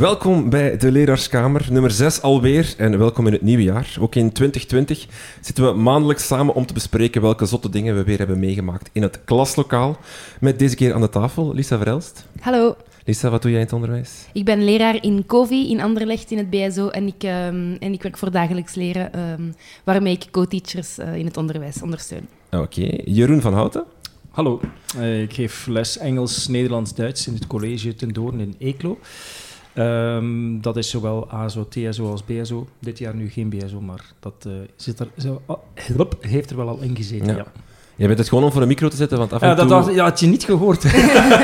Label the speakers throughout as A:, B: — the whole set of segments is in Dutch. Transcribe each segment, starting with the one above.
A: Welkom bij de Leraarskamer, nummer 6 alweer. En welkom in het nieuwe jaar. Ook in 2020 zitten we maandelijks samen om te bespreken welke zotte dingen we weer hebben meegemaakt in het klaslokaal. Met deze keer aan de tafel Lisa Verelst.
B: Hallo.
A: Lisa, wat doe jij in het onderwijs?
B: Ik ben leraar in COVI in Anderlecht in het BSO en ik, ehm, en ik werk voor dagelijks leren, ehm, waarmee ik co-teachers eh, in het onderwijs ondersteun.
A: Oké. Jeroen van Houten.
C: Hallo, Eh, ik geef les Engels, Nederlands, Duits in het college Ten Doorn in Eeklo. Ehm, dat is zowel ASO, TSO als BSO. Dit jaar nu geen BSO, maar dat eh, zit er, zo, oh, heeft er wel al in gezeten.
A: Ja.
C: Ja.
A: Jij bent het gewoon om voor een micro te zetten, want af en
C: Ja,
A: toe...
C: dat had, ja, had je niet gehoord.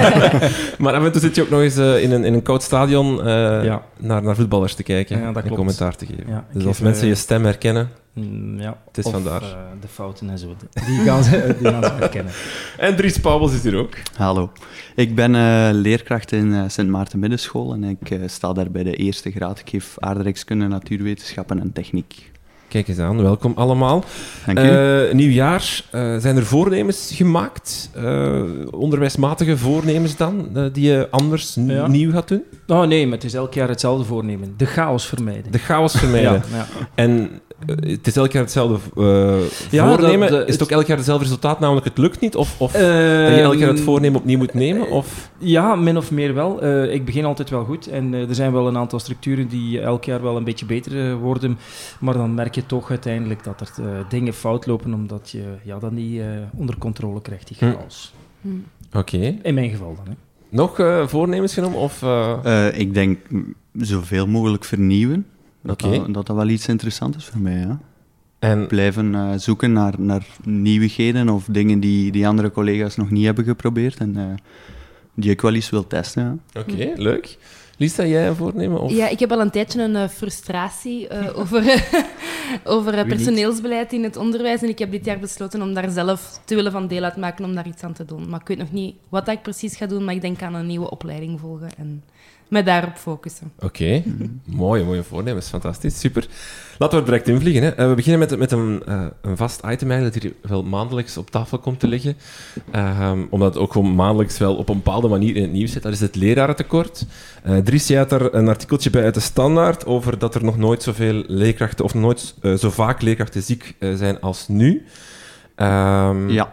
A: Maar af en toe zit je ook nog eens eh, in, een, in een koud stadion eh,
C: Ja.
A: naar, naar voetballers te kijken
C: Ja, dat
A: en
C: klopt.
A: commentaar te geven. Dus als mensen
C: eh,
A: je stem herkennen...
C: Mm, ja.
A: Het is
C: of,
A: vandaar.
C: de fouten en zo. Die gaan ze, die gaan ze herkennen.
A: En Dries Pauwels is hier ook.
D: Hallo. Ik ben eh, leerkracht in eh, Sint Maarten Middenschool en ik eh, sta daar bij de eerste graad. Ik geef aardrijkskunde, natuurwetenschappen en techniek.
A: Kijk eens aan, welkom allemaal.
D: Dank.
A: Eh, nieuw jaar. Eh, zijn er voornemens gemaakt? Eh, onderwijsmatige voornemens dan, die je anders n-
C: Ja.
A: nieuw gaat doen?
C: Oh nee, maar het is elk jaar hetzelfde voornemen. De chaos vermijden.
A: De chaos vermijden.
C: ja, ja.
A: En het is elk jaar hetzelfde eh,
C: Ja,
A: voornemen.
C: dat-
A: is het ook elk jaar hetzelfde resultaat, namelijk het lukt niet? Of, of dat je
C: Ehm,
A: elk jaar het voornemen opnieuw moet nemen? Of...
C: Ja, min of meer wel. Eh, ik begin altijd wel goed en eh, er zijn wel een aantal structuren die elk jaar wel een beetje beter eh, worden. Maar dan merk je toch uiteindelijk dat er eh, dingen fout lopen omdat je ja, dat niet eh, onder controle krijgt, die
A: Hm.
C: chaos.
B: Hm.
A: Oké.
C: In mijn geval dan. Hè.
A: Nog eh, voornemens genomen? Of, eh,
D: Eh, ik denk zoveel mogelijk vernieuwen. Dat,
A: Oké.
D: dat, dat dat wel iets interessants is voor mij. Ja.
A: en
D: Blijven eh, zoeken naar, naar nieuwigheden of dingen die, die andere collega's nog niet hebben geprobeerd en eh, die ik wel eens wil testen. Ja.
A: Oké, leuk. Lisa, jij een voornemen? Of?
B: Ja, ik heb al een tijdje een eh, frustratie eh, over, over personeelsbeleid in het onderwijs. En ik heb dit jaar besloten om daar zelf te willen van deel uitmaken om daar iets aan te doen. Maar ik weet nog niet wat ik precies ga doen, maar ik denk aan een nieuwe opleiding volgen en me daarop focussen.
A: Oké, mooie, mooie voornemens. Fantastisch, super. Laten we er direct invliegen. Hè. Eh, we beginnen met, met een, eh, een vast item eigenlijk, dat hier wel maandelijks op tafel komt te liggen. Ehm, omdat het ook gewoon maandelijks wel op een bepaalde manier in het nieuws zit. Dat is het lerarentekort. Eh Dries, jij had daar een artikeltje bij uit de Standaard over dat er nog nooit zoveel leerkrachten, of nooit eh, zo vaak leerkrachten ziek eh, zijn als nu. Ehm,
D: Ja.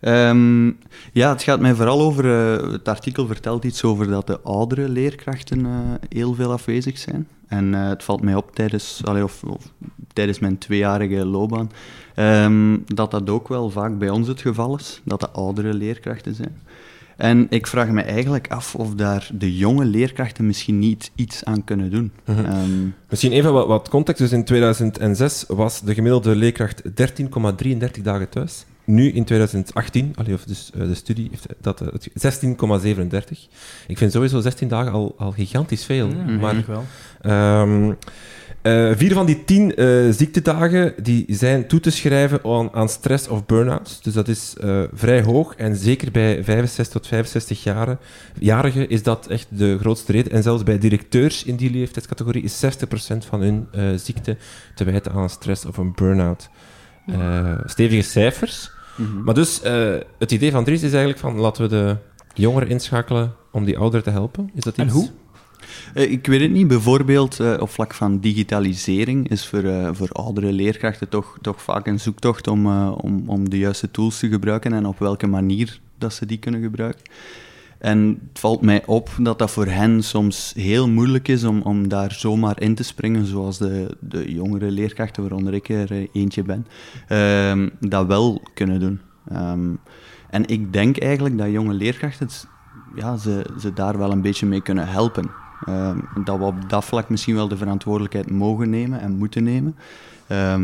D: Ehm, ja, het gaat mij vooral over. eh, het artikel vertelt iets over dat de oudere leerkrachten eh, heel veel afwezig zijn. En eh, het valt mij op tijdens, allee, of, of tijdens mijn tweejarige loopbaan ehm, dat dat ook wel vaak bij ons het geval is, dat de oudere leerkrachten zijn. En ik vraag me eigenlijk af of daar de jonge leerkrachten misschien niet iets aan kunnen doen.
A: Mhm.
D: Ehm,
A: Misschien even wat, wat context. Dus in 2006 was de gemiddelde leerkracht 13,33 dagen thuis. Nu in 2018, allee, of dus eh, de studie heeft dat eh, het 16,37. Ik vind sowieso 16 dagen al, al gigantisch veel.
C: Ja,
A: maar
C: wel.
A: ehm, eh, vier van die tien eh, ziektedagen die zijn toe te schrijven aan, aan stress of burn-out. Dus dat is eh, vrij hoog. En zeker bij 65 tot 65 jaren, jarigen is dat echt de grootste reden. En zelfs bij directeurs in die leeftijdscategorie is 60% van hun eh, ziekte te wijten aan stress of een burn-out. Eh, stevige cijfers.
D: Mhm.
A: Maar dus eh, het idee van Dries is eigenlijk van laten we de jongeren inschakelen om die ouderen te helpen. Is dat
C: En
A: iets?
C: hoe?
D: Eh, Ik weet het niet. Bijvoorbeeld eh, op vlak van digitalisering is voor, eh, voor oudere leerkrachten toch, toch vaak een zoektocht om, eh, om, om de juiste tools te gebruiken en op welke manier dat ze die kunnen gebruiken. En het valt mij op dat dat voor hen soms heel moeilijk is om, om daar zomaar in te springen, zoals de, de jongere leerkrachten, waaronder ik er eh, eentje ben, ehm, dat wel kunnen doen. Ehm, en ik denk eigenlijk dat jonge leerkrachten ja, ze, ze daar wel een beetje mee kunnen helpen. Ehm, dat we op dat vlak misschien wel de verantwoordelijkheid mogen nemen en moeten nemen. Ja,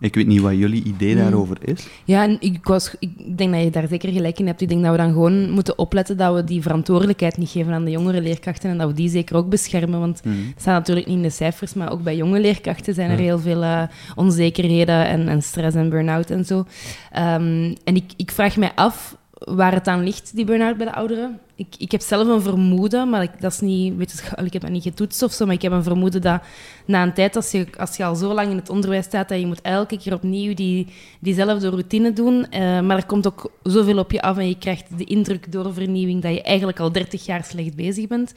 D: ik weet niet wat jullie idee
B: Hmm.
D: daarover is.
B: Ja, en ik, was, ik denk dat je daar zeker gelijk in hebt. Ik denk dat we dan gewoon moeten opletten dat we die verantwoordelijkheid niet geven aan de jongere leerkrachten en dat we die zeker ook beschermen. Want
D: Mhm.
B: het staat natuurlijk niet in de cijfers, maar ook bij jonge leerkrachten zijn er
A: Ja.
B: heel veel eh, onzekerheden en, en stress en burn-out en zo. Ehm, en ik, ik vraag mij af waar het aan ligt, die burn-out bij de ouderen. Ik, ik heb zelf een vermoeden, maar ik, dat is niet, weet ik heb dat niet getoetst of zo, maar ik heb een vermoeden dat na een tijd, als je, als je al zo lang in het onderwijs staat, dat je moet elke keer opnieuw die, diezelfde routine doen. Uh, maar er komt ook zoveel op je af en je krijgt de indruk door vernieuwing dat je eigenlijk al 30 jaar slecht bezig bent.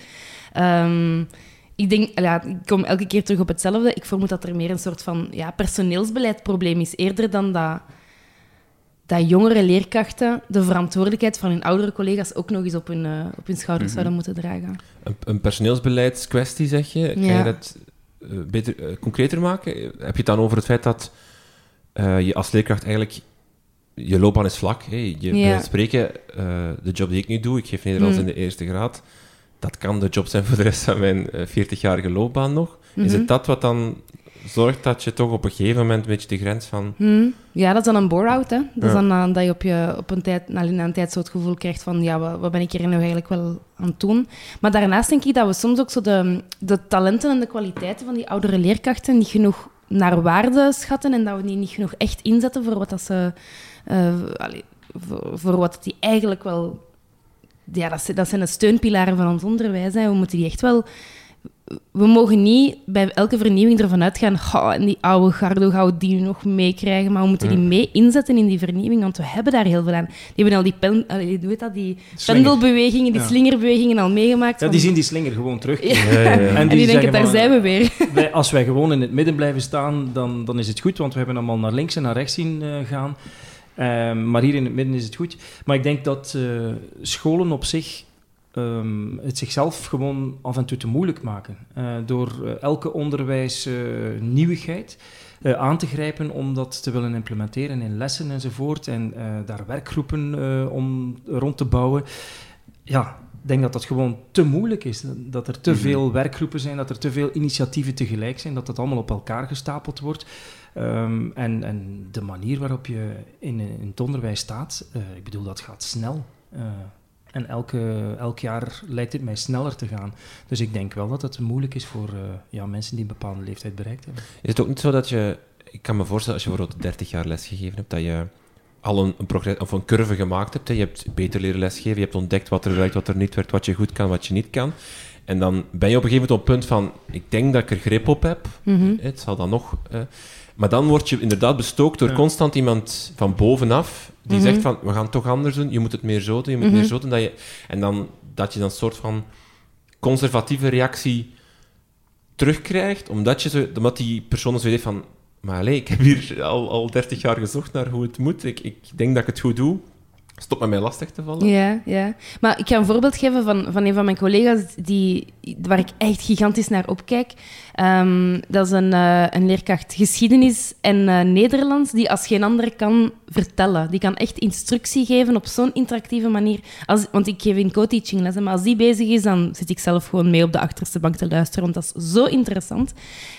B: Um, ik denk, ja, ik kom elke keer terug op hetzelfde. Ik vermoed dat er meer een soort van ja, personeelsbeleidprobleem is, eerder dan dat dat jongere leerkrachten de verantwoordelijkheid van hun oudere collega's ook nog eens op hun, uh, op hun schouders mhm. zouden moeten dragen.
A: Een, een personeelsbeleidskwestie, zeg je. Kan je dat uh, beter, uh, concreter maken? Heb je het dan over het feit dat je als leerkracht eigenlijk... Je loopbaan is vlak. Je ja. wilt spreken, de job die ik nu doe, ik geef Nederlands mm. in de eerste graad, dat kan de job zijn voor de rest van mijn 40-jarige loopbaan nog. Is het mhm. dat wat dan zorgt dat je toch op een gegeven moment een beetje de grens van...
B: Hmm. Ja, dat is dan een bore-out. Hè? Dat is dan uh, dat je op, je op een tijd, na een tijd zo het gevoel krijgt van ja, wat, wat, ben ik hier nu eigenlijk wel aan het doen? Maar daarnaast denk ik dat we soms ook zo de, de talenten en de kwaliteiten van die oudere leerkrachten niet genoeg naar waarde schatten en dat we die niet genoeg echt inzetten voor wat dat ze... Uh, voor, voor, wat die eigenlijk wel... Ja, dat, dat zijn de steunpilaren van ons onderwijs. Hè. We moeten die echt wel we mogen niet bij elke vernieuwing ervan uitgaan, oh, en die oude gardo gaan we die nog meekrijgen, maar we moeten die mee inzetten in die vernieuwing, want we hebben daar heel veel aan. Die hebben al die, pen, hoe dat, die pendelbewegingen, die slingerbewegingen al meegemaakt.
C: Ja, die zien die slinger gewoon terug.
B: En, die, denken, daar zijn we weer.
C: Wij, als wij gewoon in het midden blijven staan, dan, dan is het goed, want we hebben allemaal naar links en naar rechts zien uh, gaan. Um, maar hier in het midden is het goed. Maar ik denk dat uh, scholen op zich um, het zichzelf gewoon af en toe te moeilijk maken. Uh, door uh, elke onderwijsnieuwigheid uh, aan te grijpen om dat te willen implementeren in lessen enzovoort. En daar werkgroepen om rond te bouwen. Ja, ik denk dat dat gewoon te moeilijk is. Dat er te mm -hmm. veel werkgroepen zijn, dat er te veel initiatieven tegelijk zijn, dat dat allemaal op elkaar gestapeld wordt. Um, en, en, de manier waarop je in, in het onderwijs staat, ik bedoel, dat gaat snel. En elke, elk jaar lijkt het mij sneller te gaan. Dus ik denk wel dat het moeilijk is voor uh, ja, mensen die een bepaalde leeftijd bereikt hebben.
A: Is het ook niet zo dat je... Ik kan me voorstellen, als je bijvoorbeeld 30 jaar lesgegeven hebt, dat je al een, een, progress, of een curve gemaakt hebt. Hè. Je hebt beter leren lesgeven, je hebt ontdekt wat er werkt, wat er niet werkt, wat je goed kan, wat je niet kan. En dan ben je op een gegeven moment op het punt van, ik denk dat ik er grip op heb. Mm -hmm. Het zal dan nog... Uh, maar dan word je inderdaad bestookt door constant iemand van bovenaf die zegt mhm. van, we gaan het toch anders doen, je moet het meer zo doen, je moet meer mhm. zo doen. Dat je, en dan, dat je dan een soort van conservatieve reactie terugkrijgt, omdat, je zo, omdat die persoon zo heeft van, maar allez, ik heb hier al, al 30 jaar gezocht naar hoe het moet, ik, ik denk dat ik het goed doe. Stop met mij lastig te vallen.
B: Ja, ja. Maar ik ga een voorbeeld geven van, van een van mijn collega's die, waar ik echt gigantisch naar opkijk. Um, dat is een, uh, een leerkracht geschiedenis en uh, Nederlands die als geen ander kan vertellen. Die kan echt instructie geven op zo'n interactieve manier. Als, want ik geef in co-teaching lessen, maar als die bezig is, dan zit ik zelf gewoon mee op de achterste bank te luisteren, want dat is zo interessant.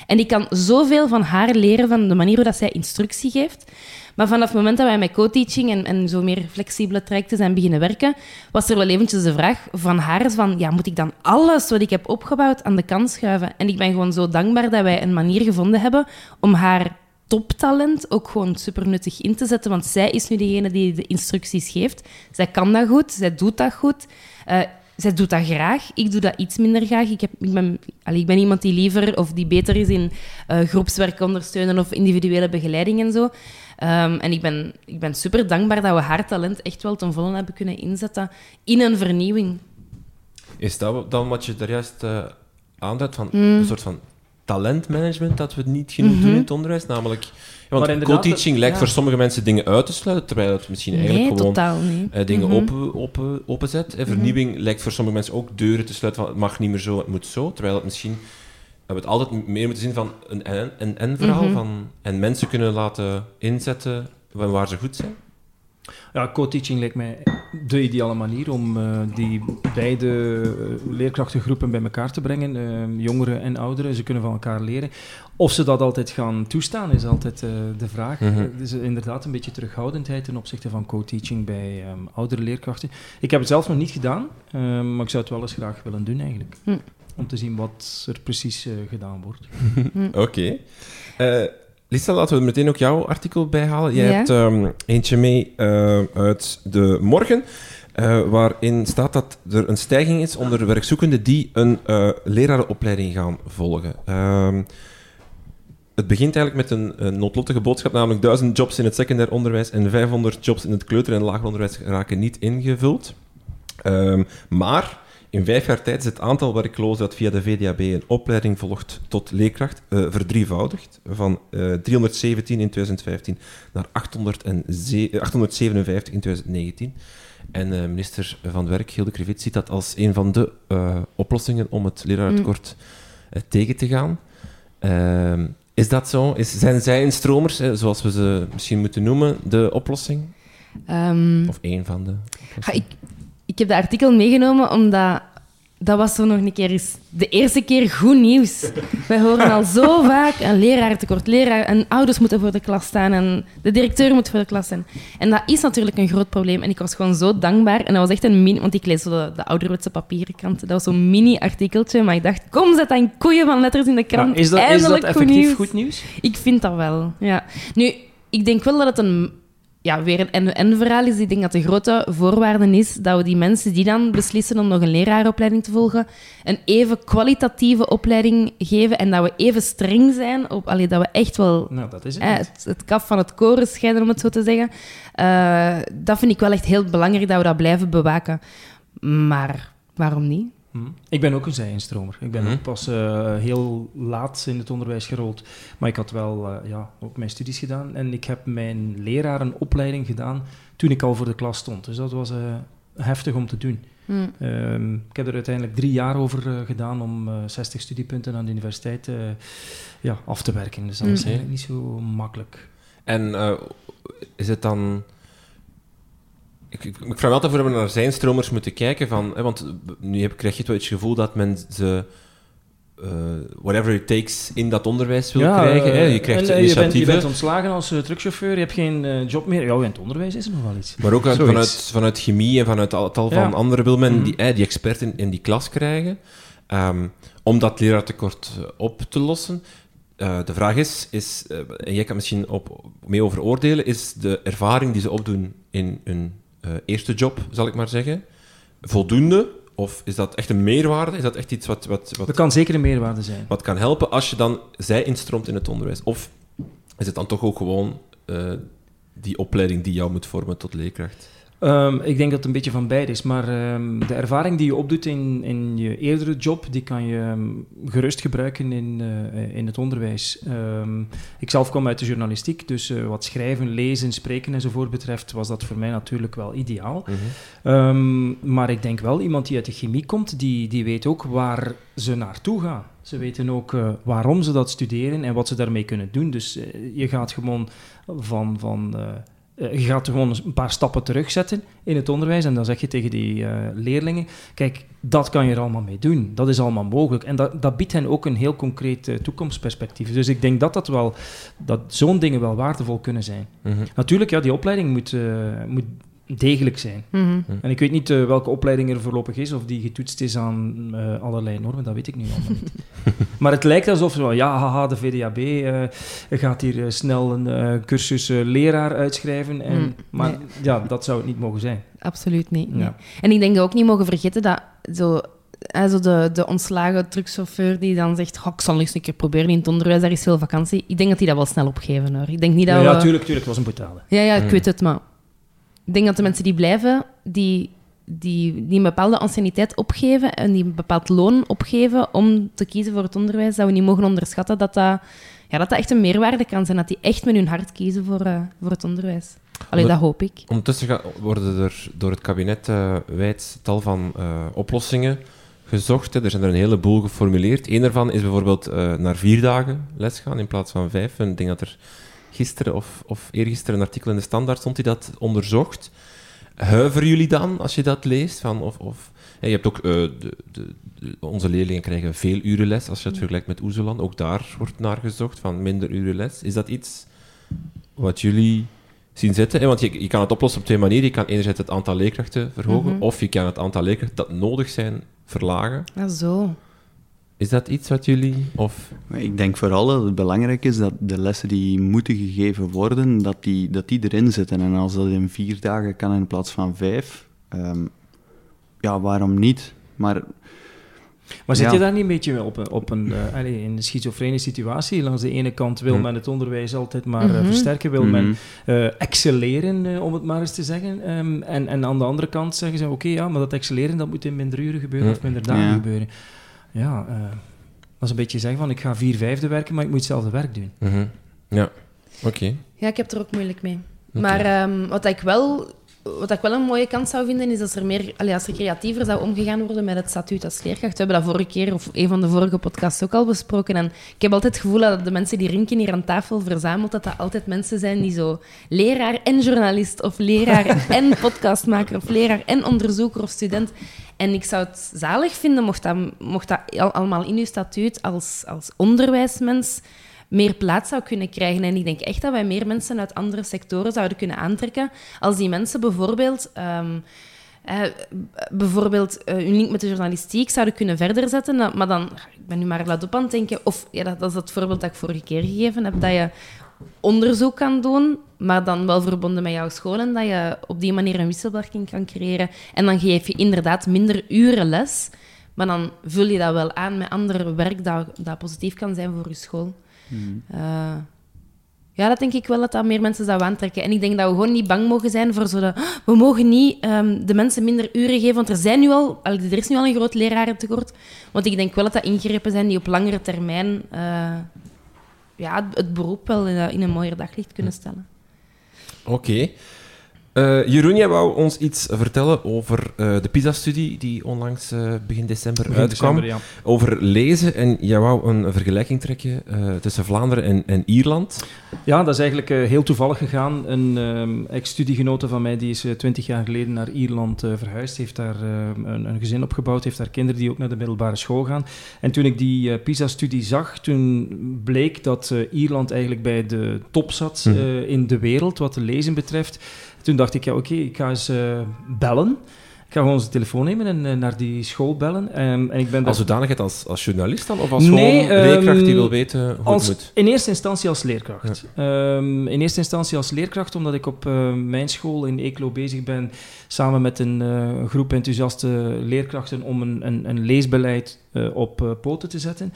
B: En ik kan zoveel van haar leren, van de manier dat zij instructie geeft. Maar vanaf het moment dat wij met co-teaching en, en zo meer flexibele trajecten zijn beginnen werken, was er wel eventjes de vraag van haar van, ja, moet ik dan alles wat ik heb opgebouwd aan de kant schuiven? En ik ben gewoon zo dankbaar dat wij een manier gevonden hebben om haar toptalent ook gewoon super nuttig in te zetten, want zij is nu degene die de instructies geeft. Zij kan dat goed, zij doet dat goed. Uh, zij doet dat graag. Ik doe dat iets minder graag. Ik, heb, ik, ben, ik ben iemand die liever of die beter is in uh, groepswerk ondersteunen of individuele begeleiding en zo. Um, en ik ben, ik ben super dankbaar dat we haar talent echt wel ten volle hebben kunnen inzetten in een vernieuwing.
A: Is dat dan wat je er juist uh, aanduidt, van mm. een soort van talentmanagement dat we niet genoeg mm -hmm. doen in het onderwijs? Namelijk want co-teaching lijkt voor sommige mensen dingen uit te sluiten, terwijl het misschien eigenlijk gewoon uh, dingen mm -hmm. open, open, openzet. Mm Vernieuwing lijkt voor sommige mensen ook deuren te sluiten van het mag niet meer zo, het moet zo. Terwijl het misschien we het altijd meer moeten zien van een en-en-verhaal. Mm -hmm. van En mensen kunnen laten inzetten waar ze goed zijn.
C: Ja, co-teaching lijkt mij de ideale manier om uh, die beide uh, leerkrachtengroepen bij elkaar te brengen. Uh, jongeren en ouderen, ze kunnen van elkaar leren. Of ze dat altijd gaan toestaan, is altijd de vraag. Mm -hmm. is inderdaad een beetje terughoudendheid ten opzichte van co-teaching bij um, oudere leerkrachten. Ik heb het zelf nog niet gedaan, ehm, maar ik zou het wel eens graag willen doen eigenlijk. Mm. Om te zien wat er precies gedaan wordt.
A: Oké. Okay Lisa, laten we meteen ook jouw artikel bijhalen. Jij
B: Ja.
A: hebt ehm, eentje mee eh, uit de morgen, eh, waarin staat dat er een stijging is onder werkzoekenden die een eh lerarenopleiding gaan volgen. Ehm, het begint eigenlijk met een, een noodlottige boodschap, namelijk 1000 jobs in het secundair onderwijs en 500 jobs in het kleuter- en lager onderwijs raken niet ingevuld. Ehm, maar in vijf jaar tijd is het aantal werklozen dat via de VDAB een opleiding volgt tot leerkracht eh, verdrievoudigd. Van eh, 317 in 2015 naar 807 eh, 857 in 2019. En eh, minister van Werk, Hilde Krivit, ziet dat als een van de eh, oplossingen om het lerarentekort eh, tegen te gaan. Ehm, is dat zo? Is, zijn zij stromers, eh, zoals we ze misschien moeten noemen, de oplossing?
B: Ehm,
A: Of één van de
B: ik, ik heb de artikel meegenomen omdat dat was zo nog een keer eens de eerste keer goed nieuws. Wij horen al zo vaak een leraartekort, leraar en ouders moeten voor de klas staan en de directeur moet voor de klas zijn. En dat is natuurlijk een groot probleem. En ik was gewoon zo dankbaar. En dat was echt een mini, want ik lees zo de, de ouderwetse papieren krant. Dat was zo'n mini-artikeltje, maar ik dacht, kom, zet dan koeien van letters in de krant.
C: Ja, is dat, is dat effectief
B: nieuws.
C: goed nieuws?
B: Ik vind dat wel, ja. Nu, ik denk wel dat het een, ja, weer een en-en-verhaal is. Ik denk dat de grote voorwaarde is dat we die mensen die dan beslissen om nog een leraaropleiding te volgen, een even kwalitatieve opleiding geven en dat we even streng zijn op... Allee, dat we echt wel
C: Nou, dat is het.
B: het kaf van het koren scheiden, om het zo te zeggen. Eh, dat vind ik wel echt heel belangrijk, dat we dat blijven bewaken. Maar waarom niet?
C: Hm. Ik ben ook een zijinstromer. Ik ben ook pas eh, heel laat in het onderwijs gerold. Maar ik had wel eh, ja, ook mijn studies gedaan. En ik heb mijn lerarenopleiding gedaan toen ik al voor de klas stond. Dus dat was eh, heftig om te doen.
B: Hm.
C: Ehm, ik heb er uiteindelijk drie jaar over eh, gedaan om eh 60 studiepunten aan de universiteit eh, ja, af te werken. Dus dat
B: Mm.
C: is eigenlijk niet zo makkelijk.
A: En eh, is het dan... Ik, ik, ik vraag me altijd of we naar zijn stromers moeten kijken, van, hè, want nu heb, krijg je het wel het gevoel dat men ze... eh, whatever it takes in dat onderwijs wil krijgen. Hè. Je
C: eh,
A: krijgt
C: en, eh, je, bent, je
A: initiatieven.
C: bent ontslagen als truckchauffeur, je hebt geen job meer. Ja, in het onderwijs is er nog wel iets.
A: Maar ook uit- vanuit, vanuit chemie en vanuit al- tal van
C: Ja.
A: andere wil men
C: Mhm.
A: die, eh, die expert in, in die klas krijgen. ehm, om dat leraartekort op te lossen. De vraag is, is en jij kan misschien op, mee over oordelen, is de ervaring die ze opdoen in hun eerste job, zal ik maar zeggen, voldoende? Of is dat echt een meerwaarde? Is dat echt iets wat, wat, wat,
C: Dat kan zeker een meerwaarde zijn.
A: wat kan helpen als je dan zij instroomt in het onderwijs? Of is het dan toch ook gewoon eh, die opleiding die jou moet vormen tot leerkracht?
C: Ehm, ik denk dat het een beetje van beide is, maar ehm, de ervaring die je opdoet in, in je eerdere job, die kan je ehm, gerust gebruiken in, eh, in het onderwijs. Ik zelf kwam uit de journalistiek, dus eh, wat schrijven, lezen, spreken enzovoort betreft, was dat voor mij natuurlijk wel ideaal. Ehm, maar ik denk wel, iemand die uit de chemie komt, die, die weet ook waar ze naartoe gaan. Ze weten ook eh, waarom ze dat studeren en wat ze daarmee kunnen doen. Dus je gaat gewoon van... van je gaat gewoon een paar stappen terugzetten in het onderwijs en dan zeg je tegen die eh, leerlingen, kijk, dat kan je er allemaal mee doen. Dat is allemaal mogelijk. En dat, dat biedt hen ook een heel concreet eh, toekomstperspectief. Dus ik denk dat, dat, wel, dat zo'n dingen wel waardevol kunnen zijn.
A: Mhm.
C: Natuurlijk, ja, die opleiding moet, eh, moet degelijk zijn.
B: Mhm.
C: En ik weet niet eh, welke opleiding er voorlopig is, of die getoetst is aan eh, allerlei normen, dat weet ik nu allemaal niet. maar het lijkt alsof, wel, ja, haha, de VDAB eh, gaat hier snel een eh, cursus eh, leraar uitschrijven. En,
B: Mm,
C: maar
B: nee.
C: ja, dat zou het niet mogen zijn.
B: Absoluut niet. nee.
C: Ja.
B: En ik denk dat we ook niet mogen vergeten dat zo, zo de, de ontslagen truckchauffeur die dan zegt: "Goh, ik zal eens een keer proberen in het onderwijs, daar is veel vakantie. Ik denk dat die dat wel snel opgeven hoor. Ik denk niet dat
C: Ja,
B: we...
C: ja, tuurlijk, tuurlijk, het was een boetade.
B: Ja, ja, ik
A: Mm.
B: weet het, maar ik denk dat de mensen die blijven, die, die, die een bepaalde anciëniteit opgeven en die een bepaald loon opgeven om te kiezen voor het onderwijs, dat we niet mogen onderschatten dat dat, ja, dat, dat echt een meerwaarde kan zijn. Dat die echt met hun hart kiezen voor, eh, voor het onderwijs. Allee,
A: Omdat-
B: dat hoop ik.
A: Ondertussen worden er door het kabinet eh wijd tal van eh, oplossingen gezocht. Hè. Er zijn er een heleboel geformuleerd. Eén daarvan is bijvoorbeeld naar vier dagen les gaan in plaats van vijf. Ik denk dat er gisteren of, of eergisteren een artikel in de Standaard stond die dat onderzocht. Huiveren jullie dan als je dat leest? Van of, of, je hebt ook, eh, de, de, de- onze leerlingen krijgen veel uren les als je het vergelijkt met Oezeland. Ook daar wordt naar gezocht, van minder uren les. Is dat iets wat jullie zien zitten? Want je, je kan het oplossen op twee manieren. Je kan enerzijds het aantal leerkrachten verhogen,
B: Mhm.
A: of je kan het aantal leerkrachten dat nodig zijn verlagen.
B: Ja, zo.
A: Is dat iets wat jullie... Of...
D: Ik denk vooral dat het belangrijk is dat de lessen die moeten gegeven worden, dat die, dat die erin zitten. En als dat in vier dagen kan in plaats van vijf, um, ja, waarom niet? Maar
C: maar zit je daar niet een beetje op een, op een uh, allez, in een schizofrene situatie? Langs de ene kant wil hm. men het onderwijs altijd maar uh, versterken, wil mm -hmm. men uh, excelleren, om het maar eens te zeggen. Um, en, en aan de andere kant zeggen ze, oké, okay, ja, maar dat excelleren dat moet in minder uren gebeuren of minder dagen ja. gebeuren. Ja, dat is een beetje zeggen van, ik ga vier vijfde werken, maar ik moet hetzelfde werk doen.
A: Mm -hmm. Ja, oké. Okay.
B: Ja, ik heb er ook moeilijk mee. Okay. Maar um, wat ik wel wat ik wel een mooie kans zou vinden, is als er, meer, allee, als er creatiever zou omgegaan worden met het statuut als leerkracht. We hebben dat vorige keer, of een van de vorige podcasts ook al besproken. En ik heb altijd het gevoel dat de mensen die Rinken hier aan tafel verzamelt, dat dat altijd mensen zijn die zo leraar en journalist, of leraar en podcastmaker, of leraar en onderzoeker of student. En ik zou het zalig vinden mocht dat, mocht dat allemaal in uw statuut als, als onderwijsmens meer plaats zou kunnen krijgen. En ik denk echt dat wij meer mensen uit andere sectoren zouden kunnen aantrekken. Als die mensen bijvoorbeeld. Um, bijvoorbeeld uh, hun link met de journalistiek zouden kunnen verder zetten. maar dan, ik ben nu maar laat op aan het denken, of ja, dat, dat is het voorbeeld dat ik vorige keer gegeven heb, dat je onderzoek kan doen, maar dan wel verbonden met jouw school en dat je op die manier een wisselwerking kan creëren. En dan geef je inderdaad minder uren les, maar dan vul je dat wel aan met ander werk dat, dat positief kan zijn voor je school. Uh, ja, dat denk ik wel dat dat meer mensen zou aantrekken. En ik denk dat we gewoon niet bang mogen zijn voor zo de... We mogen niet um, de mensen minder uren geven, want er, zijn nu al, er is nu al een groot lerarentekort. Want ik denk wel dat dat ingrepen zijn die op langere termijn uh, ja, het beroep wel in, in, een mooier daglicht kunnen stellen.
A: Oké. Okay. Uh, Jeroen, jij wou ons iets vertellen over uh, de PISA-studie die onlangs uh, begin december begin uitkwam. December, ja. Over lezen. En jij wou een vergelijking trekken tussen Vlaanderen en, en, Ierland.
C: Ja, dat is eigenlijk heel toevallig gegaan. Een um, ex-studiegenote van mij die is twintig jaar geleden naar Ierland verhuisd. Heeft daar een, een, gezin opgebouwd. Heeft daar kinderen die ook naar de middelbare school gaan. En toen ik die PISA-studie zag, toen bleek dat Ierland eigenlijk bij de top zat mm. in de wereld wat de lezen betreft. Toen dacht ik, ja oké, ik ga eens uh, bellen. Ik ga gewoon onze telefoon nemen en uh, naar die school bellen. Um, en ik ben
A: als zodanigheid als, als journalist dan? Of als nee, gewoon leerkracht um, die wil weten hoe
C: als,
A: het moet?
C: In eerste instantie als leerkracht. Ja. Um, in eerste instantie als leerkracht, omdat ik op uh, mijn school in Eeklo bezig ben samen met een uh, groep enthousiaste leerkrachten om een, een, een leesbeleid op poten te zetten.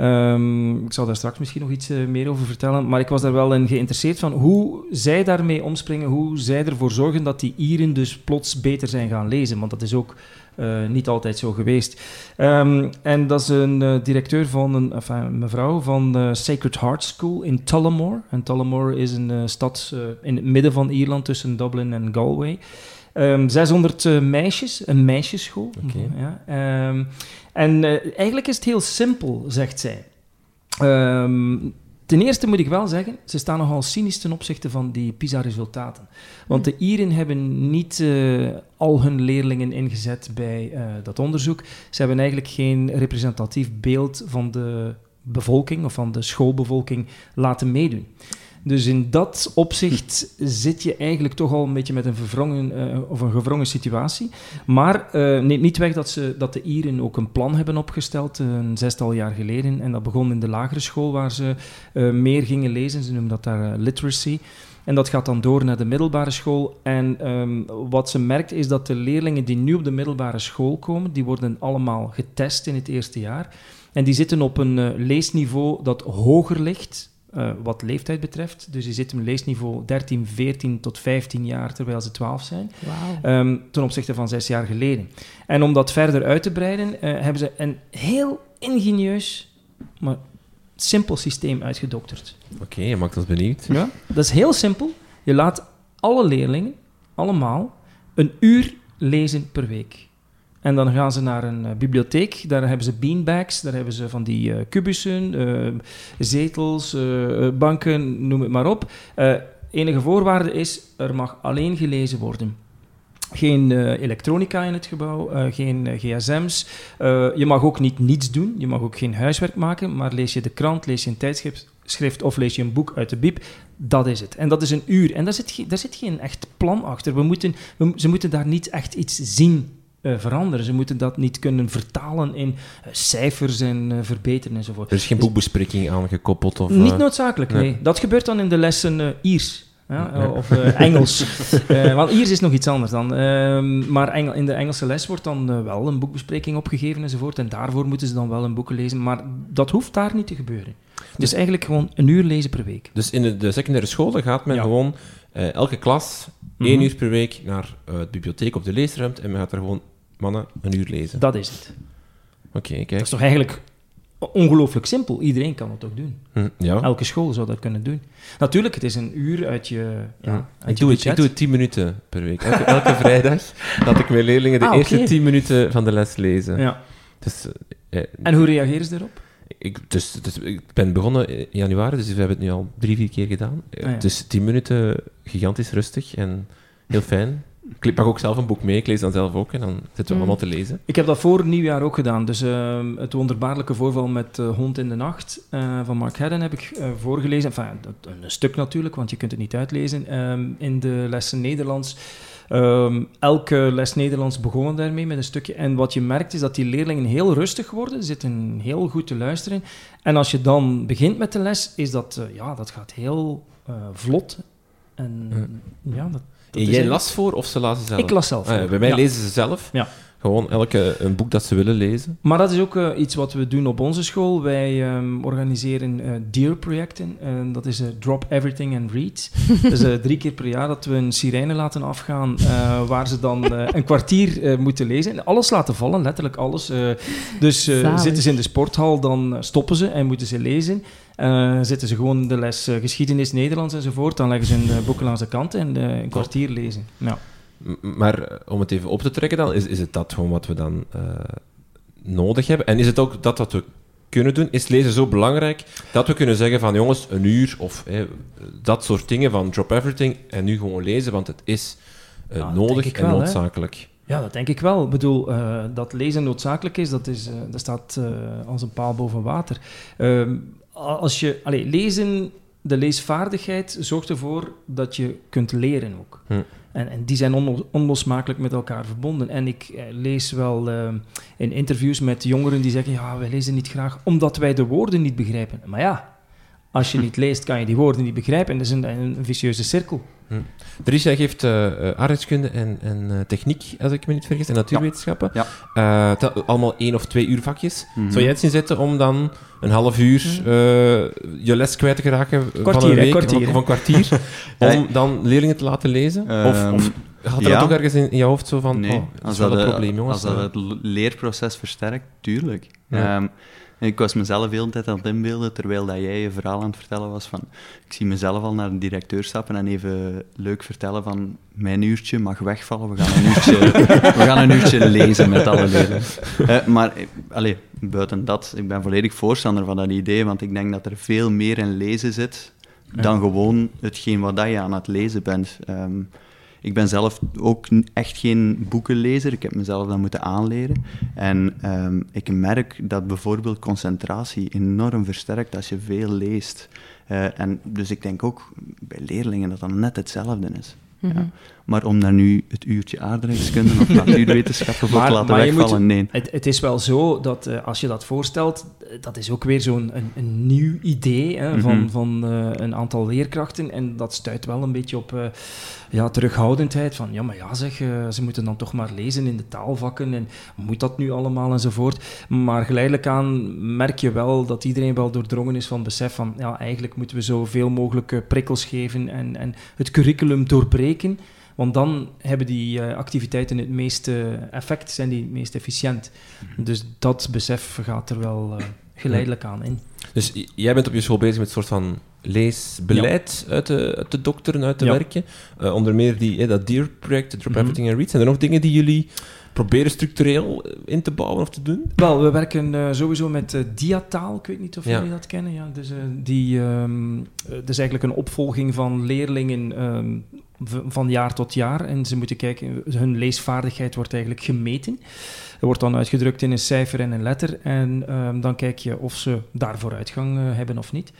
C: Um, ik zal daar straks misschien nog iets uh, meer over vertellen. Maar ik was daar wel in geïnteresseerd van hoe zij daarmee omspringen, hoe zij ervoor zorgen dat die Ieren dus plots beter zijn gaan lezen. Want dat is ook uh, niet altijd zo geweest. Um, en dat is een uh, directeur van een, mevrouw van de Sacred Heart School in Tullamore. En Tullamore is een stad in het midden van Ierland tussen Dublin en Galway. Um, 600 meisjes, een meisjesschool.
A: Okay.
C: Ja, en uh, eigenlijk is het heel simpel, zegt zij. Um, ten eerste moet ik wel zeggen, ze staan nogal cynisch ten opzichte van die PISA-resultaten. Want de Ieren hebben niet uh, al hun leerlingen ingezet bij dat onderzoek. Ze hebben eigenlijk geen representatief beeld van de bevolking of van de schoolbevolking laten meedoen. Dus in dat opzicht zit je eigenlijk toch al een beetje met een, verwrongen, uh, of een gevrongen situatie. Maar uh, neemt niet weg dat, ze, dat de Ieren ook een plan hebben opgesteld, een zestal jaar geleden. En dat begon in de lagere school, waar ze meer gingen lezen. Ze noemen dat daar literacy. En dat gaat dan door naar de middelbare school. En um, wat ze merkt is dat de leerlingen die nu op de middelbare school komen, die worden allemaal getest in het eerste jaar. En die zitten op een leesniveau dat hoger ligt uh, wat leeftijd betreft. Dus je zit op leesniveau 13, 14 tot 15 jaar, terwijl ze 12 zijn.
B: Wow.
C: Um, ten opzichte van zes jaar geleden. En om dat verder uit te breiden, uh, hebben ze een heel ingenieus, maar simpel systeem uitgedokterd.
A: Oké, okay, je maakt ons benieuwd.
C: Ja, dat is heel simpel. Je laat alle leerlingen, allemaal, een uur lezen per week. En dan gaan ze naar een uh, bibliotheek. Daar hebben ze beanbags, daar hebben ze van die uh, kubussen, uh, zetels, banken, noem het maar op. enige voorwaarde is, er mag alleen gelezen worden. Geen elektronica in het gebouw, geen gsm's. je mag ook niet niets doen, je mag ook geen huiswerk maken, maar lees je de krant, lees je een tijdschrift of lees je een boek uit de bib, dat is het. En dat is een uur. En daar zit, daar zit geen echt plan achter. We moeten, ze moeten daar niet echt iets zien eh, veranderen. Ze moeten dat niet kunnen vertalen in eh, cijfers en eh, verbeteren enzovoort.
A: Er is geen
C: Dus-
A: boekbespreking aan gekoppeld? Of,
C: Niet noodzakelijk, nee.
A: nee.
C: Dat gebeurt dan in de lessen Iers. Ja. Of Engels. Want Iers is nog iets anders dan. Ehm, maar Engel, in de Engelse les wordt dan wel een boekbespreking opgegeven enzovoort. En daarvoor moeten ze dan wel een boeken lezen. Maar dat hoeft daar niet te gebeuren. Dus eigenlijk gewoon een uur lezen per week.
A: Dus in de, de secundaire scholen gaat men
C: Ja.
A: gewoon elke klas Één uur per week naar eh, de bibliotheek of de leesruimte en men gaat er gewoon mannen een uur lezen.
C: Dat is het.
A: Oké,
C: Dat
A: kijk.
C: is toch eigenlijk ongelooflijk simpel. Iedereen kan dat ook doen.
A: Hm, ja.
C: Elke school zou dat kunnen doen. Natuurlijk, het is een uur uit je, ja,
A: Hm.
C: uit
A: Ik,
C: je
A: doe het, ik doe het tien minuten per week. Elke, elke vrijdag dat ik mijn leerlingen de
C: Ah,
A: eerste
C: oké.
A: tien minuten van de les lezen.
C: Ja.
A: Dus, eh, eh,
C: En hoe reageren ze erop?
A: Ik, dus, dus, ik ben begonnen in januari, dus we hebben het nu al drie, vier keer gedaan.
C: Ah, ja.
A: Dus tien minuten gigantisch rustig en heel fijn. Ik pak ook zelf een boek mee, ik lees dan zelf ook en dan zitten we
B: Mm.
A: allemaal te lezen.
C: Ik heb dat voor nieuwjaar ook gedaan. Dus ehm, het wonderbaarlijke voorval met eh, Hond in de Nacht eh, van Mark Hedden heb ik eh, voorgelezen. Enfin, dat, een stuk natuurlijk, want je kunt het niet uitlezen. Ehm, in de lessen Nederlands. Ehm, elke les Nederlands begonnen daarmee met een stukje. En wat je merkt is dat die leerlingen heel rustig worden, zitten heel goed te luisteren. En als je dan begint met de les, is dat, eh, ja, dat gaat heel eh, vlot. En ja, dat, dat
A: jij
C: eigenlijk-
A: las voor of ze lazen zelf?
C: Ik las zelf.
A: Ah, ja, bij mij
C: Ja.
A: lezen ze zelf.
C: Ja.
A: Gewoon elke een boek dat ze willen lezen.
C: Maar dat is ook eh, iets wat we doen op onze school. Wij ehm, organiseren eh DEAR-projecten. En dat is eh, Drop Everything and Read. dus eh, drie keer per jaar dat we een sirene laten afgaan, eh, waar ze dan eh, een kwartier eh, moeten lezen. En alles laten vallen, letterlijk alles. Eh, dus eh, zitten ze in de sporthal, dan stoppen ze en moeten ze lezen. Eh, zitten ze gewoon de les geschiedenis, Nederlands enzovoort, dan leggen ze hun eh, boeken langs de kant en een kwartier lezen. Ja.
A: Maar eh, om het even op te trekken dan, is, is het dat gewoon wat we dan eh, nodig hebben? En is het ook dat wat we kunnen doen? Is lezen zo belangrijk dat we kunnen zeggen van jongens, een uur of dat soort dingen van drop everything en nu gewoon lezen, want het is eh, nodig en
C: wel, hè.
A: noodzakelijk.
C: Ja, dat denk ik wel. Ik bedoel, dat lezen noodzakelijk is, dat, is, dat staat als een paal boven water. Ehm, als je, allee, lezen, de leesvaardigheid zorgt ervoor dat je kunt leren ook.
A: Hm.
C: En, en die zijn onlo- onlosmakelijk met elkaar verbonden. En ik eh, lees wel eh, in interviews met jongeren die zeggen, ja, wij lezen niet graag omdat wij de woorden niet begrijpen. Maar ja, als je niet leest, kan je die woorden niet begrijpen. En dat is een, een vicieuze cirkel.
A: Dries, jij geeft eh eh, arbeidskunde en, en eh, techniek, als ik me niet vergis, en natuurwetenschappen.
D: Ja.
A: Eh, allemaal één of twee uur vakjes.
D: Mhm.
A: Zou jij het zien zitten om dan een half uur eh, je les kwijt te geraken van
C: Kwartier,
A: een
C: hè,
A: week
C: kwartier,
A: of een kwartier,
D: Ja,
A: om dan leerlingen te laten lezen? of,
D: Ehm,
A: of had er
D: ja.
A: ook ergens in, in je hoofd zo van,
D: Nee,
A: oh, dat
D: als
A: is wel
D: dat,
A: een probleem, jongens.
D: Als dat het leerproces versterkt, tuurlijk.
A: Ja.
D: Ik was mezelf de hele tijd aan het inbeelden, terwijl dat jij je verhaal aan het vertellen was van... Ik zie mezelf al naar de directeur stappen en even leuk vertellen van... Mijn uurtje mag wegvallen, we gaan een uurtje, we gaan een uurtje lezen met alle leerlingen. Eh, maar, allee, buiten dat, ik ben volledig voorstander van dat idee, want ik denk dat er veel meer in lezen zit dan gewoon hetgeen wat dat je aan het lezen bent. Ehm, ik ben zelf ook echt geen boekenlezer. Ik heb mezelf dat moeten aanleren. En ehm, ik merk dat bijvoorbeeld concentratie enorm versterkt als je veel leest. Eh, en dus ik denk ook bij leerlingen dat dat net hetzelfde is.
B: Mhm.
D: Ja. Maar om daar nu het uurtje aardrijkskunde of natuurwetenschappen voor te laten
C: maar
D: wegvallen,
C: moet-
D: nee.
C: Het, het is wel zo dat eh, als je dat voorstelt, dat is ook weer zo'n een, een nieuw idee hè, van,
D: Mhm.
C: van eh, een aantal leerkrachten. En dat stuit wel een beetje op eh, ja, terughoudendheid. Van ja, maar ja, zeg, ze moeten dan toch maar lezen in de taalvakken. En moet dat nu allemaal enzovoort. Maar geleidelijk aan merk je wel dat iedereen wel doordrongen is van het besef van ja, eigenlijk moeten we zoveel mogelijk prikkels geven en, en het curriculum doorbreken. Want dan hebben die eh, activiteiten het meeste effect, zijn die het meest efficiënt. Dus dat besef gaat er wel eh, geleidelijk aan in.
A: Dus jij bent op je school bezig met een soort van leesbeleid uit, te, uit te dokteren, uit te
C: Ja.
A: werken. Eh, onder meer die, eh, dat DEAR-project, Drop
C: Mhm.
A: Everything and Read. Zijn er nog dingen die jullie proberen structureel in te bouwen of te doen?
C: Wel, we werken sowieso met eh, diataal. Ik weet niet of
A: Ja.
C: jullie dat kennen. Ja, dus, die, ehm, eh, dat is eigenlijk een opvolging van leerlingen ehm, van jaar tot jaar. En ze moeten kijken, hun leesvaardigheid wordt eigenlijk gemeten. Er wordt dan uitgedrukt in een cijfer en een letter. En ehm, dan kijk je of ze daar vooruitgang eh, hebben of niet.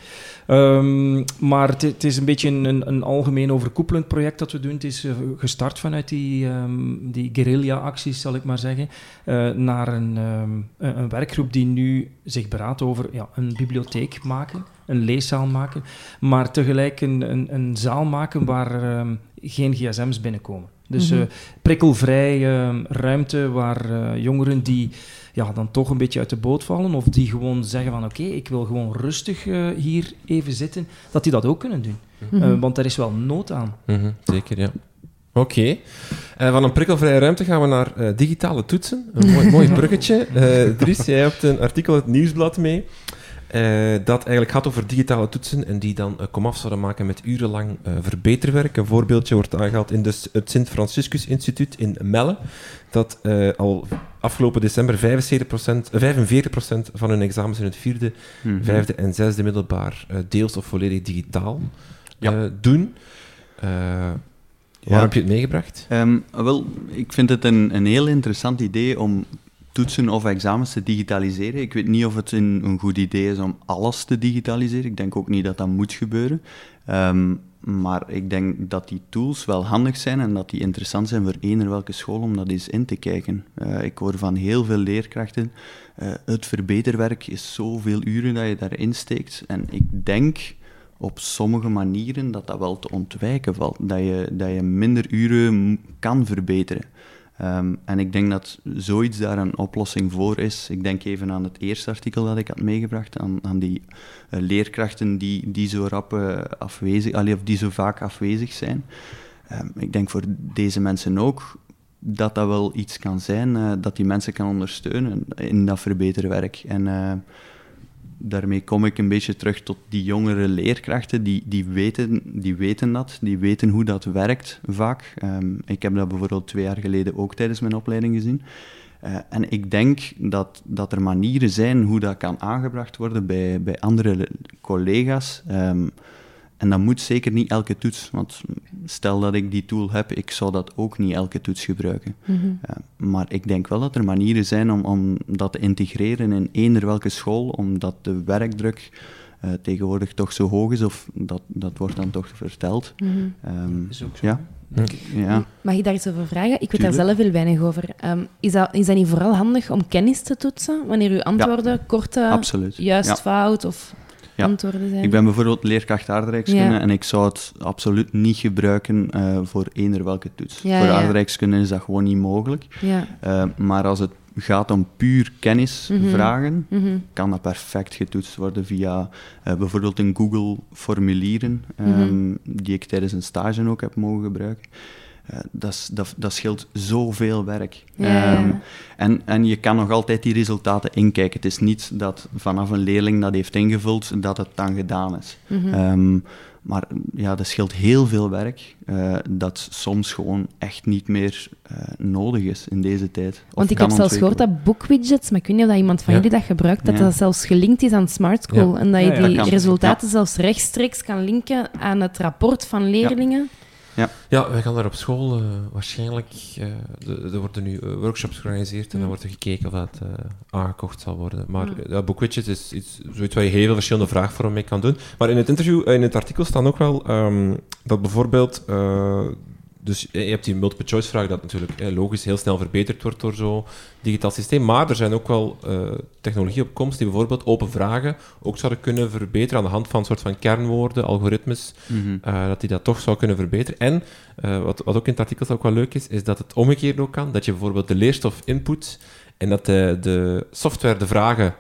C: Ehm, maar het, is een beetje een, een, een algemeen overkoepelend project dat we doen. Het is eh, gestart vanuit die, ehm, die guerrilla-acties zal ik maar zeggen, uh, naar een, um, een, werkgroep die nu zich beraadt over ja, een bibliotheek maken, een leeszaal maken, maar tegelijk een, een, een zaal maken waar um, geen gsm's binnenkomen. Dus mm -hmm. prikkelvrij uh, ruimte waar uh, jongeren die ja, dan toch een beetje uit de boot vallen of die gewoon zeggen van oké, okay, ik wil gewoon rustig uh, hier even zitten, dat die dat ook kunnen doen. Mm -hmm. want er is wel nood aan.
A: Mm -hmm. Zeker, ja. Oké. Okay. Uh, van een prikkelvrije ruimte gaan we naar uh, digitale toetsen. Een mooi, mooi bruggetje. Uh, Dries, jij hebt een artikel uit het Nieuwsblad mee. Dat eigenlijk gaat over digitale toetsen en die dan komaf zouden maken met urenlang verbeterwerk. Een voorbeeldje wordt aangehaald in de, het Sint-Franciscus Instituut in Melle. Dat al afgelopen december 75%, 45% van hun examens in het vierde, mm -hmm. vijfde en zesde middelbaar deels of volledig digitaal ja. doen. Waar heb je het meegebracht?
D: Um, wel, ik vind het een, een heel interessant idee om toetsen of examens te digitaliseren. Ik weet niet of het een, een goed idee is om alles te digitaliseren. Ik denk ook niet dat dat moet gebeuren. Um, maar ik denk dat die tools wel handig zijn en dat die interessant zijn voor eender welke school om dat eens in te kijken. Uh, ik hoor van heel veel leerkrachten, uh, het verbeterwerk is zoveel uren dat je daarin steekt. En ik denk op sommige manieren dat dat wel te ontwijken valt. Dat je, dat je minder uren kan verbeteren. Um, en ik denk dat zoiets daar een oplossing voor is. Ik denk even aan het eerste artikel dat ik had meegebracht, aan, aan die uh, leerkrachten die, die zo rap uh, afwezig, allee, of die zo vaak afwezig zijn. Um, ik denk voor deze mensen ook dat dat wel iets kan zijn, uh, dat die mensen kan ondersteunen in dat verbeterwerk. En daarmee kom ik een beetje terug tot die jongere leerkrachten, die, die, weten, die weten dat, die weten hoe dat werkt vaak. Um, ik heb dat bijvoorbeeld twee jaar geleden ook tijdens mijn opleiding gezien. Uh, en ik denk dat, dat er manieren zijn hoe dat kan aangebracht worden bij, bij andere collega's. Um, en dat moet zeker niet elke toets, want stel dat ik die tool heb, ik zou dat ook niet elke toets gebruiken. Mm -hmm. uh, maar ik denk wel dat er manieren zijn om, om dat te integreren in eender welke school, omdat de werkdruk uh, tegenwoordig toch zo hoog is, of dat, dat wordt dan toch verteld. Mm -hmm. um,
C: is ook zo.
D: Ja. Ja.
B: Mag ik daar iets over vragen? Ik weet Tuurlijk. daar zelf heel weinig over. Um, is, dat, is dat niet vooral handig om kennis te toetsen, wanneer uw antwoorden ja. kort,
D: Absoluut.
B: juist,
D: ja.
B: fout of ja. antwoorden zijn?
D: Ik ben bijvoorbeeld leerkracht aardrijkskunde ja. en ik zou het absoluut niet gebruiken uh, voor eender welke toets.
B: Ja,
D: voor aardrijkskunde is dat gewoon niet mogelijk.
B: Ja.
D: Uh, maar als het gaat om puur kennis
B: Mhm. Mhm.
D: kan dat perfect getoetst worden via uh, bijvoorbeeld een Google formulieren, um,
B: Mhm.
D: die ik tijdens een stage ook heb mogen gebruiken. Uh, dat, dat, dat scheelt zoveel werk.
B: Ja,
D: Ehm, en, en je kan nog altijd die resultaten inkijken. Het is niet dat vanaf een leerling dat heeft ingevuld, dat het dan gedaan is.
B: Mhm.
D: Ehm, maar ja, dat scheelt heel veel werk, eh, dat soms gewoon echt niet meer eh, nodig is in deze tijd.
B: Want ik heb zelfs gehoord dat bookwidgets, maar ik weet niet of dat iemand van
A: Ja.
B: jullie dat gebruikt, dat
D: Ja.
B: dat zelfs gelinkt is aan Smart School. En dat je
C: Ja, ja,
B: die
D: dat
B: resultaten zelfs rechtstreeks kan linken aan het rapport van leerlingen.
A: Ja, wij gaan daar op school eh, waarschijnlijk... eh, de- er worden nu eh, workshops georganiseerd en dan
B: Mm.
A: wordt er gekeken of dat eh, aangekocht zal worden. Maar
B: Mm.
A: ja, BookWidget is iets, zoiets waar je heel veel verschillende vraagvormen mee kan doen. Maar in het interview, in het artikel staan ook wel ehm, dat bijvoorbeeld... eh, dus je je hebt die multiple choice vraag dat natuurlijk eh, logisch heel snel verbeterd wordt door zo'n digitaal systeem. Maar er zijn ook wel eh technologieën op komst die bijvoorbeeld open vragen ook zouden kunnen verbeteren aan de hand van een soort van kernwoorden, algoritmes,
D: Mhm.
A: eh, dat die dat toch zou kunnen verbeteren. En eh, wat, wat ook in het artikel ook wel leuk is, is dat het omgekeerd ook kan. Dat je bijvoorbeeld de leerstof input en dat de, de software de vragen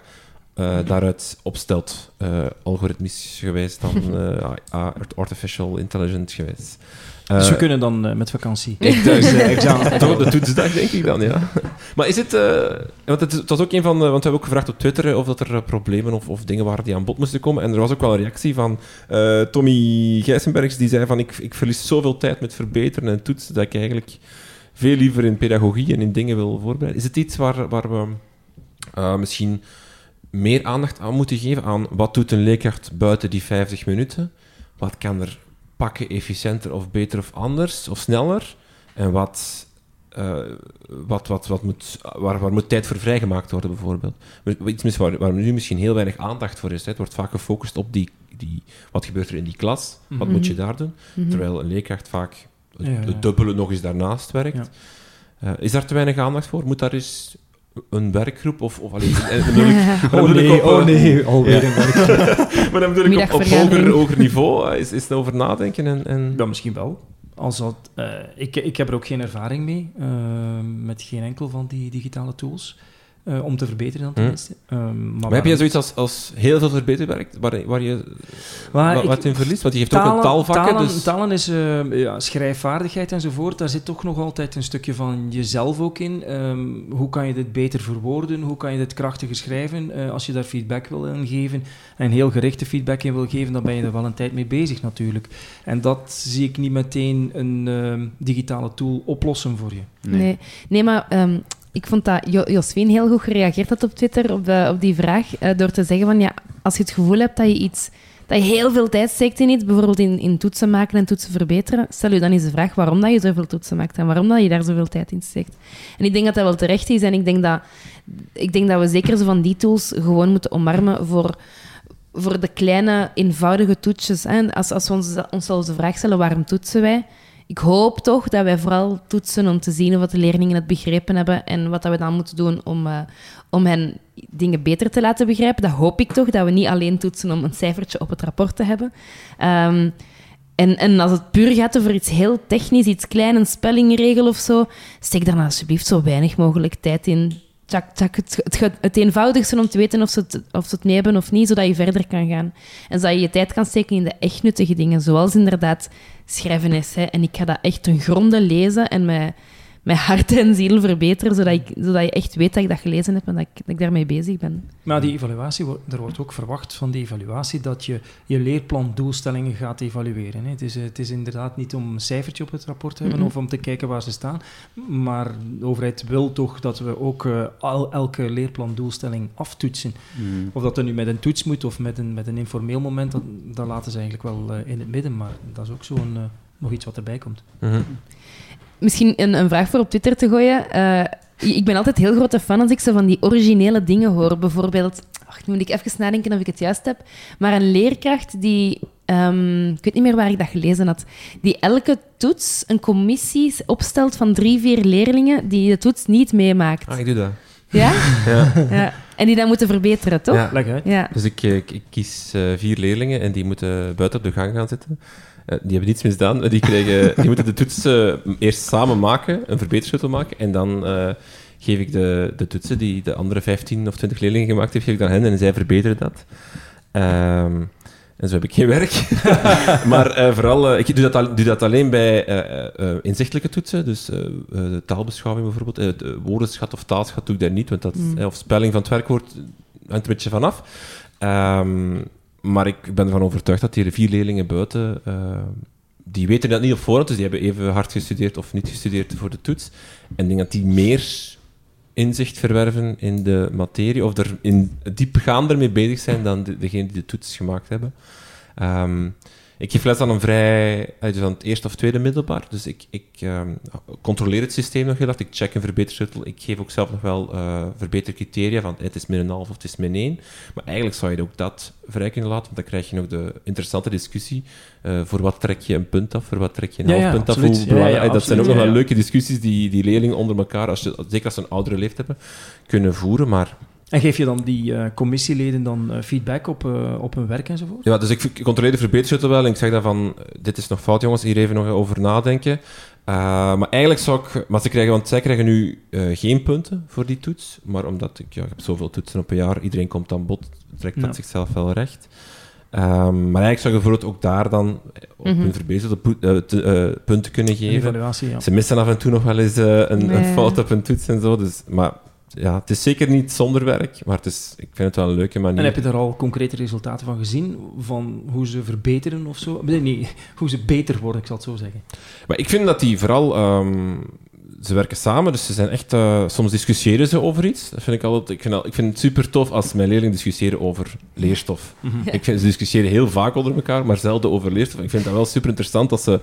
A: eh, daaruit opstelt, eh, algoritmisch gewijs dan eh, artificial intelligence
C: Dus
A: Eh,
C: we kunnen dan eh, met vakantie.
A: ik thuis,
C: eh, examen.
A: Toch de toetsdag, denk ik dan, ja. Maar is het... eh, want het, is- het was ook een van... de- want we hebben ook gevraagd op Twitter eh, of dat er eh, problemen of, of dingen waren die aan bod moesten komen. En er was ook wel een reactie van eh, Tommy Gijsenbergs, die zei van ik, ik verlies zoveel tijd met verbeteren en toetsen dat ik eigenlijk veel liever in pedagogie en in dingen wil voorbereiden. Is het iets waar, waar we eh, misschien meer aandacht aan moeten geven aan wat doet een leerkracht buiten die 50 minuten? Wat kan er pakken efficiënter of beter of anders of sneller? En wat, eh, wat, wat, wat moet, waar, waar moet tijd voor vrijgemaakt worden, bijvoorbeeld? Iets waar, waar nu misschien heel weinig aandacht voor is. Hè. Het wordt vaak gefocust op die, die, wat gebeurt er in die klas, wat
C: Mhm.
A: moet je daar doen?
B: Mhm.
A: Terwijl een leerkracht vaak het,
C: Ja, ja.
A: het dubbele nog eens daarnaast werkt.
C: Ja.
A: Eh, is daar te weinig aandacht voor? Moet daar eens een werkgroep of... of allee, dan
C: Oh
A: bedoel ik
C: nee,
A: op,
C: oh
A: eh,
C: nee, alweer een werk.
A: Maar dan bedoel ik op, op hoger, hoger niveau. eh, Is, is het over nadenken en... en...
C: Ja, misschien wel. Als dat, eh, ik, ik heb er ook geen ervaring mee, eh, met geen enkel van die digitale tools, eh, om te verbeteren dan tenminste. Ehm, maar
A: Maar heb jij zoiets als, als heel veel verbeterwerk, waar, waar je
C: Maar
A: wat,
C: ik-
A: wat in verliest? Want je heeft ook een taalvakken,
C: talen,
A: dus...
C: talen is eh, ja, schrijfvaardigheid enzovoort. Daar zit toch nog altijd een stukje van jezelf ook in. Ehm, hoe kan je dit beter verwoorden? Hoe kan je dit krachtiger schrijven? Eh, als je daar feedback wil in geven en heel gerichte feedback in wil geven, dan ben je er wel een tijd mee bezig natuurlijk. En dat zie ik niet meteen een ehm, digitale tool oplossen voor je.
B: Nee, nee maar ehm, ik vond dat jo Joswien heel goed gereageerd had op Twitter op, de, op die vraag. eh, door te zeggen van ja, als je het gevoel hebt dat je iets. Dat je heel veel tijd steekt in iets, bijvoorbeeld in, in toetsen maken en toetsen verbeteren, stel je dan eens de vraag waarom dat je zoveel toetsen maakt en waarom dat je daar zoveel tijd in steekt. En ik denk dat dat wel terecht is en ik denk dat, ik denk dat we zeker zo van die tools gewoon moeten omarmen voor, voor de kleine, eenvoudige toetsjes. Hè. Als, als we ons, onszelf de vraag stellen waarom toetsen wij, ik hoop toch dat wij vooral toetsen om te zien of de leerlingen het begrepen hebben en wat dat we dan moeten doen om, eh, om hen dingen beter te laten begrijpen. Dat hoop ik toch, dat we niet alleen toetsen om een cijfertje op het rapport te hebben. Ehm, en, en als het puur gaat over iets heel technisch, iets klein, een spellingregel of zo, steek daar alsjeblieft zo weinig mogelijk tijd in. Tjak, het, het, het eenvoudigste om te weten of ze, het, of het mee hebben of niet, zodat je verder kan gaan. En zodat je je tijd kan steken in de echt nuttige dingen, zoals inderdaad schrijven essay. En ik ga dat echt ten gronde lezen en met, met hart en ziel verbeteren, zodat, ik, zodat je echt weet dat ik dat gelezen heb en dat ik, dat ik daarmee bezig ben.
C: Maar die evaluatie, er wordt ook verwacht van die evaluatie dat je je leerplandoelstellingen gaat evalueren. Hè. Het, is, het is inderdaad niet om een cijfertje op het rapport te hebben of om te kijken waar ze staan, maar de overheid wil toch dat we ook eh, al, elke leerplandoelstelling aftoetsen.
D: Mm.
C: Of dat er nu met een toets moet of met een, met een informeel moment, dat, dat laten ze eigenlijk wel eh, in het midden, maar dat is ook zo'n eh, nog iets wat erbij komt.
A: Mhm.
B: Misschien een, een vraag voor op Twitter te gooien. Eh, ik ben altijd heel grote fan als ik zo van die originele dingen hoor. Bijvoorbeeld, ach, nu moet ik even nadenken of ik het juist heb, maar een leerkracht die, ehm, ik weet niet meer waar ik dat gelezen had, die elke toets een commissie opstelt van drie, vier leerlingen die de toets niet meemaakt.
A: Ah, ik doe dat.
B: Ja?
A: Ja.
B: ja? En die dan moeten verbeteren, toch?
A: Ja.
C: Leg uit.
B: Ja.
A: Dus ik, eh, ik, ik kies eh, vier leerlingen en die moeten buiten op de gang gaan zitten. Eh, die hebben niets misdaan. Eh, Die, krijgen, die moeten de toetsen eerst samen maken, een verbetersleutel maken, en dan eh, geef ik de, de toetsen die de andere 15 of 20 leerlingen gemaakt heeft, geef ik aan hen en zij verbeteren dat. Ehm, en zo heb ik geen werk. maar eh, vooral, eh, ik doe dat, al- doe dat alleen bij eh, eh, eh, inzichtelijke toetsen. Dus eh, eh, taalbeschouwing bijvoorbeeld. Eh, de woordenschat of taalschat doe ik daar niet, want dat,
B: Mm.
A: eh, of spelling van het werkwoord hangt een beetje vanaf. Ehm maar ik ben ervan overtuigd dat die vier leerlingen buiten, eh, die weten dat niet op voorhand, dus die hebben even hard gestudeerd of niet gestudeerd voor de toets. En ik denk dat die meer inzicht verwerven in de materie, of er in diepgaander mee bezig zijn dan de, degene die de toets gemaakt hebben. Ehm, ik geef les aan een vrij, eh, dus aan het eerste of tweede middelbaar, dus ik, ik ehm, controleer het systeem nog heel hard, ik check een verbetersleutel, ik geef ook zelf nog wel eh verbetercriteria van het is min een half of het is min één, maar eigenlijk zou je ook dat vrij kunnen laten, want dan krijg je nog de interessante discussie, eh, voor wat trek je een punt af, voor wat trek je een
C: Ja,
A: half
C: ja,
A: punt af, hoe
C: Ja,
A: dat zijn ook nog wel leuke discussies die, die leerlingen onder elkaar, als je, zeker als ze een oudere leeftijd hebben, kunnen voeren, maar
C: En geef je dan die eh, commissieleden dan eh, feedback op, eh, op hun werk enzovoort?
A: Ja, dus ik, ik controleer de verbetersleutel wel en ik zeg dan van, dit is nog fout jongens, hier even nog over nadenken. Eh, maar eigenlijk zou ik, maar ze krijgen, want zij krijgen nu eh, geen punten voor die toets, maar omdat ik, ja, ik heb zoveel toetsen op een jaar, iedereen komt aan bod, trekt dat
C: Ja.
A: zichzelf wel recht. Ehm, maar eigenlijk zou je bijvoorbeeld ook daar dan op hun te- eh, punten kunnen geven.
C: evaluatie, ja.
A: Ze missen af en toe nog wel eens een, een fout op een toets en zo, dus, maar ja, het is zeker niet zonder werk, maar het is, ik vind het wel een leuke manier.
C: En heb je daar al concrete resultaten van gezien? Van hoe ze verbeteren of zo? Nee, nee, hoe ze beter worden, ik zal het zo zeggen.
A: Maar ik vind dat die vooral... ehm, ze werken samen, dus ze zijn echt... eh, soms discussiëren ze over iets. Dat vind ik altijd... Ik vind, al- ik vind het super tof als mijn leerlingen discussiëren over leerstof. Ik vind, ze discussiëren heel vaak onder elkaar, maar zelden over leerstof. Ik vind dat wel super interessant als ze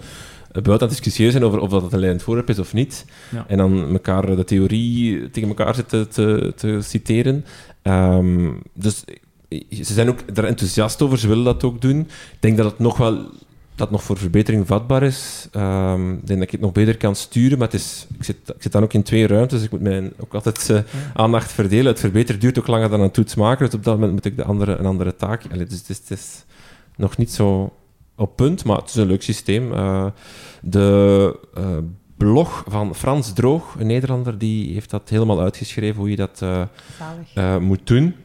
A: buiten aan het discussiëren zijn over of dat een leidend voorwerp is of niet.
C: Ja.
A: En dan elkaar de theorie tegen elkaar zitten te, te citeren. Ehm, dus eh, ze zijn ook er enthousiast over, ze willen dat ook doen. Ik denk dat het nog wel dat nog voor verbetering vatbaar is. Ehm, ik denk dat ik het nog beter kan sturen, maar het is, ik, zit, ik zit dan ook in twee ruimtes, ik moet mijn ook altijd uh, aandacht verdelen. Het verbeteren duurt ook langer dan een toets maken, dus op dat moment moet ik de andere, een andere taak... Allee, dus het is, het is nog niet zo op punt, maar het is een leuk systeem. Uh, de uh, blog van Frans Droog, een Nederlander, die heeft dat helemaal uitgeschreven, hoe je dat moet doen.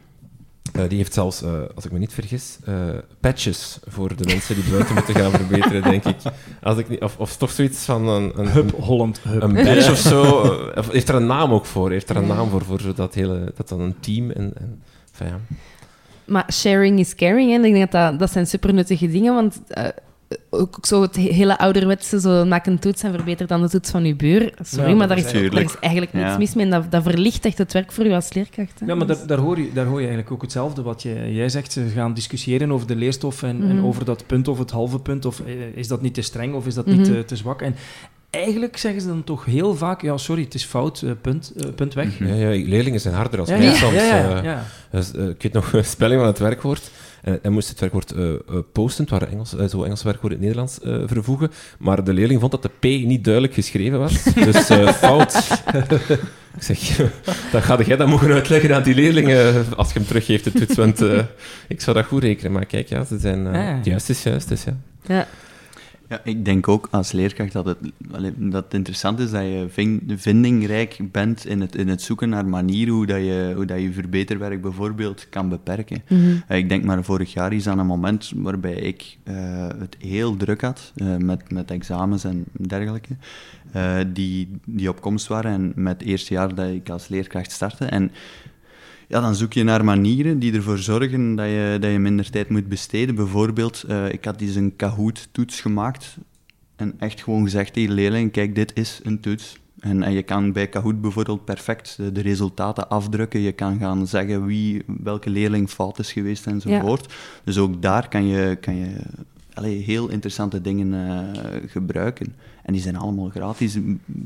A: Uh, die heeft zelfs, uh, als ik me niet vergis, uh, patches voor de mensen die buiten moeten gaan verbeteren, denk ik. Als ik niet, of, of toch zoiets van een... een
C: Hub Holland Hub.
A: Een badge of zo. Of heeft er een naam ook voor? Heeft er een naam voor, voor dat hele... Dat dan een team en... en enfin, ja.
B: Maar sharing is caring, hè. Ik denk dat dat, dat zijn supernuttige dingen, want ook zo het hele ouderwetse, zo maak een toets en verbeter dan de toets van uw buur. Sorry, ja, maar daar is, daar is, eigenlijk niets ja. mis mee. Dat, dat verlicht echt het werk voor u als leerkracht. Hè.
C: Ja, maar daar, daar, hoor je, daar hoor je eigenlijk ook hetzelfde. Wat je, jij zegt, ze gaan discussiëren over de leerstof en, mm -hmm. en, over dat punt of het halve punt. Of is dat niet te streng of is dat mm -hmm. niet te, te, zwak? En eigenlijk zeggen ze dan toch heel vaak, ja, sorry, het is fout, uh, punt, uh, punt weg.
A: Ja, ja, leerlingen zijn harder als ja, soms. Ja, ja, dus, ik weet nog, spelling van het werkwoord. En hij moest het werkwoord uh, posten, het waren Engels, uh, zo Engels werkwoord in het Nederlands vervoegen. Maar de leerling vond dat de P niet duidelijk geschreven was. Dus fout. ik zeg, dat ga jij dan mogen uitleggen aan die leerlingen als je hem teruggeeft, de toets. Want ik zou dat goed rekenen. Maar kijk, ja, ze zijn... Ah. Juist is juist, dus ja.
B: Ja.
D: Ja, ik denk ook als leerkracht dat het, dat het interessant is dat je vindingrijk bent in het, in het zoeken naar manieren hoe, dat je, hoe dat je verbeterwerk bijvoorbeeld kan beperken.
B: Mm -hmm.
D: uh, ik denk maar vorig jaar is aan een moment waarbij ik uh, het heel druk had uh, met, met examens en dergelijke, die, die op komst waren en met het eerste jaar dat ik als leerkracht startte. En ja, dan zoek je naar manieren die ervoor zorgen dat je, dat je minder tijd moet besteden. Bijvoorbeeld, uh, ik had eens een Kahoot-toets gemaakt en echt gewoon gezegd tegen leerlingen, kijk, dit is een toets. En, en je kan bij Kahoot bijvoorbeeld perfect de, de, resultaten afdrukken. Je kan gaan zeggen wie, welke leerling fout is geweest enzovoort. Ja. Dus ook daar kan je, kan je allee, heel interessante dingen uh, gebruiken. En die zijn allemaal gratis.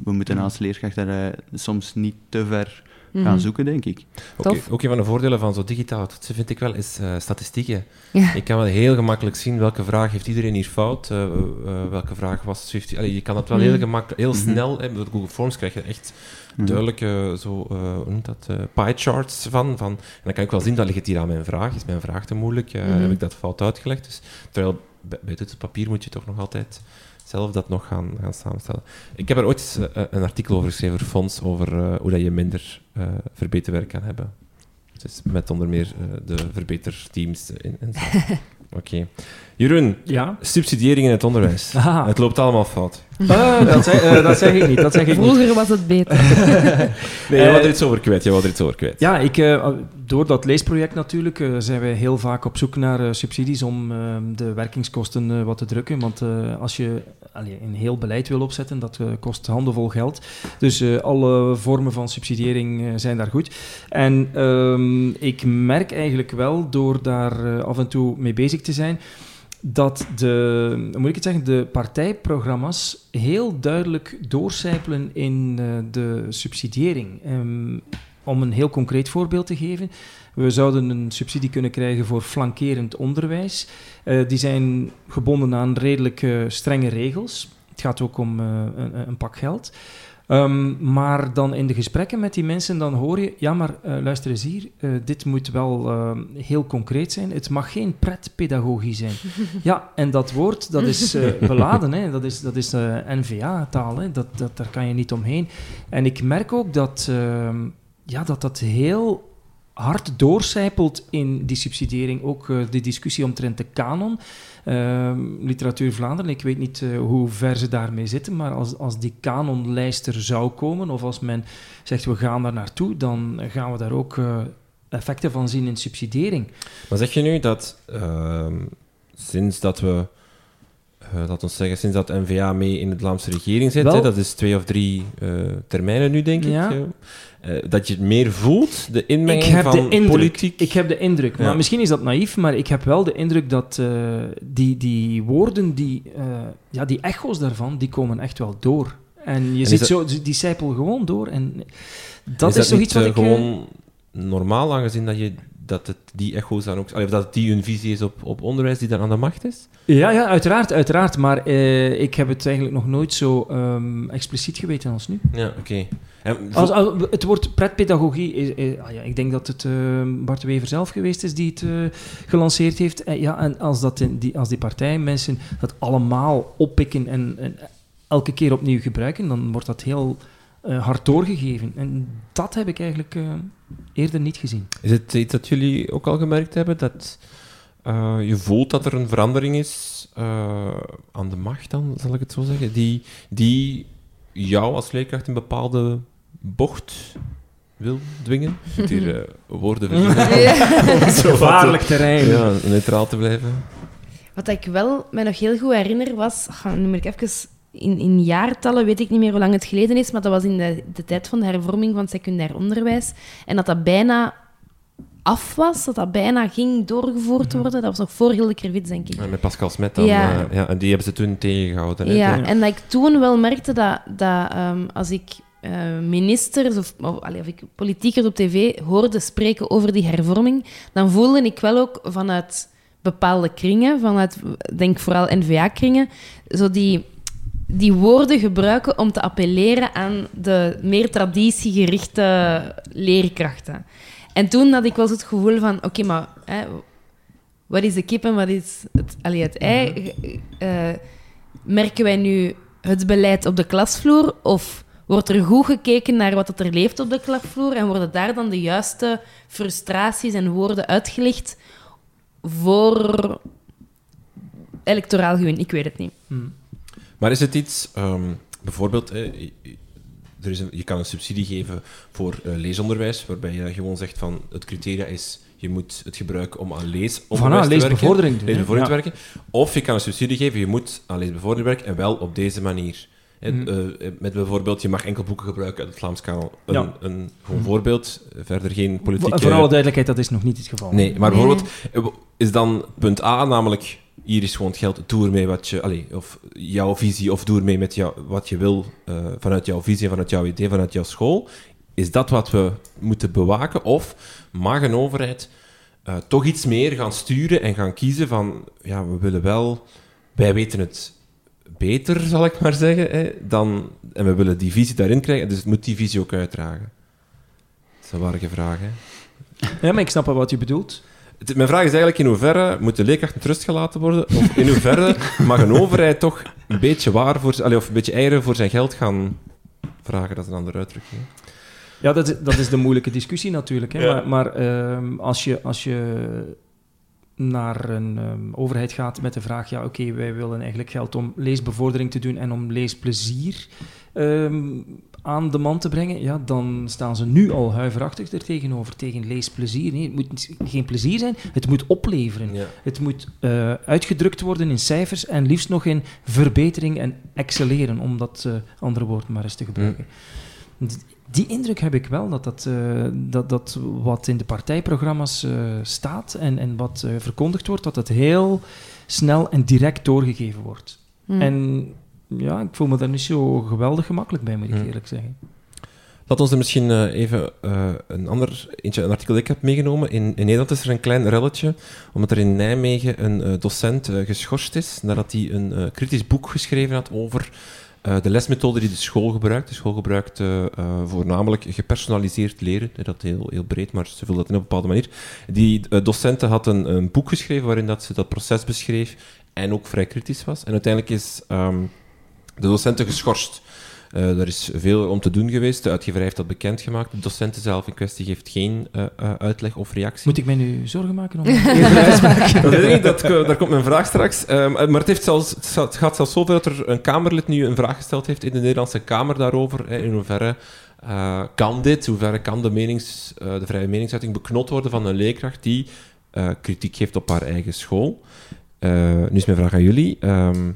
D: We moeten als leerkracht daar uh, soms niet te ver gaan mm. zoeken, denk ik.
A: Okay. Ook een van de voordelen van zo digitaal toetsen vind ik wel, is uh, statistieken. Ja. Ik kan wel heel gemakkelijk zien welke vraag heeft iedereen hier fout, uh, uh, welke vraag was 50... Allee, je kan dat wel mm. heel, gemakkelijk, heel mm -hmm. snel, hè, met Google Forms krijg je echt mm. duidelijke zo, hoe noemt dat, pie charts van, van. En dan kan ik wel zien, dat ligt hier aan mijn vraag. Is mijn vraag te moeilijk? -hmm. Heb ik dat fout uitgelegd? Dus, terwijl bij, bij het papier moet je toch nog altijd zelf dat nog gaan, gaan samenstellen. Ik heb er ooit uh, een artikel over geschreven voor Fonds, over uh, hoe dat je minder uh, verbeterwerk kan hebben. Dus met onder meer de verbeterteams in, en zo. Oké. Okay. Jeroen,
C: ja?
A: subsidiëring in het onderwijs.
C: Aha.
A: Het loopt allemaal fout.
C: Uh, dat, zeg, uh, dat, zeg, ik niet. Dat zeg ik
B: Vroeger
C: niet.
B: was het beter.
A: nee, je uh, er iets over kwijt. Je er iets over kwijt.
C: Ja, ik, uh, door dat leesproject natuurlijk zijn wij heel vaak op zoek naar subsidies om de werkingskosten wat te drukken. Want als je allee, een heel beleid wil opzetten, dat kost handenvol geld. Dus alle vormen van subsidiëring zijn daar goed. En ehm, ik merk eigenlijk wel, door daar af en toe mee bezig te zijn dat de, moet ik het zeggen, de partijprogramma's heel duidelijk doorcijpelen in uh, de subsidiëring. Um, om een heel concreet voorbeeld te geven. We zouden een subsidie kunnen krijgen voor flankerend onderwijs. Uh, die zijn gebonden aan redelijk strenge regels. Het gaat ook om een, een pak geld. Um, maar dan in de gesprekken met die mensen, dan hoor je, ja, maar uh, luister eens hier, uh, dit moet wel uh, heel concreet zijn. Het mag geen pretpedagogie zijn. ja, en dat woord, dat is beladen, hè. dat is, dat is NVA-taal, dat, dat, daar kan je niet omheen. En ik merk ook dat ehm, ja, dat, dat heel hard doorcijpelt in die subsidiëring. Ook de discussie omtrent de kanon. Uh, Literatuur Vlaanderen, ik weet niet uh, hoe ver ze daarmee zitten, maar als, als die kanonlijst er zou komen, of als men zegt we gaan daar naartoe, dan gaan we daar ook uh, effecten van zien in subsidiëring.
A: Maar zeg je nu dat ehm, sinds dat we uh, dat ons zeggen, sinds dat NVA mee in de Vlaamse regering zit, hè, dat is twee of drie uh, termijnen nu, denk
C: ja.
A: ik. Uh, dat je het meer voelt, de inmenging van
C: de
A: politiek.
C: Ik heb de indruk, maar ja. misschien is dat naïef, maar ik heb wel de indruk dat die, die woorden, die, ja, die echo's daarvan, die komen echt wel door. En je en ziet dat... zo, die zijpel gewoon door. En dat is,
A: is
C: zoiets wat ik...
A: gewoon normaal, aangezien dat je dat het die echo's dan ook... of dat die hun visie is op, op onderwijs die dan aan de macht is?
C: Ja, ja uiteraard, uiteraard. Maar eh, ik heb het eigenlijk nog nooit zo ehm, expliciet geweten als nu.
A: Ja, oké.
C: Als, het woord pretpedagogie, is, ah ja, ik denk dat het eh, Bart Wever zelf geweest is die het eh, gelanceerd heeft. En, ja, en als, dat in die, als die partijmensen dat allemaal oppikken en, en elke keer opnieuw gebruiken, dan wordt dat heel eh, hard doorgegeven. En dat heb ik eigenlijk eh, eerder niet gezien.
A: Is het iets dat jullie ook al gemerkt hebben? Dat eh, je voelt dat er een verandering is eh, aan de macht dan, zal ik het zo zeggen, die, die jou als leerkracht een bepaalde bocht wil dwingen? Moet hier woorden verzinnen. Zo wat,
C: Gevaarlijk terrein.
A: Ja, neutraal te blijven.
B: Wat ik wel me nog heel goed herinner was... ah, nu moet ik even... In, in jaartallen weet ik niet meer hoe lang het geleden is, maar dat was in de, de tijd van de hervorming van het secundair onderwijs. En dat dat bijna af was, dat dat bijna ging doorgevoerd worden. Dat was nog voor Hilde Krevits, denk ik.
A: Met Pascal Smet dan.
B: Ja.
A: eh, ja, en die hebben ze toen tegengehouden. Hè?
B: Ja, en dat ik toen wel merkte dat, dat ehm, als ik eh, ministers of, of, allee, of ik politiekers op tv hoorde spreken over die hervorming, dan voelde ik wel ook vanuit bepaalde kringen, vanuit, denk vooral N-VA-kringen, zo die, die woorden gebruiken om te appelleren aan de meer traditiegerichte leerkrachten. En toen had ik wel het gevoel van, oké, maar hè, wat is de kip en wat is het, allee, het ei? Eh, merken wij nu het beleid op de klasvloer of wordt er goed gekeken naar wat er leeft op de klasvloer en worden daar dan de juiste frustraties en woorden uitgelicht voor electoraal gewin? Ik weet het niet.
C: Hmm.
A: Maar is het iets, ehm, bijvoorbeeld, er is een, je kan een subsidie geven voor eh, leesonderwijs, waarbij je gewoon zegt van het criteria is je moet het gebruiken om aan leesonderwijs
C: Voilà,
A: te werken.
C: leesbevordering doen, hè?
A: leesbevordering
C: Ja.
A: te werken. Of je kan een subsidie geven, je moet aan leesbevordering werken en wel op deze manier.
C: Mhm.
A: eh, met bijvoorbeeld, je mag enkel boeken gebruiken uit het Vlaams kanaal. Een,
C: Ja.
A: een gewoon
C: Mhm.
A: voorbeeld, verder geen politieke...
C: voor alle duidelijkheid, dat is nog niet het geval.
A: Nee, maar bijvoorbeeld eh, is dan punt A namelijk hier is gewoon het geld, doe ermee wat je, allee, of jouw visie, of doe ermee met wat je wil eh, vanuit jouw visie, vanuit jouw idee, vanuit jouw school. Is dat wat we moeten bewaken? Of mag een overheid eh, toch iets meer gaan sturen en gaan kiezen van, ja, we willen wel, wij weten het beter, zal ik maar zeggen, hè, dan, en we willen die visie daarin krijgen, dus het moet die visie ook uitdragen. Dat is een warge vraag, hè.
C: Ja, maar ik snap wel wat je bedoelt.
A: Mijn vraag is eigenlijk in hoeverre moet de leerkracht met rust gelaten worden? Of in hoeverre mag een overheid toch een beetje waar voor, allee, of een beetje eieren voor zijn geld gaan vragen? Dat is een andere uitdrukking.
C: Ja, dat is, dat is de moeilijke discussie natuurlijk. Hè.
A: Ja.
C: Maar, maar ehm, als, je, als je naar een ehm, overheid gaat met de vraag: ja, oké, wij willen eigenlijk geld om leesbevordering te doen en om leesplezier ehm, aan de man te brengen, ja, dan staan ze nu al huiverachtig er tegenover, tegen leesplezier. Nee, het moet geen plezier zijn, het moet opleveren.
A: Ja.
C: Het moet eh, uitgedrukt worden in cijfers en liefst nog in verbetering en excelleren, om dat eh, andere woord maar eens te gebruiken. Die indruk heb ik wel, dat, dat, eh, dat, dat wat in de partijprogramma's eh, staat en, en wat eh, verkondigd wordt, dat het heel snel en direct doorgegeven wordt.
B: Hm.
C: En ja, ik voel me daar niet zo geweldig gemakkelijk bij, moet ik
A: Hm.
C: eerlijk zeggen.
A: Laat ons er misschien eh, even eh, een ander eentje, een artikel dat ik heb meegenomen. In, in Nederland is er een klein relletje, omdat er in Nijmegen een eh, docent geschorst is nadat hij een kritisch boek geschreven had over de lesmethode die de school gebruikt. De school gebruikt voornamelijk gepersonaliseerd leren, dat heel, heel breed, maar ze vullen dat in op een bepaalde manier. Die docenten had een, een boek geschreven waarin dat ze dat proces beschreef en ook vrij kritisch was. En uiteindelijk is ehm, de docenten geschorst. Eh, er is veel om te doen geweest. De uitgeverij heeft dat bekendgemaakt. De docenten zelf in kwestie geeft geen eh, eh, uitleg of reactie.
C: Moet ik mij nu zorgen maken om uitspraak?
A: Dat daar komt mijn vraag straks. Ehm, maar het, heeft zelfs, het gaat- zelfs zover dat er een Kamerlid nu een vraag gesteld heeft in de Nederlandse Kamer daarover. Hè, in hoeverre eh, kan dit, hoe hoeverre kan de, menings, eh, de vrije meningsuiting beknot worden van een leerkracht die eh, kritiek geeft op haar eigen school. Eh, nu is mijn vraag aan jullie. Ehm,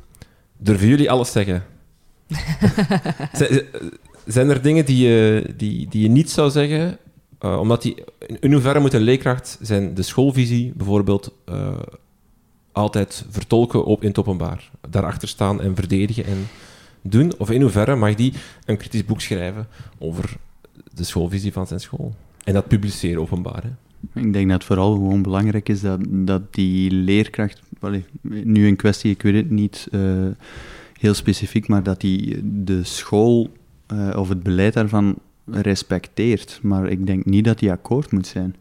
A: durven jullie alles zeggen? zijn, er dingen die je, die, die je niet zou zeggen? Eh, omdat die, in, in hoeverre moet een leerkracht zijn de schoolvisie bijvoorbeeld eh, altijd vertolken op, in het openbaar? Daarachter staan en verdedigen en doen? Of in hoeverre mag die een kritisch boek schrijven over de schoolvisie van zijn school? En dat publiceren openbaar, hè?
D: Ik denk dat het vooral gewoon belangrijk is dat, dat die leerkracht, nu in kwestie, ik weet het niet uh, heel specifiek, maar dat die de school uh, of het beleid daarvan respecteert. Maar ik denk niet dat die akkoord moet zijn.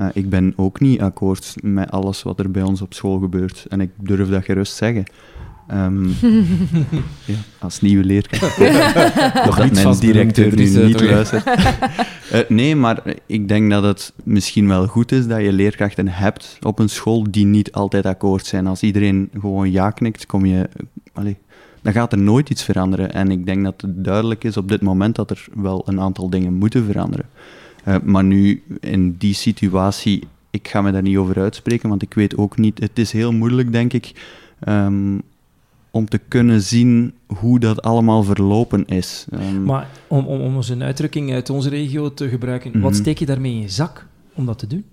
D: Uh, ik ben ook niet akkoord met alles wat er bij ons op school gebeurt. En ik durf dat gerust zeggen. Um, ja, als nieuwe leerkracht. Nog dat mijn directeur nu niet luistert. uh, nee, maar ik denk dat het misschien wel goed is dat je leerkrachten hebt op een school die niet altijd akkoord zijn. Als iedereen gewoon ja knikt, kom je... Allez, dan gaat er nooit iets veranderen. En ik denk dat het duidelijk is op dit moment dat er wel een aantal dingen moeten veranderen. Uh, maar nu, in die situatie, ik ga me daar niet over uitspreken, want ik weet ook niet... Het is heel moeilijk, denk ik, um, om te kunnen zien hoe dat allemaal verlopen is.
C: Um, maar om, om, om een uitdrukking uit onze regio te gebruiken, mm -hmm. wat steek je daarmee in je zak om dat te doen?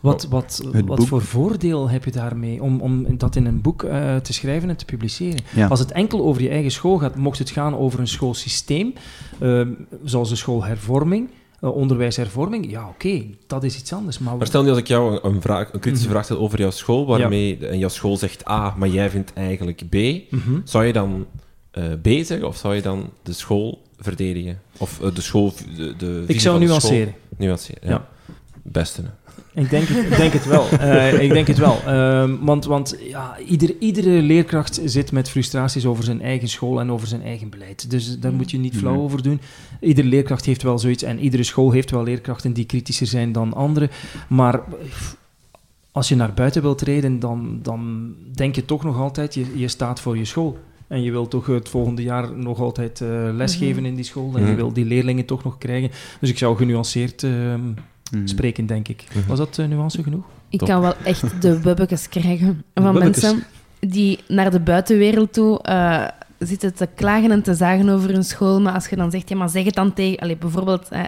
C: Wat, wat, wat voor voordeel heb je daarmee om, om dat in een boek uh, te schrijven en te publiceren? Ja. Als het enkel over je eigen school gaat, mocht het gaan over een schoolsysteem, uh, zoals de schoolhervorming, uh, onderwijshervorming, ja, oké, okay, dat is iets anders. Maar,
A: maar stel nu als ik jou een, vraag, een kritische vraag stel over jouw school, waarmee ja. en jouw school zegt A, maar jij vindt eigenlijk B, mm -hmm. zou je dan uh, B zeggen of zou je dan de school verdedigen? Of uh, de school... De, de
C: ik zou nuanceren.
A: Nuanceren, ja. ja. Beste.
C: Ik denk het, ik denk het wel. Uh, ik denk het wel. Uh, want want ja, ieder, iedere leerkracht zit met frustraties over zijn eigen school en over zijn eigen beleid. Dus daar moet je niet flauw over doen. Iedere leerkracht heeft wel zoiets en iedere school heeft wel leerkrachten die kritischer zijn dan andere. Maar als je naar buiten wilt treden, dan, dan denk je toch nog altijd, je, je staat voor je school. En je wilt toch het volgende jaar nog altijd uh, lesgeven mm -hmm. in die school. En je wil die leerlingen toch nog krijgen. Dus ik zou genuanceerd mm. spreken, denk ik.
A: Mhm.
C: Was dat uh, nuance genoeg?
B: Ik Top. kan wel echt de bubbekes krijgen van mensen die naar de buitenwereld toe uh, zitten te klagen en te zagen over hun school. Maar als je dan zegt, ja, maar zeg het dan tegen... Allee, bijvoorbeeld, uh,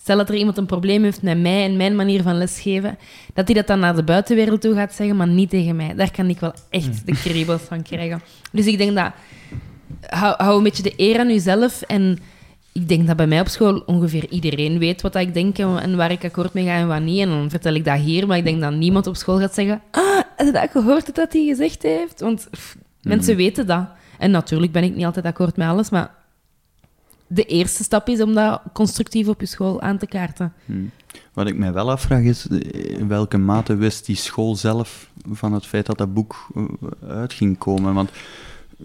B: stel dat er iemand een probleem heeft met mij en mijn manier van lesgeven, dat hij dat dan naar de buitenwereld toe gaat zeggen, maar niet tegen mij. Daar kan ik wel echt de kriebels van krijgen. Dus ik denk dat... Hou, hou een beetje de eer aan jezelf en ik denk dat bij mij op school ongeveer iedereen weet wat ik denk en waar ik akkoord mee ga en wat niet. En dan vertel ik dat hier, maar ik denk dat niemand op school gaat zeggen... Ah, heb je dat gehoord dat hij gezegd heeft? Want pff, mm. mensen weten dat. En natuurlijk ben ik niet altijd akkoord met alles, maar de eerste stap is om dat constructief op je school aan te kaarten.
D: Hmm. Wat ik mij wel afvraag is, in welke mate wist die school zelf van het feit dat dat boek uit ging komen? Want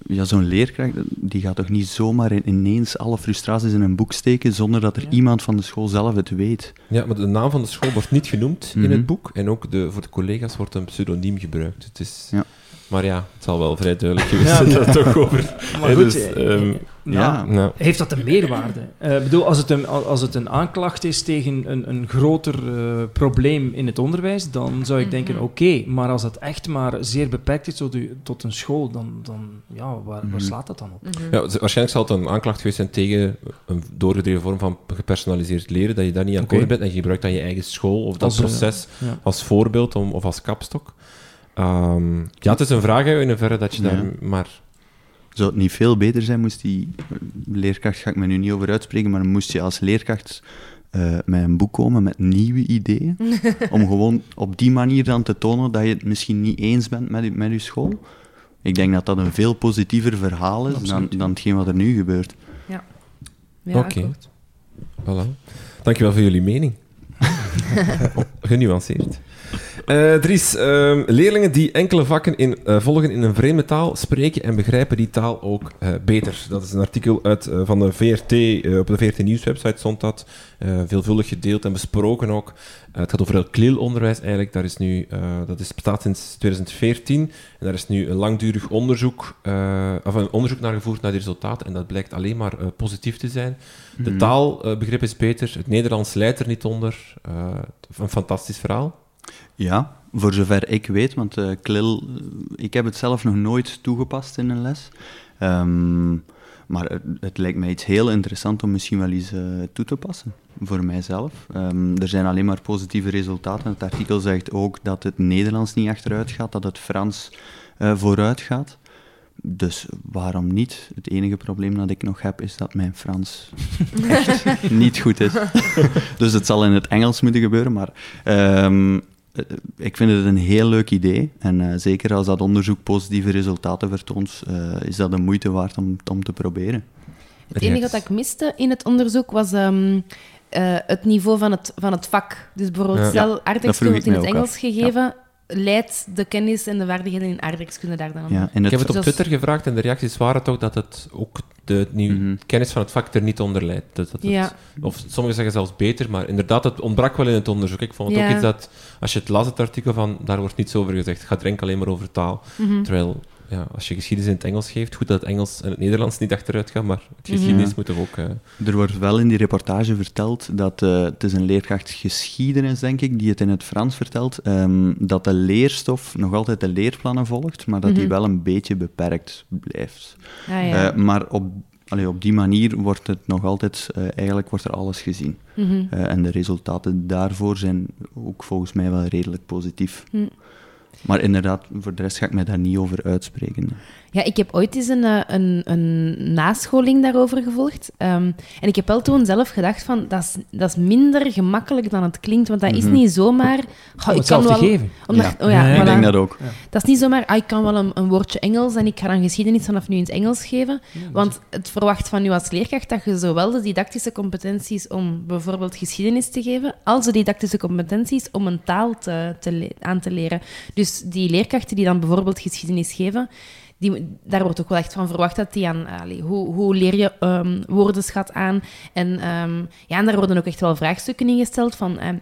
D: ja, zo'n leerkracht die gaat toch niet zomaar ineens alle frustraties in een boek steken zonder dat er ja. iemand van de school zelf het weet.
A: Ja, maar de naam van de school wordt niet genoemd mm -hmm. in het boek en ook de, voor de collega's wordt een pseudoniem gebruikt. Het is...
D: Ja.
A: Maar ja, het zal wel vrij duidelijk geweest zijn ja, dat toch over.
C: Maar goed, dus, um, ja, ja. heeft dat een meerwaarde? Uh, bedoel, als het een, als het een aanklacht is tegen een, een groter uh, probleem in het onderwijs, dan zou ik denken, oké. Okay, maar als het echt maar zeer beperkt is tot, u, tot een school, dan, dan ja, waar, waar -hmm. slaat dat dan op?
A: -hmm. ja, waarschijnlijk zal het een aanklacht geweest zijn tegen een doorgedreven vorm van gepersonaliseerd leren, dat je daar niet akkoord okay. bent en je gebruikt dan je eigen school of dat als, proces uh, ja. als voorbeeld om, of als kapstok. Um, ja, het is een vraag in hoeverre dat je ja. daar maar...
D: Zou het niet veel beter zijn, moest die leerkracht, ga ik me nu niet over uitspreken, maar moest je als leerkracht uh, met een boek komen met nieuwe ideeën, om gewoon op die manier dan te tonen dat je het misschien niet eens bent met, met je school? Ik denk dat dat een veel positiever verhaal is dan, dan hetgeen wat er nu gebeurt.
B: Ja.
A: ja Oké. Okay. Voilà. Dankjewel voor jullie mening. Genuanceerd. Uh, Dries, uh, leerlingen die enkele vakken in, uh, volgen in een vreemde taal, spreken en begrijpen die taal ook uh, beter. Dat is een artikel uit, van de VRT, op de VRT Nieuwswebsite stond dat. veelvuldig gedeeld en besproken ook. het gaat over het KLIL-onderwijs eigenlijk. Daar is nu, dat is, bestaat sinds 2014 en daar is nu een langdurig onderzoek, of een onderzoek naar gevoerd naar de resultaten en dat blijkt alleen maar positief te zijn. De mm. taalbegrip is beter, het Nederlands leidt er niet onder. een fantastisch verhaal.
D: Ja, voor zover ik weet, want uh, KLIL, ik heb het zelf nog nooit toegepast in een les. Um, maar het, het, lijkt mij iets heel interessant om misschien wel eens uh, toe te passen, voor mijzelf. Um, er zijn alleen maar positieve resultaten. Het artikel zegt ook dat het Nederlands niet achteruit gaat, dat het Frans uh, vooruit gaat. dus waarom niet? Het enige probleem dat ik nog heb is dat mijn Frans echt niet goed is. dus het zal in het Engels moeten gebeuren, maar ehm, eh, ik vind het een heel leuk idee. En uh, zeker als dat onderzoek positieve resultaten vertoont, uh, is dat de moeite waard om, om te proberen.
B: Het enige wat ik miste in het onderzoek was um, het niveau van het, van het vak. Dus bijvoorbeeld, ja. stel, in het Engels af. gegeven. Ja leidt de kennis en de vaardigheden in aardrijkskunde daar dan
A: ja, Ik heb het op Twitter gevraagd en de reacties waren toch dat het ook de nieuwe mm -hmm. kennis van het vak er niet onder leidt. Dat, dat
B: ja.
A: of sommigen zeggen zelfs beter, maar inderdaad, het ontbrak wel in het onderzoek. Ik vond het ja. ook iets dat, als je het las, het artikel van, daar wordt niets over gezegd. Het gaat enkel alleen maar over taal. Mm -hmm. Terwijl ja, als je geschiedenis in het Engels geeft, goed dat het Engels en het Nederlands niet achteruit gaan, maar het geschiedenis ja. moet toch ook... Uh...
D: Er wordt wel in die reportage verteld dat uh, het is een leerkracht geschiedenis, denk ik, die het in het Frans vertelt, um, dat de leerstof nog altijd de leerplannen volgt, maar dat mm -hmm. die wel een beetje beperkt blijft.
B: Ah, ja.
D: uh, maar op Allee, op die manier wordt het nog altijd, uh, eigenlijk wordt er alles gezien.
B: Mm -hmm.
D: uh, en de resultaten daarvoor zijn ook volgens mij wel redelijk positief.
B: Mm.
D: Maar inderdaad, voor de rest ga ik mij daar niet over uitspreken.
B: Ja, ik heb ooit eens een, een, een nascholing daarover gevolgd. Um, en ik heb wel toen zelf gedacht van, dat is, dat is minder gemakkelijk dan het klinkt, want dat mm -hmm. is niet zomaar...
C: Oh, ik kan wel,
B: geven.
C: Omdat,
B: ja. Oh ja,
D: ja,
B: voilà.
D: ik denk dat ook.
C: Ja.
B: Dat is niet zomaar, ah, ik kan wel een, een, woordje Engels en ik ga dan geschiedenis vanaf nu in het Engels geven. want het verwacht van u als leerkracht dat je zowel de didactische competenties om bijvoorbeeld geschiedenis te geven, als de didactische competenties om een taal te, te aan te leren. Dus die leerkrachten die dan bijvoorbeeld geschiedenis geven, die, daar wordt ook wel echt van verwacht dat die aan... Allee, hoe, hoe leer je um, woordenschat aan? En, um, ja, en daar worden ook echt wel vraagstukken in gesteld van... Um,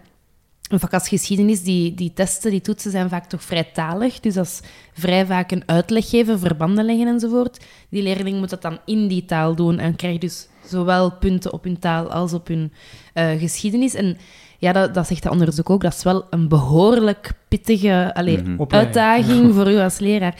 B: een vak als geschiedenis, die, die testen, die toetsen zijn vaak toch vrij talig. Dus dat is vrij vaak een uitleg geven, verbanden leggen enzovoort. Die leerling moet dat dan in die taal doen en krijgt dus zowel punten op hun taal als op hun uh, geschiedenis. En ja, dat, dat zegt de onderzoek ook. Dat is wel een behoorlijk pittige allee, mm -hmm. uitdaging voor u als leraar.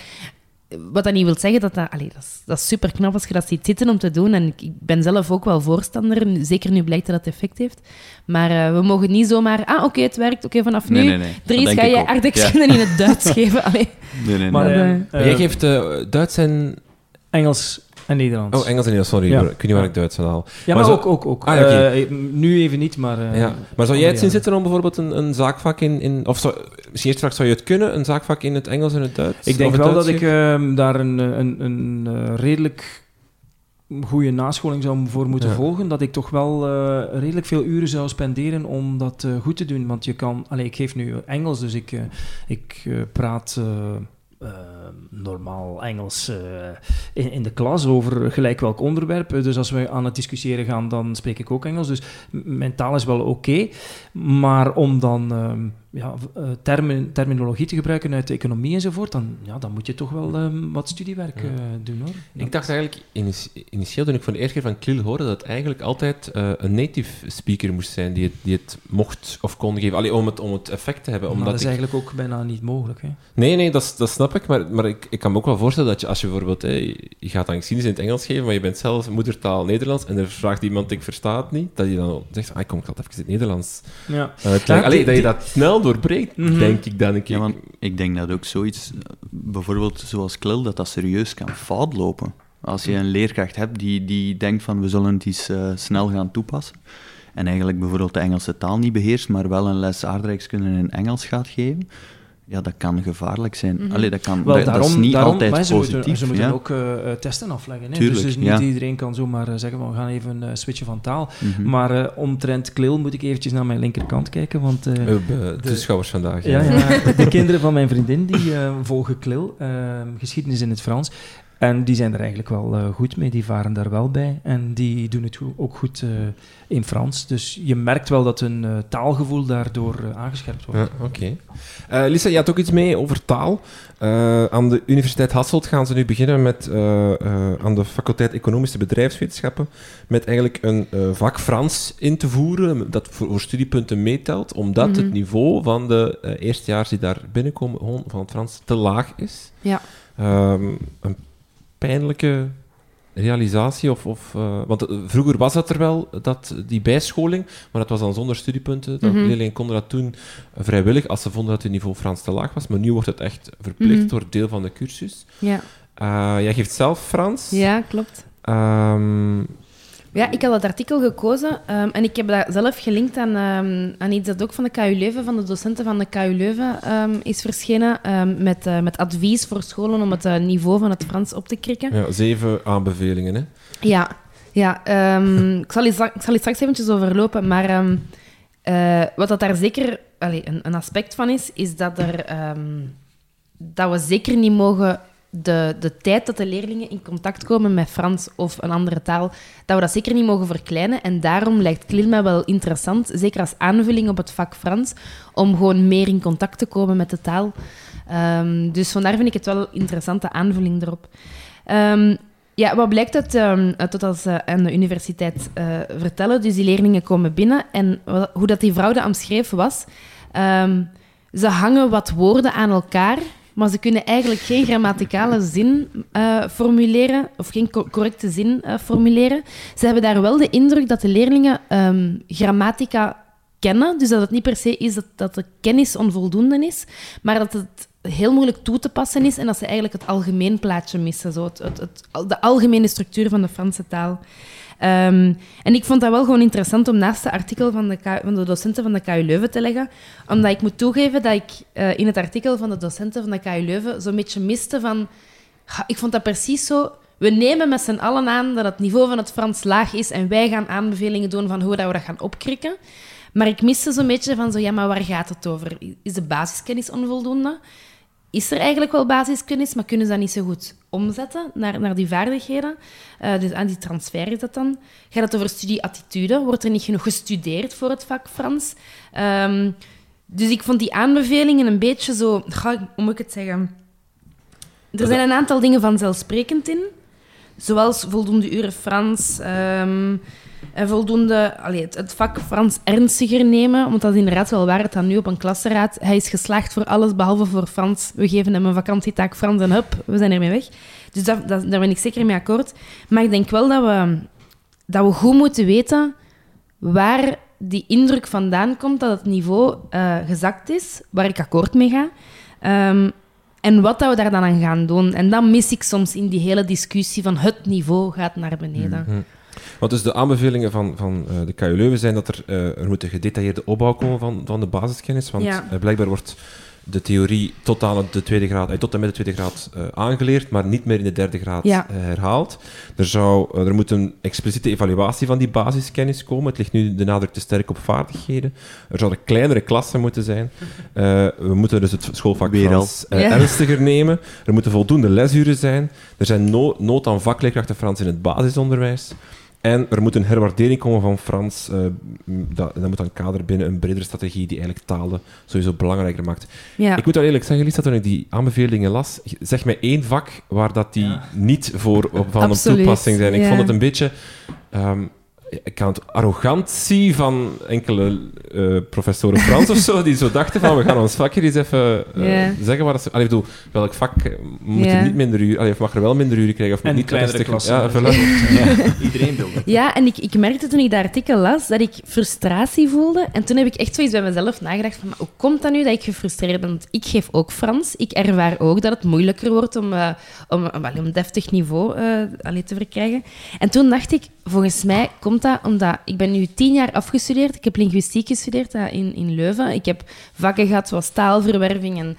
B: Wat dat niet wil zeggen dat dat... Allee, dat, is, dat is super knap als je dat ziet zitten om te doen. En ik, ik ben zelf ook wel voorstander. Zeker nu blijkt dat het effect heeft. Maar uh, we mogen niet zomaar... Ah, oké, okay, het werkt. Oké, okay, vanaf
D: nee,
B: nu...
D: Nee, nee.
B: Dries, ga je aardrijkskunde ja. in het Duits geven. Allee.
D: Nee, nee,
A: maar,
B: nee.
A: Uh, uh, jij geeft Duits en...
C: Engels en Nederlands.
A: Oh, Engels en Nederlands, sorry. Ja. Ik weet niet waar ik Duits haal.
C: Ja, maar, maar ook, ook, ook.
A: Ah, ja, okay.
C: uh, nu even niet, maar... Uh,
A: ja. Maar zou jij het zien zitten om bijvoorbeeld een, een zaakvak in... in of zou, misschien eerst straks zou je het kunnen, een zaakvak in het Engels en het Duits?
C: Ik denk wel dat ik uh, daar een, een, een, een redelijk goede nascholing zou voor moeten ja. volgen, dat ik toch wel uh, redelijk veel uren zou spenderen om dat uh, goed te doen. Want je kan... Allez, ik geef nu Engels, dus ik, uh, ik praat... Normaal Engels uh, in, in, de klas over gelijk welk onderwerp. Dus als we aan het discussiëren gaan, dan spreek ik ook Engels. Dus mijn taal is wel oké. Okay, maar om dan um, ja, termen, terminologie te gebruiken uit de economie enzovoort, dan, ja, dan moet je toch wel um, wat studiewerk ja. uh, doen hoor.
A: Ik dacht eigenlijk initieel toen ik van de eerste keer van Klil hoorde dat het eigenlijk altijd uh, een native speaker moest zijn die het, die het mocht of kon geven. Allee, om, het, om het effect te hebben.
C: Omdat maar dat is ik... eigenlijk ook bijna niet mogelijk. Hè?
A: Nee, nee, dat, dat snap ik. Maar, maar ik, ik kan me ook wel voorstellen dat je, als je bijvoorbeeld, hey, je gaat dan geschiedenis in het Engels geven, maar je bent zelf moedertaal Nederlands en er vraagt iemand, ik versta het niet, dat je dan zegt, ah, kom, ik even in het Nederlands
C: ja.
A: uitleggen. Allee, dat je dat snel doorbreekt, mm -hmm. denk ik dan een keer.
D: Ja, want ik denk dat ook zoiets, bijvoorbeeld zoals Klil, dat dat serieus kan fout lopen. Als je een leerkracht hebt die, die denkt van, we zullen het iets uh, snel gaan toepassen, en eigenlijk bijvoorbeeld de Engelse taal niet beheerst, maar wel een les aardrijkskunde in Engels gaat geven, ja, dat kan gevaarlijk zijn. Mm -hmm. Allee, dat, kan,
C: Wel,
D: dat,
C: daarom,
D: dat is niet
C: daarom,
D: altijd
C: maar ze
D: positief.
C: Moeten, ze moeten
D: ja?
C: ook uh, testen afleggen. Hè?
D: Tuurlijk,
C: dus, dus niet
D: ja.
C: iedereen kan zomaar uh, zeggen, we gaan even uh, switchen van taal.
D: Mm -hmm.
C: Maar uh, omtrent Klil moet ik eventjes naar mijn linkerkant kijken, want...
A: Uh, de toeschouwers vandaag.
C: Ja, ja. ja de kinderen van mijn vriendin, die volgen Klil, geschiedenis in het Frans. En die zijn er eigenlijk wel uh, goed mee, die varen daar wel bij. En die doen het ook goed uh, in Frans. Dus je merkt wel dat hun uh, taalgevoel daardoor aangescherpt wordt.
A: Ja, Oké. Okay. Lisa, je had ook iets mee over taal. aan de Universiteit Hasselt gaan ze nu beginnen met, aan de faculteit Economische Bedrijfswetenschappen, met eigenlijk een vak Frans in te voeren, dat voor, voor studiepunten meetelt, omdat mm -hmm. het niveau van de eerstejaars die daar binnenkomen van het Frans te laag is.
B: Ja.
A: Um, een pijnlijke realisatie? Of, of, uh, want uh, vroeger was dat er wel, dat, die bijscholing, maar dat was dan zonder studiepunten. Dat mm -hmm. Leerlingen konden dat doen uh, vrijwillig als ze vonden dat hun niveau Frans te laag was. Maar nu wordt het echt verplicht
B: Mhm.
A: door deel van de cursus.
B: Ja.
A: Eh, jij geeft zelf Frans.
B: Ja, klopt.
A: Ehm,
B: Ja, ik had dat artikel gekozen ehm, en ik heb dat zelf gelinkt aan, ehm, aan iets dat ook van de KU Leuven, van de docenten van de KU Leuven, ehm, is verschenen. met, eh, met advies voor scholen om het eh, niveau van het Frans op te krikken.
A: ja, zeven aanbevelingen. Hè?
B: Ja, ja ik, zal iets, ik zal straks eventjes overlopen, maar eh, wat dat daar zeker een, een aspect van is, is dat, er, dat we zeker niet mogen de, de tijd dat de leerlingen in contact komen met Frans of een andere taal, dat we dat zeker niet mogen verkleinen. En daarom lijkt CLIL mij wel interessant, zeker als aanvulling op het vak Frans, om gewoon meer in contact te komen met de taal. Ehm, dus vandaar vind ik het wel een interessante aanvulling erop. Ehm, ja, wat blijkt uit, wat ze aan de universiteit eh, vertellen? Dus die leerlingen komen binnen en hoe dat die vrouw dat omschreef was... ze hangen wat woorden aan elkaar, maar ze kunnen eigenlijk geen grammaticale zin eh, formuleren of geen co- correcte zin eh, formuleren. Ze hebben daar wel de indruk dat de leerlingen ehm, grammatica kennen, dus dat het niet per se is dat, dat de kennis onvoldoende is, maar dat het heel moeilijk toe te passen is en dat ze eigenlijk het algemeen plaatje missen, zo het, de algemene structuur van de Franse taal. Ehm, en ik vond dat wel gewoon interessant om naast het artikel van de, docenten van de KU Leuven te leggen. Omdat ik moet toegeven dat ik eh, in het artikel van de docenten van de KU Leuven zo'n beetje miste van... Ik vond dat precies zo... We nemen met z'n allen aan dat het niveau van het Frans laag is en wij gaan aanbevelingen doen van hoe dat we dat gaan opkrikken. Maar ik miste zo'n beetje van zo, ja, maar waar gaat het over? Is de basiskennis onvoldoende? Is er eigenlijk wel basiskennis, maar kunnen ze dat niet zo goed omzetten naar, naar die vaardigheden? Eh, dus aan die transfer is dat dan. Gaat het over studieattitude? Wordt er niet genoeg gestudeerd voor het vak Frans? Ehm, dus ik vond die aanbevelingen een beetje zo... Hoe moet ik het zeggen? Er zijn een aantal dingen vanzelfsprekend in. Zoals voldoende uren Frans... ehm, en voldoende allee, het, vak Frans ernstiger nemen. Want dat is inderdaad wel waar. Het dan nu op een klassenraad. Hij is geslaagd voor alles behalve voor Frans. We geven hem een vakantietaak Frans en hup, we zijn ermee weg. Dus dat, dat, daar ben ik zeker mee akkoord. Maar ik denk wel dat we, dat we goed moeten weten waar die indruk vandaan komt dat het niveau eh, gezakt is, waar ik akkoord mee ga. Ehm, en wat dat we daar dan aan gaan doen. En dat mis ik soms in die hele discussie van het niveau gaat naar beneden.
A: Mhm. Want dus de aanbevelingen van, van eh, de KU Leuven zijn dat er, eh, er moet een gedetailleerde opbouw komen van, van de basiskennis. Want
B: Ja.
A: eh, blijkbaar wordt de theorie tot, aan de tweede graad, tot en met de tweede graad eh, aangeleerd, maar niet meer in de derde graad
B: Ja.
A: eh, herhaald. Er, zou, er moet een expliciete evaluatie van die basiskennis komen. Het ligt nu de nadruk te sterk op vaardigheden. Er zouden kleinere klassen moeten zijn. Eh, we moeten dus het schoolvak. Frans eh,
B: Ja.
A: ernstiger nemen. Er moeten voldoende lesuren zijn. Er zijn no- nood aan vakleerkrachten Frans in het basisonderwijs. En er moet een herwaardering komen van Frans. eh, m, dat, dat moet dan kader binnen een bredere strategie die eigenlijk talen sowieso belangrijker maakt.
B: Ja.
A: Ik moet wel eerlijk zeggen, Lisa, toen ik die aanbevelingen las, zeg mij één vak waar dat die niet voor op- van
B: Absoluut,
A: op toepassing zijn. Ik
B: ja.
A: vond het een beetje... ehm, ik kan het arrogantie van enkele eh, professoren Frans of zo, die zo dachten van, we gaan ons vakje eens even eh, zeggen waar ze... Allee, ik bedoel, welk vak eh, moet er niet minder uur... Allee, of mag er wel minder uren krijgen, of moet
C: En
A: niet
C: kleinere klassen.
A: Ja, voilà.
C: Iedereen wil dat.
B: Ja, en ik, ik merkte toen ik dat artikel las dat ik frustratie voelde. En toen heb ik echt zoiets bij mezelf nagedacht van, maar hoe komt dat nu dat ik gefrustreerd ben? Want ik geef ook Frans. Ik ervaar ook dat het moeilijker wordt om, eh, om, om, om deftig niveau eh, allee, te verkrijgen. En toen dacht ik, volgens mij komt dat omdat... Ik ben nu tien jaar afgestudeerd. Ik heb linguïstiek gestudeerd eh, in, in Leuven. Ik heb vakken gehad zoals taalverwerving en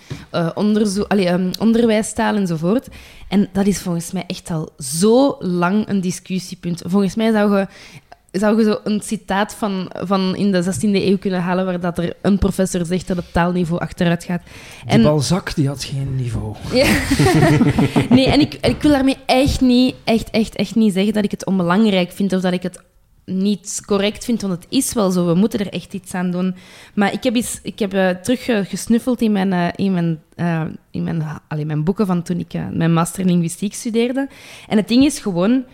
B: onderzo- allee, ehm, onderwijstaal enzovoort. En dat is volgens mij echt al zo lang een discussiepunt. Volgens mij zou je, zou je zo een citaat van, van in de 16e eeuw kunnen halen waar dat er een professor zegt dat het taalniveau achteruit gaat.
C: Die Balzac die had geen niveau.
B: Ja. nee, en ik, ik wil daarmee echt niet, echt, echt, echt niet zeggen dat ik het onbelangrijk vind of dat ik het niet correct vind, want het is wel zo. We moeten er echt iets aan doen. Maar ik heb, eens, ik heb eh, terug eh, gesnuffeld in mijn, eh, in mijn, in mijn, allee, mijn boeken van toen ik mijn master in linguïstiek studeerde. En het ding is gewoon...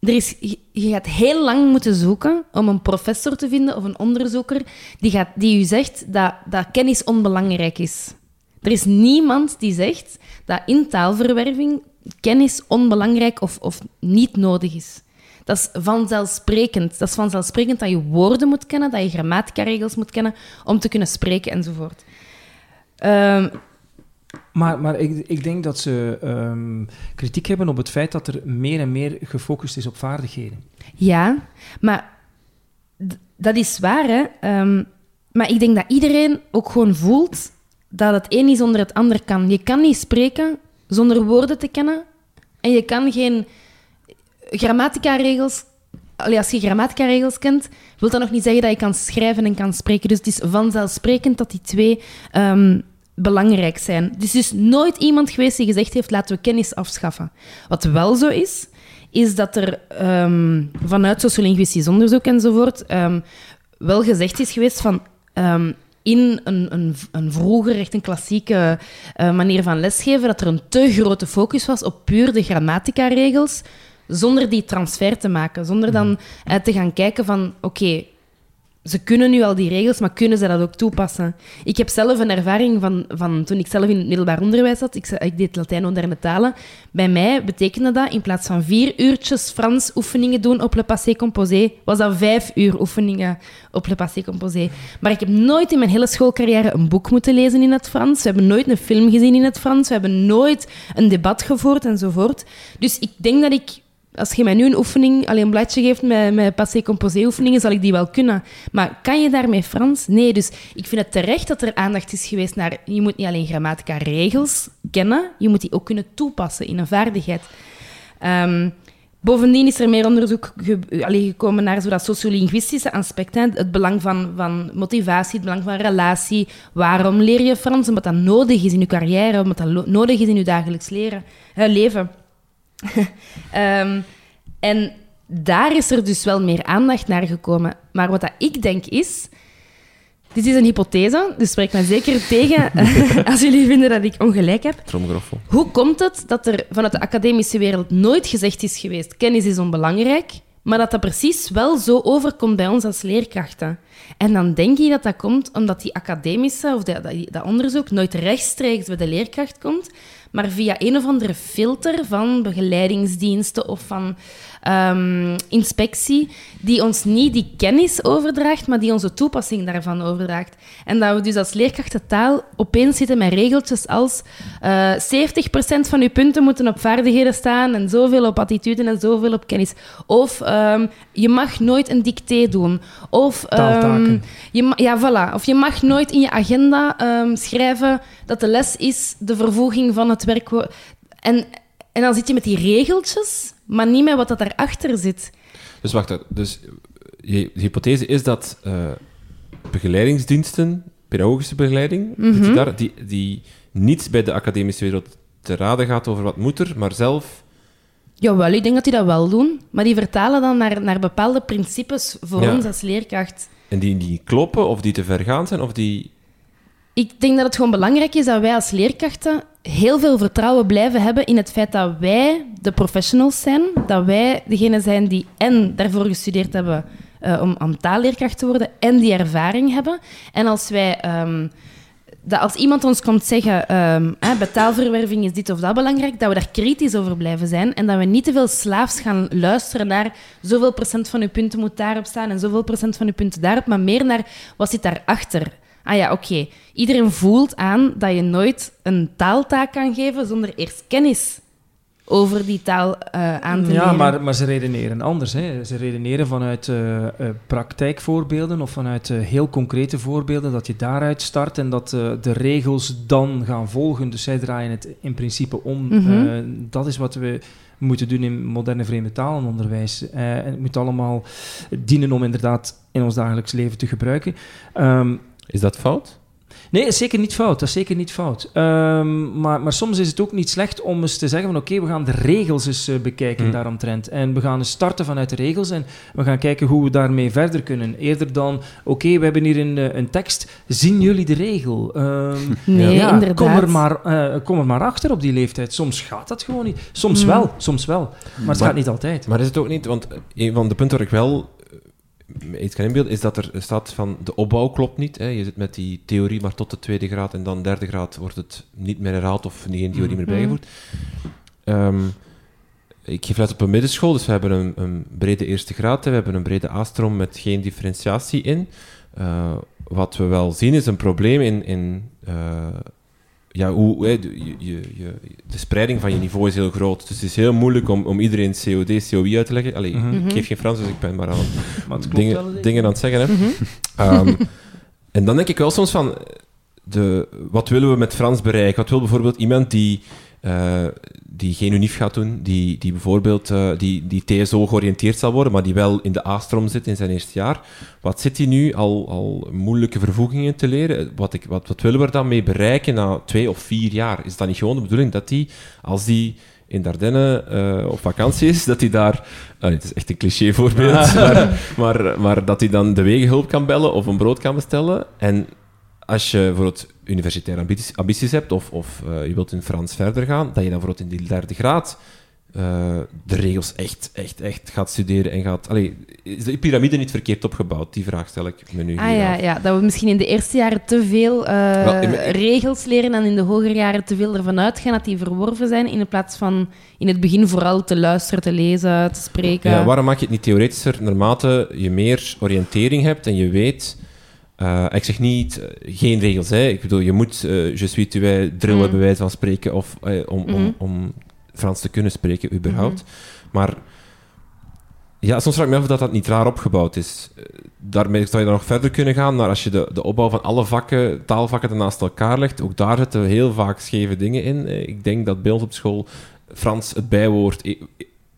B: Er is, je- gaat heel lang moeten zoeken om een professor te vinden of een onderzoeker die, gaat, die u zegt dat, dat kennis onbelangrijk is. Er is niemand die zegt dat in taalverwerving kennis onbelangrijk of, of niet nodig is. Dat is vanzelfsprekend. Dat is vanzelfsprekend dat je woorden moet kennen, dat je grammatica-regels moet kennen om te kunnen spreken enzovoort. Ehm,
C: Maar, maar ik, ik denk dat ze ehm, kritiek hebben op het feit dat er meer en meer gefocust is op vaardigheden.
B: Ja, maar dat is waar, hè. Ehm, maar ik denk dat iedereen ook gewoon voelt dat het een niet zonder het ander kan. Je kan niet spreken zonder woorden te kennen. En je kan geen grammatica-regels... Als je grammatica-regels kent, wil dat nog niet zeggen dat je kan schrijven en kan spreken. Dus het is vanzelfsprekend dat die twee ehm, belangrijk zijn. Dus er is nooit iemand geweest die gezegd heeft, laten we kennis afschaffen. Wat wel zo is, is dat er ehm, vanuit sociolinguïstisch onderzoek enzovoort ehm, wel gezegd is geweest van ehm, in een, een, een vroeger, echt een klassieke eh, manier van lesgeven, dat er een te grote focus was op puur de grammatica-regels, zonder die transfer te maken. Zonder dan eh, te gaan kijken van, oké, ze kunnen nu al die regels, maar kunnen ze dat ook toepassen? Ik heb zelf een ervaring van, van toen ik zelf in het middelbaar onderwijs zat. Ik, ik deed Latijn moderne talen. Bij mij betekende dat in plaats van vier uurtjes Frans oefeningen doen op Le Passé Composé, was dat vijf uur oefeningen op Le Passé Composé. Maar ik heb nooit in mijn hele schoolcarrière een boek moeten lezen in het Frans. We hebben nooit een film gezien in het Frans. We hebben nooit een debat gevoerd enzovoort. Dus ik denk dat ik als je mij nu een oefening, alleen een bladje geeft met, met passé composé oefeningen, zal ik die wel kunnen. Maar kan je daarmee Frans? Nee, dus ik vind het terecht dat er aandacht is geweest naar... Je moet niet alleen grammatica regels kennen, je moet die ook kunnen toepassen in een vaardigheid. Ehm, bovendien is er meer onderzoek gekomen naar zo dat sociolinguïstische aspect. Hè, het belang van, van motivatie, het belang van relatie. Waarom leer je Frans? Omdat dat nodig is in je carrière, omdat dat nodig is in je dagelijks leren, uh, leven. Um, en daar is er dus wel meer aandacht naar gekomen. Maar wat dat ik denk is... Dit is een hypothese, dus spreek mij zeker tegen als jullie vinden dat ik ongelijk heb.
A: Tromgeroffel.
B: Hoe komt het dat er vanuit de academische wereld nooit gezegd is geweest kennis is onbelangrijk, maar dat dat precies wel zo overkomt bij ons als leerkrachten? En dan denk je dat dat komt omdat die academische of dat, dat onderzoek nooit rechtstreeks bij de leerkracht komt, maar via een of andere filter van begeleidingsdiensten of van um, inspectie, die ons niet die kennis overdraagt, maar die onze toepassing daarvan overdraagt. En dat we dus als leerkrachten taal opeens zitten met regeltjes als uh, 70% van uw punten moeten op vaardigheden staan en zoveel op attitude en zoveel op kennis. Of um, je mag nooit een dicté doen. Of, um, je, ja, voilà. of je mag nooit in je agenda schrijven dat de les is de vervoeging van het werk. En, en dan zit je met die regeltjes, maar niet met wat dat daarachter zit.
A: Dus wacht, dus je hypothese is dat uh, begeleidingsdiensten, pedagogische begeleiding, mm -hmm. die, daar, die, die niet bij de academische wereld te raden gaat over wat moet er, maar zelf...
B: Jawel, ik denk dat die dat wel doen. Maar die vertalen dan naar, naar bepaalde principes voor ja. ons als leerkracht.
A: En die niet kloppen, of die te ver gaan zijn, of die...
B: Ik denk dat het gewoon belangrijk is dat wij als leerkrachten heel veel vertrouwen blijven hebben in het feit dat wij de professionals zijn, dat wij degene zijn die en daarvoor gestudeerd hebben uh, om, om taalleerkracht te worden en die ervaring hebben. En als wij... Um, dat als iemand ons komt zeggen, um, eh, taalverwerving is dit of dat belangrijk, dat we daar kritisch over blijven zijn en dat we niet te veel slaafs gaan luisteren naar zoveel procent van uw punten moet daarop staan en zoveel procent van uw punten daarop, maar meer naar wat zit daarachter. Ah ja, oké. Okay. Iedereen voelt aan dat je nooit een taaltaak kan geven zonder eerst kennis over die taal uh, aan te
C: ja,
B: leren.
C: maar, maar ze redeneren anders. Hè. Ze redeneren vanuit uh, uh, praktijkvoorbeelden of vanuit heel concrete voorbeelden, dat je daaruit start en dat de regels dan gaan volgen. Dus zij draaien het in principe om. Mm -hmm. dat is wat we moeten doen in moderne vreemde talenonderwijs. en het moet allemaal dienen om inderdaad in ons dagelijks leven te gebruiken. Um,
A: is dat fout?
C: Nee, dat is zeker niet fout. Dat is zeker niet fout. Um, maar, maar soms is het ook niet slecht om eens te zeggen van oké, okay, we gaan de regels eens uh, bekijken mm. daaromtrent. En we gaan eens starten vanuit de regels en we gaan kijken hoe we daarmee verder kunnen. Eerder dan, oké, okay, we hebben hier een, uh, een tekst, zien jullie de regel? Um,
B: nee,
C: ja,
B: inderdaad.
C: Kom er, maar, uh, kom er maar achter op die leeftijd. Soms gaat dat gewoon niet. Soms mm. wel, soms wel. Maar het
A: maar,
C: gaat niet altijd.
A: Maar is het ook niet, want een van de punten waar ik wel iets kan inbeelden, is dat er staat van de opbouw klopt niet. Hè. Je zit met die theorie maar tot de tweede graad en dan derde graad wordt het niet meer herhaald of geen theorie meer bijgevoerd. Um, ik geef les op een middenschool, dus we hebben een, een brede eerste graad, we hebben een brede A-stroom met geen differentiatie in. Uh, wat we wel zien is een probleem in, in uh, ja, hoe, hè, de, je, je, je- de spreiding van je niveau is heel groot. Dus het is heel moeilijk om, om iedereen COD, COI uit te leggen. Allee,
C: Mhm.
A: ik geef geen Frans, dus ik ben maar aan
C: Maar
A: dingen,
C: wel.
A: dingen aan het zeggen. Hè.
B: Mhm.
A: Ehm, en dan denk ik wel soms van, de, wat willen we met Frans bereiken? Wat wil bijvoorbeeld iemand die, eh, die geen unief gaat doen, die, die bijvoorbeeld eh, die, die TSO georiënteerd zal worden, maar die wel in de A-stroom zit in zijn eerste jaar. Wat zit hij nu al, al moeilijke vervoegingen te leren? Wat, ik, wat, wat willen we er dan mee bereiken na twee of vier jaar? Is dat niet gewoon de bedoeling dat die, als die in Dardenne eh, op vakantie is, dat hij daar... het is echt een cliché voorbeeld, maar, maar, maar dat hij dan de wegenhulp kan bellen of een brood kan bestellen. En als je bijvoorbeeld universitaire ambities, ambities hebt of, of eh, je wilt in Frans verder gaan, dat je dan bijvoorbeeld in die derde graad eh, de regels echt, echt, echt gaat studeren en gaat... Allee, is de piramide niet verkeerd opgebouwd? Die vraag stel ik me nu
B: Ah ja,
A: af.
B: ja, dat we misschien in de eerste jaren te veel eh,
A: Wel, in-
B: regels leren en in de hogere jaren te veel ervan uitgaan dat die verworven zijn, in plaats van in het begin vooral te luisteren, te lezen, te spreken.
A: Ja, waarom maak je het niet theoretischer naarmate je meer oriëntering hebt en je weet... eh, ik zeg niet, eh, geen regels. Hè. Ik bedoel, je moet eh je suis tu es drill
B: Mm.
A: bij wijze van spreken, of, eh, om,
B: Mhm.
A: om, om Frans te kunnen spreken, überhaupt. Maar ja, soms vraag ik me af dat, dat niet raar opgebouwd is. Daarmee zou je dan nog verder kunnen gaan naar als je de, de opbouw van alle vakken, taalvakken naast elkaar legt. Ook daar zitten heel vaak scheve dingen in. Ik denk dat bij ons op school Frans het bijwoord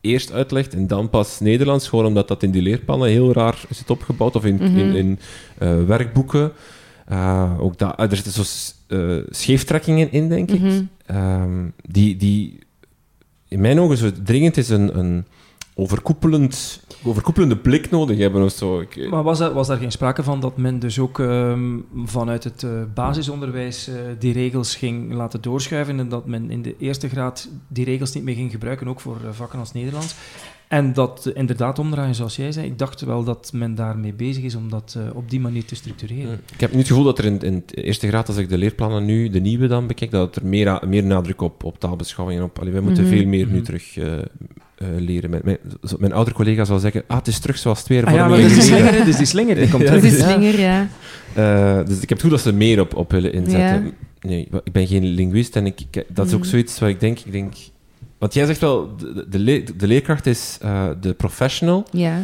A: eerst uitlegt en dan pas Nederlands. Gewoon omdat dat in die leerplannen heel raar zit opgebouwd. Of in,
B: Mhm.
A: in, in eh, werkboeken. Eh, ook da- er zitten zo eh, scheeftrekkingen in, denk ik.
B: Mhm.
A: Ehm, die, die in mijn ogen zo dringend is een, een overkoepelend, overkoepelende blik nodig hebben of zo. Ik,
C: Maar was, er, was daar geen sprake van dat men dus ook ehm, vanuit het eh, basisonderwijs eh, die regels ging laten doorschuiven en dat men in de eerste graad die regels niet meer ging gebruiken, ook voor eh, vakken als Nederlands? En dat eh, inderdaad omdraaien, zoals jij zei. Ik dacht wel dat men daarmee bezig is om dat eh, op die manier te structureren.
A: ik heb nu het gevoel dat er in, in het eerste graad, als ik de leerplannen nu, de nieuwe dan bekijk, dat er meer, meer nadruk op, op taalbeschouwing en op... Allee, wij moeten
B: Mhm.
A: veel meer nu
C: Mhm.
A: terug eh, eh, leren. Mijn, mijn, zo- mijn oudere collega zou zeggen, ah, het is terug zoals twee
C: Ah ja, maar dus die slinger, dus die slinger, die komt
A: Ja,
C: terug.
B: Dat is
A: ja.
B: slinger, ja.
A: Eh, dus ik heb het gevoel dat ze meer op, op willen inzetten.
B: Ja.
A: Nee, ik ben geen linguist en ik, ik- dat is ook
B: Mhm.
A: zoiets wat ik denk, ik denk... Want jij zegt wel, de, de, le- de leerkracht is eh, de professional.
B: ja.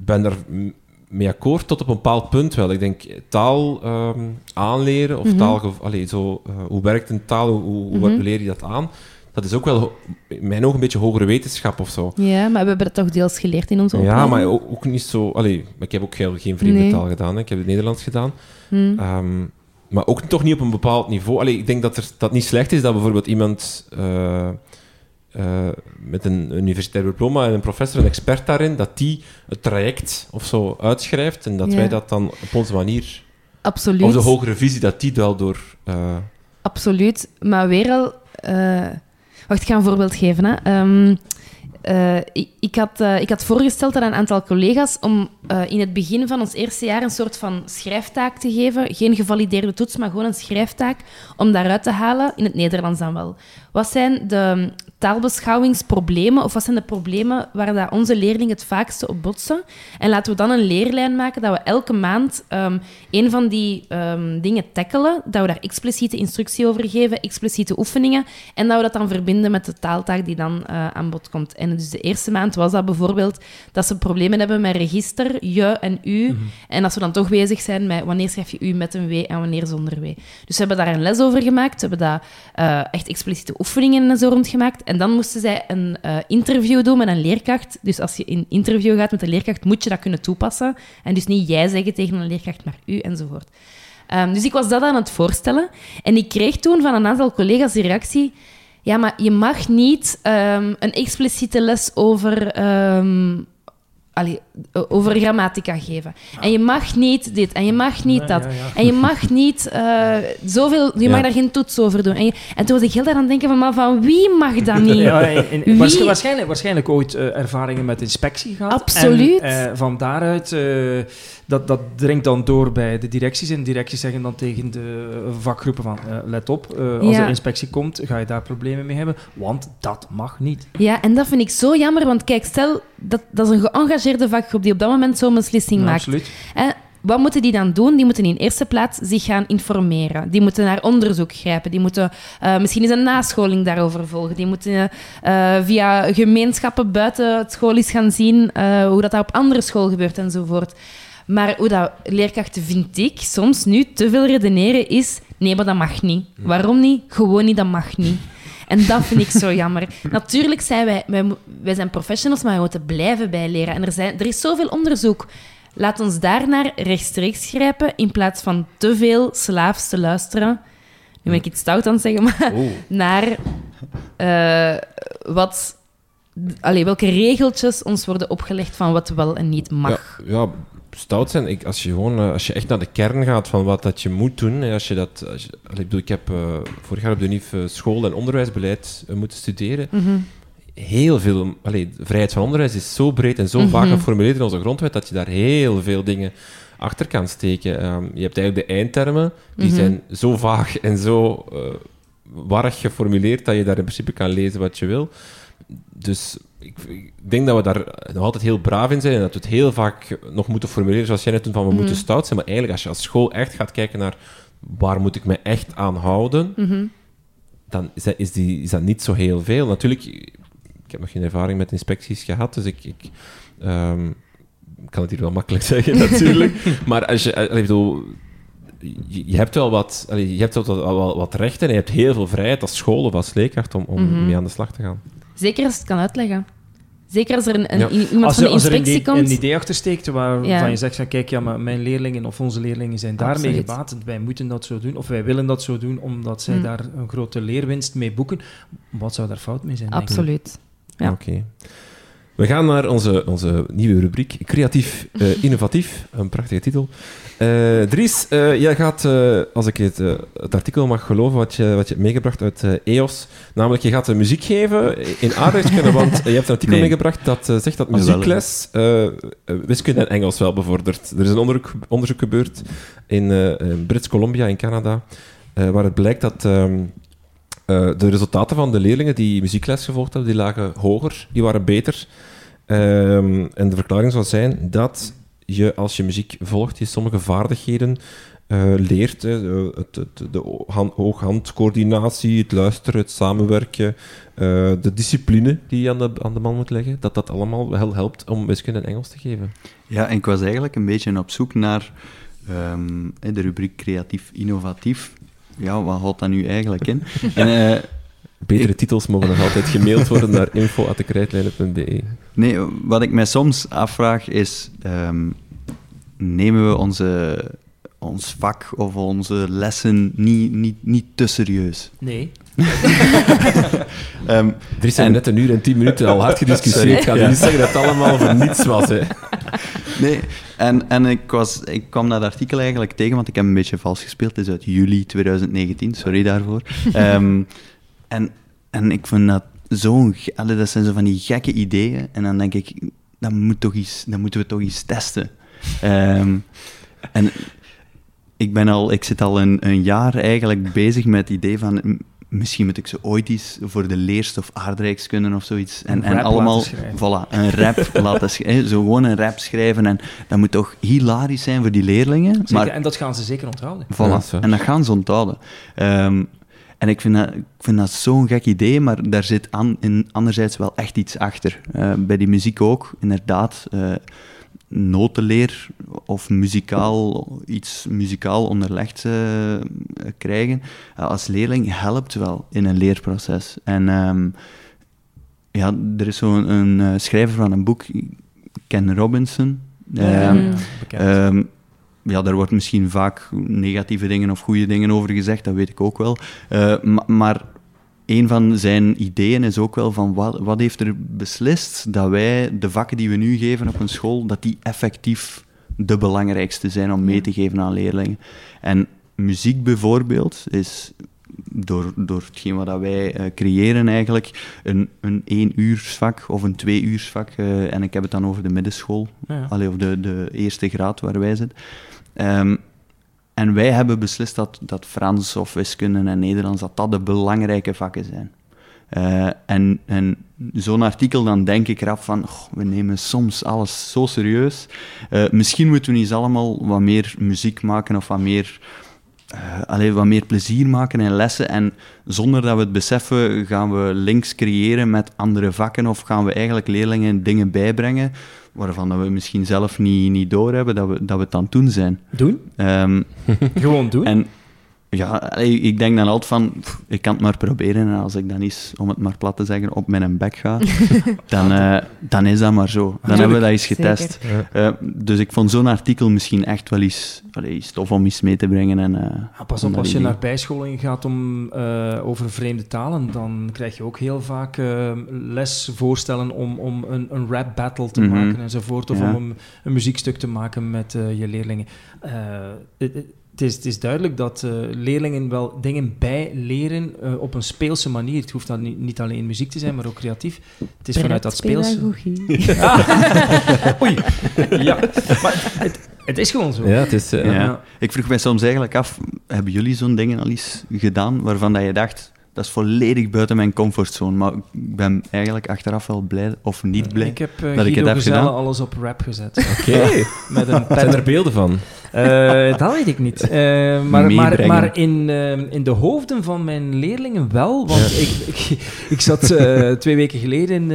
A: Ik ben daar mee akkoord tot op een bepaald punt wel. Ik denk, taal ehm, aanleren of
B: Mhm.
A: taal... Allee, zo, eh, hoe werkt een taal, hoe, hoe
B: Mhm.
A: leer je dat aan? Dat is ook wel, in mijn ogen, een beetje hogere wetenschap of zo.
B: ja, maar we hebben dat toch deels geleerd in onze
A: Ja,
B: opleiding?
A: maar ook, ook niet zo... Allee, ik heb ook geen, geen vreemde
B: Nee.
A: taal gedaan. Hè. Ik heb het Nederlands gedaan.
B: Hm.
A: Ehm, maar ook toch niet op een bepaald niveau. Allee, ik denk dat er, dat niet slecht is dat bijvoorbeeld iemand eh, eh, met een universitair diploma en een professor, een expert daarin, dat die het traject of zo uitschrijft en dat
B: Ja.
A: wij dat dan op onze manier,
B: Absoluut.
A: of de hogere visie, dat die wel door... eh,
B: Absoluut. Maar weer al... Wacht, ik ga een voorbeeld geven. Hè. Ehm, eh, ik, had, eh, ik had voorgesteld aan een aantal collega's om eh, in het begin van ons eerste jaar een soort van schrijftaak te geven. Geen gevalideerde toets, maar gewoon een schrijftaak. Om daaruit te halen, in het Nederlands dan wel. Wat zijn de taalbeschouwingsproblemen of wat zijn de problemen waar dat onze leerlingen het vaakste op botsen? En laten we dan een leerlijn maken dat we elke maand ehm, een van die ehm, dingen tackelen, dat we daar expliciete instructie over geven, expliciete oefeningen, en dat we dat dan verbinden met de taaltaak die dan eh, aan bod komt. En dus de eerste maand was dat bijvoorbeeld dat ze problemen hebben met register, je en u, en dat ze dan toch bezig zijn met wanneer schrijf je u met een w en wanneer zonder w. Dus we hebben daar een les over gemaakt, we hebben daar eh, echt expliciete oefeningen en zo rond gemaakt, en dan moesten zij een eh, interview doen met een leerkracht. Dus als je in interview gaat met een leerkracht, moet je dat kunnen toepassen. En dus niet jij zeggen tegen een leerkracht, maar u enzovoort. Ehm, dus ik was dat aan het voorstellen. En ik kreeg toen van een aantal collega's de reactie... Ja, maar je mag niet ehm, een expliciete les over... ehm, allee, over grammatica geven. En je mag niet dit, en je mag niet
C: Nee,
B: dat.
C: ja, ja.
B: En je mag niet eh, zoveel... Je
A: Ja.
B: mag daar geen toets over doen. En, je- en toen was ik heel daar aan het denken van, maar van wie mag dat niet?
C: En- en waarschijnlijk, waarschijnlijk ooit eh, ervaringen met inspectie gehad.
B: Absoluut.
C: En eh, van daaruit, eh, dat, dat dringt dan door bij de directies. En directies zeggen dan tegen de vakgroepen van, eh, let op, eh, als
B: Ja.
C: er inspectie komt, ga je daar problemen mee hebben. Want dat mag niet.
B: Ja, en dat vind ik zo jammer, want kijk, stel, dat, dat is een geëngageerde vakgroep die op dat moment zo'n beslissing
C: Ja,
B: maakt.
C: absoluut.
B: Hè? wat moeten die dan doen? Die moeten in eerste plaats zich gaan informeren. Die moeten naar onderzoek grijpen. Die moeten uh, misschien eens een nascholing daarover volgen. Die moeten uh, via gemeenschappen buiten het school eens gaan zien uh, hoe dat, dat op andere school gebeurt enzovoort. Maar hoe dat leerkrachten, vind ik, soms nu te veel redeneren is... Nee, maar dat mag niet. Waarom niet? Gewoon niet, dat mag niet. En dat vind ik zo jammer. Natuurlijk zijn wij, wij, wij zijn professionals, maar we moeten blijven bijleren. En er, zijn, er is zoveel onderzoek. Laat ons daarnaar rechtstreeks grijpen in plaats van te veel slaafs te luisteren. Nu ben ik iets stout aan het zeggen, maar oh. naar uh, wat, allee, welke regeltjes ons worden opgelegd van wat wel en niet mag.
A: Ja, ja stout zijn. Ik, als, je gewoon, uh, als je echt naar de kern gaat van wat dat je moet doen. Als je dat, als je, allee, ik, bedoel, ik heb uh, vorig jaar op de NIF school- en onderwijsbeleid moeten studeren. Mm -hmm heel veel... Allee, vrijheid van onderwijs is zo breed en zo mm -hmm. vaak geformuleerd in onze grondwet dat je daar heel veel dingen achter kan steken. Um, je hebt eigenlijk de eindtermen, die mm -hmm. zijn zo vaag en zo uh, warrig geformuleerd dat je daar in principe kan lezen wat je wil. Dus ik, ik, denk dat we daar nog altijd heel braaf in zijn en dat we het heel vaak nog moeten formuleren zoals jij net toen van we mm -hmm. moeten stout zijn. Maar eigenlijk, als je als school echt gaat kijken naar waar moet ik me echt aan houden, dan is dat, is, die, is dat niet zo heel veel. Natuurlijk, ik heb nog geen ervaring met inspecties gehad, dus ik, ik um, kan het hier wel makkelijk zeggen natuurlijk. maar als je, bedoel, je, hebt wel wat, je hebt wel, wat rechten en je hebt heel veel vrijheid als school of als leerkracht om, om mm -hmm. mee aan de slag te gaan.
B: Zeker als het kan uitleggen. Zeker als er een, een ja. iemand als er, van de inspectie
C: als er een,
B: komt.
C: een idee achter steekt waarvan ja. je zegt van kijk, ja, maar mijn leerlingen of onze leerlingen zijn daarmee Absoluut. gebaat. Wij moeten dat zo doen of wij willen dat zo doen omdat zij mm. daar een grote leerwinst mee boeken. Wat zou daar fout mee zijn?
B: Absoluut.
A: Ja. Oké. Okay. We gaan naar onze, onze nieuwe rubriek, Creatief uh, Innovatief. Een prachtige titel. Uh, Dries, uh, jij gaat, als ik het, het artikel mag geloven, wat je, wat je hebt meegebracht uit EOS, namelijk je gaat muziek geven in aardrijkskunde, want je hebt een artikel nee. meegebracht dat zegt dat muziekles wiskunde en Engels wel bevordert. Er is een onderzoek, onderzoek gebeurd in Brits Columbia in Canada, waar het blijkt dat... Um, uh, de resultaten van de leerlingen die muziekles gevolgd hebben, die lagen hoger, die waren beter. Um, en de verklaring zou zijn dat je, als je muziek volgt, je sommige vaardigheden uh, leert. Hè, het, het, de oog-handcoördinatie, het luisteren, het samenwerken, uh, de discipline die je aan de, aan de man moet leggen, dat dat allemaal wel helpt om wiskunde en Engels te geven.
D: Ja, en ik was eigenlijk een beetje op zoek naar um, de rubriek creatief-innovatief ja, wat houdt dat nu eigenlijk in? en, uh,
A: Betere ik... titels mogen nog altijd gemaild worden naar info.dekrijtlijnen.be.
D: Nee, wat ik mij soms afvraag is, um, nemen we onze, ons vak of onze lessen niet, niet, niet te serieus?
C: Nee.
A: um, er is en... net een uur en tien minuten al hard gediscussieerd. Ik ga ja. niet zeggen dat het allemaal voor niets was. Hè.
D: Nee, en, en ik, was, ik kwam dat artikel eigenlijk tegen, want ik heb een beetje vals gespeeld. Het is uit juli 2019, sorry daarvoor. um, en, en ik vind dat zo'n... Dat zijn zo van die gekke ideeën. En dan denk ik, dat, moet toch iets, dat moeten we toch eens testen. Um, en ik, ben al, ik zit al een, een jaar eigenlijk bezig met het idee van misschien moet ik ze ooit eens voor de leerstof aardrijkskunde of zoiets. En, en allemaal, voilà, een rap laten schrijven. Zo gewoon een rap schrijven. En dat moet toch hilarisch zijn voor die leerlingen.
C: Zeker,
D: maar,
C: en dat gaan ze zeker onthouden.
D: Voilà, ja, en dat gaan ze onthouden. Um, en ik vind dat, ik vind dat zo'n gek idee, maar daar zit aan, in, anderzijds wel echt iets achter. Uh, bij die muziek ook, inderdaad. Uh, notenleer of muzikaal, iets muzikaal onderlegd uh, krijgen, als leerling helpt wel in een leerproces. En um, ja, er is zo'n eh, schrijver van een boek, Ken Robinson.
C: Um,
D: ja, daar wordt misschien vaak negatieve dingen of goede dingen over gezegd, dat weet ik ook wel. Uh, ma maar een van zijn ideeën is ook wel van wat, wat heeft er beslist dat wij de vakken die we nu geven op een school, dat die effectief de belangrijkste zijn om mee te geven aan leerlingen. En muziek bijvoorbeeld is door, door hetgeen wat wij uh, creëren eigenlijk een, een één uursvak of een twee uursvak. Uh, en ik heb het dan over de middenschool, ja. Allee, of de, de eerste graad waar wij zitten. Um, en wij hebben beslist dat, dat Frans of wiskunde en Nederlands dat dat de belangrijke vakken zijn. Eh, en en zo'n artikel, dan denk ik eraf van, "Goh, we nemen soms alles zo serieus. Eh, misschien moeten we eens allemaal wat meer muziek maken of wat meer, eh, allee, wat meer plezier maken in lessen. En zonder dat we het beseffen, gaan we links creëren met andere vakken of gaan we eigenlijk leerlingen dingen bijbrengen waarvan we misschien zelf niet, niet doorhebben dat we, dat we het aan het doen zijn.
C: Doen?
D: Ehm,
C: Gewoon doen.
D: en ja, ik denk dan altijd van, pff, ik kan het maar proberen. En als ik dan eens, om het maar plat te zeggen, op mijn bek ga, dan, eh, dan is dat maar zo. Dan hebben we dat eens getest. Eh, dus ik vond zo'n artikel misschien echt wel eens, allee, eens tof om eens mee te brengen. En, eh,
C: Ja, pas op, als je naar bijscholing gaat om, eh, over vreemde talen, dan krijg je ook heel vaak eh, les voorstellen om, om een, een rap battle te
D: Mhm.
C: maken enzovoort, of
D: Ja.
C: om een, een muziekstuk te maken met je leerlingen. Eh, het- is, het is duidelijk dat eh, leerlingen wel dingen bijleren eh, op een speelse manier. Het hoeft dan niet, niet alleen muziek te zijn, maar ook creatief. Het is vanuit dat speelse...
B: Pedagogie.
C: Oei, ja. Maar het, het is gewoon zo.
A: Ja, het is... eh,
D: Ja.
C: Ja.
D: Ik vroeg mij soms eigenlijk af, hebben jullie zo'n dingen al eens gedaan waarvan dat je dacht, dat is volledig buiten mijn comfortzone, maar ik ben eigenlijk achteraf wel blij, of niet blij.
C: Ik heb
D: Dat ik het heb gedaan.
C: alles op rap gezet.
A: Oké.
C: Met een pen
A: Zijn er beelden van?
C: Eh, dat weet ik niet. Eh, maar, maar, maar in, eh, in de hoofden van mijn leerlingen wel. Want ik, ik, ik zat eh, twee weken geleden in,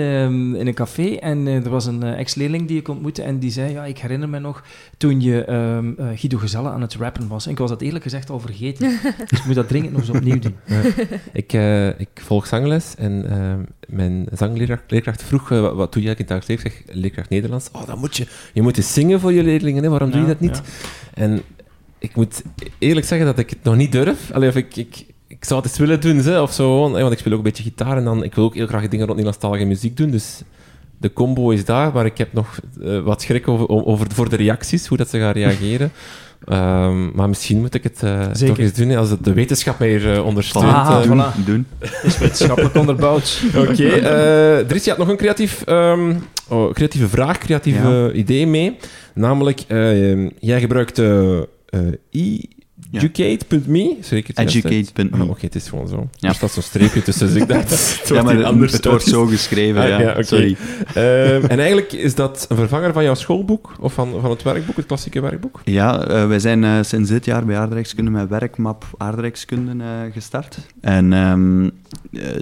C: in een café en er was een ex-leerling die ik ontmoette en die zei, ja, ik herinner me nog toen je ehm, eh, Guido Gezelle aan het rappen was. En ik was dat eerlijk gezegd al vergeten. dus ik moet dat dringend nog eens opnieuw doen.
A: Ik, eh, ik volg zangles en eh, mijn zangleerkracht leerkracht vroeg, wat, doe je eigenlijk in het dagelijks leven? Ik zeg, leerkracht Nederlands. Oh, dan moet je, je moet zingen voor je leerlingen, hè? waarom doe je dat niet? En ik moet eerlijk zeggen dat ik het nog niet durf. Allee, of ik, ik, ik zou het eens willen doen, hè, of zo. Want ik speel ook een beetje gitaar en dan, ik wil ook heel graag dingen rond Nederlandstalige muziek doen. Dus de combo is daar, maar ik heb nog eh, wat schrik over, over, voor de reacties, hoe dat ze gaan reageren. Ehm, maar misschien moet ik het eh,
C: Zeker.
A: toch eens doen, als het de wetenschap mij hier eh, ondersteunt.
C: Ah,
D: doen,
C: voilà.
D: doen.
C: Het is wetenschappelijk onderbouwd.
A: Oké, eh Dries, je had nog een creatief, ehm, oh, creatieve vraag, creatieve
D: Ja.
A: idee mee. Namelijk, jij gebruikt eh eh, educate.me?
D: Educate.me.
A: Ah, Oké, het is gewoon zo.
D: Ja.
A: Er staat zo'n streepje tussen, dus ik dacht, het
D: Ja,
A: wordt
D: maar
A: anders
D: het wordt zo geschreven,
A: Ah,
D: ja. Sorry.
A: Ehm, en eigenlijk is dat een vervanger van jouw schoolboek, of van, van het werkboek, het klassieke werkboek?
D: Ja, eh, wij zijn eh, sinds dit jaar bij aardrijkskunde met werkmap aardrijkskunde eh, gestart. En ehm, eh,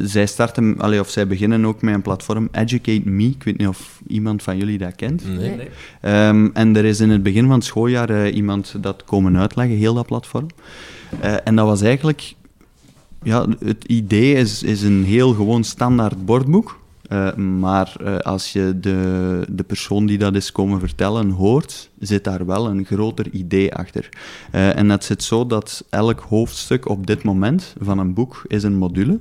D: zij starten, allee, of zij beginnen ook met een platform Educate Me. Ik weet niet of iemand van jullie dat kent.
A: Nee.
B: Nee.
D: Ehm, en er is in het begin van het schooljaar iemand dat komen uitleggen, heel dat platform. Eh, en dat was eigenlijk... Ja, het idee is, is een heel gewoon standaard bordboek. Eh, maar eh, als je de, de persoon die dat is komen vertellen hoort, zit daar wel een groter idee achter. En het zit zo dat elk hoofdstuk op dit moment van een boek is een module.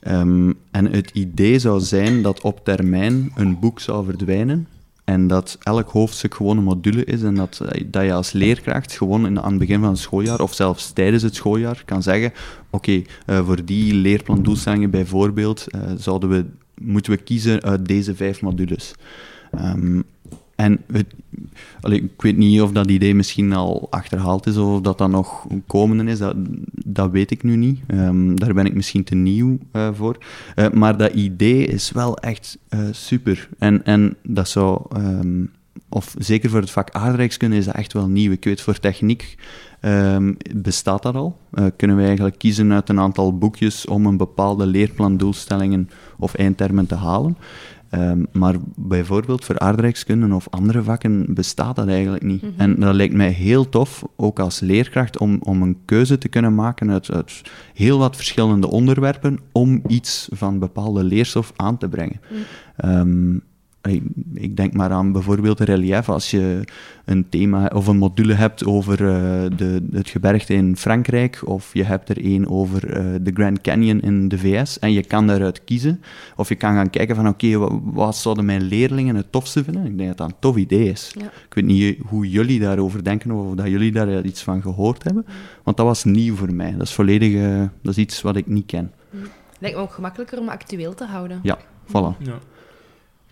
D: Ehm, en het idee zou zijn dat op termijn een boek zou verdwijnen en dat elk hoofdstuk gewoon een module is en dat, eh, dat je als leerkracht gewoon in, aan het begin van het schooljaar of zelfs tijdens het schooljaar kan zeggen oké, eh, voor die leerplandoelstellingen bijvoorbeeld eh, zouden we, moeten we kiezen uit deze vijf modules. Ehm, en ik weet niet of dat idee misschien al achterhaald is of dat dat nog komende is, dat, dat weet ik nu niet. Ehm, daar ben ik misschien te nieuw eh, voor. Eh, maar dat idee is wel echt eh, super. En, en dat zou, ehm, of zeker voor het vak aardrijkskunde is dat echt wel nieuw. Ik weet voor techniek ehm, bestaat dat al. Kunnen we eigenlijk kiezen uit een aantal boekjes om een bepaalde leerplandoelstellingen of eindtermen te halen. Ehm, maar bijvoorbeeld voor aardrijkskunde of andere vakken bestaat dat eigenlijk niet. En dat lijkt mij heel tof, ook als leerkracht, om, om een keuze te kunnen maken uit, uit heel wat verschillende onderwerpen om iets van bepaalde leerstof aan te brengen. Ehm, ik, ik denk maar aan bijvoorbeeld de relief. Als je een thema of een module hebt over eh, de, het gebergte in Frankrijk, of je hebt er een over eh, de Grand Canyon in de VS, en je kan daaruit kiezen, of je kan gaan kijken van oké, wa- wat, zouden mijn leerlingen het tofste vinden? Ik denk dat dat een tof idee is.
B: Ja.
D: Ik weet niet hoe jullie daarover denken, of dat jullie daar iets van gehoord hebben, want dat was nieuw voor mij. Dat is volledig, eh, dat is iets wat ik niet ken.
B: Lijkt me ook gemakkelijker om actueel te houden.
D: Ja, voilà.
C: Ja.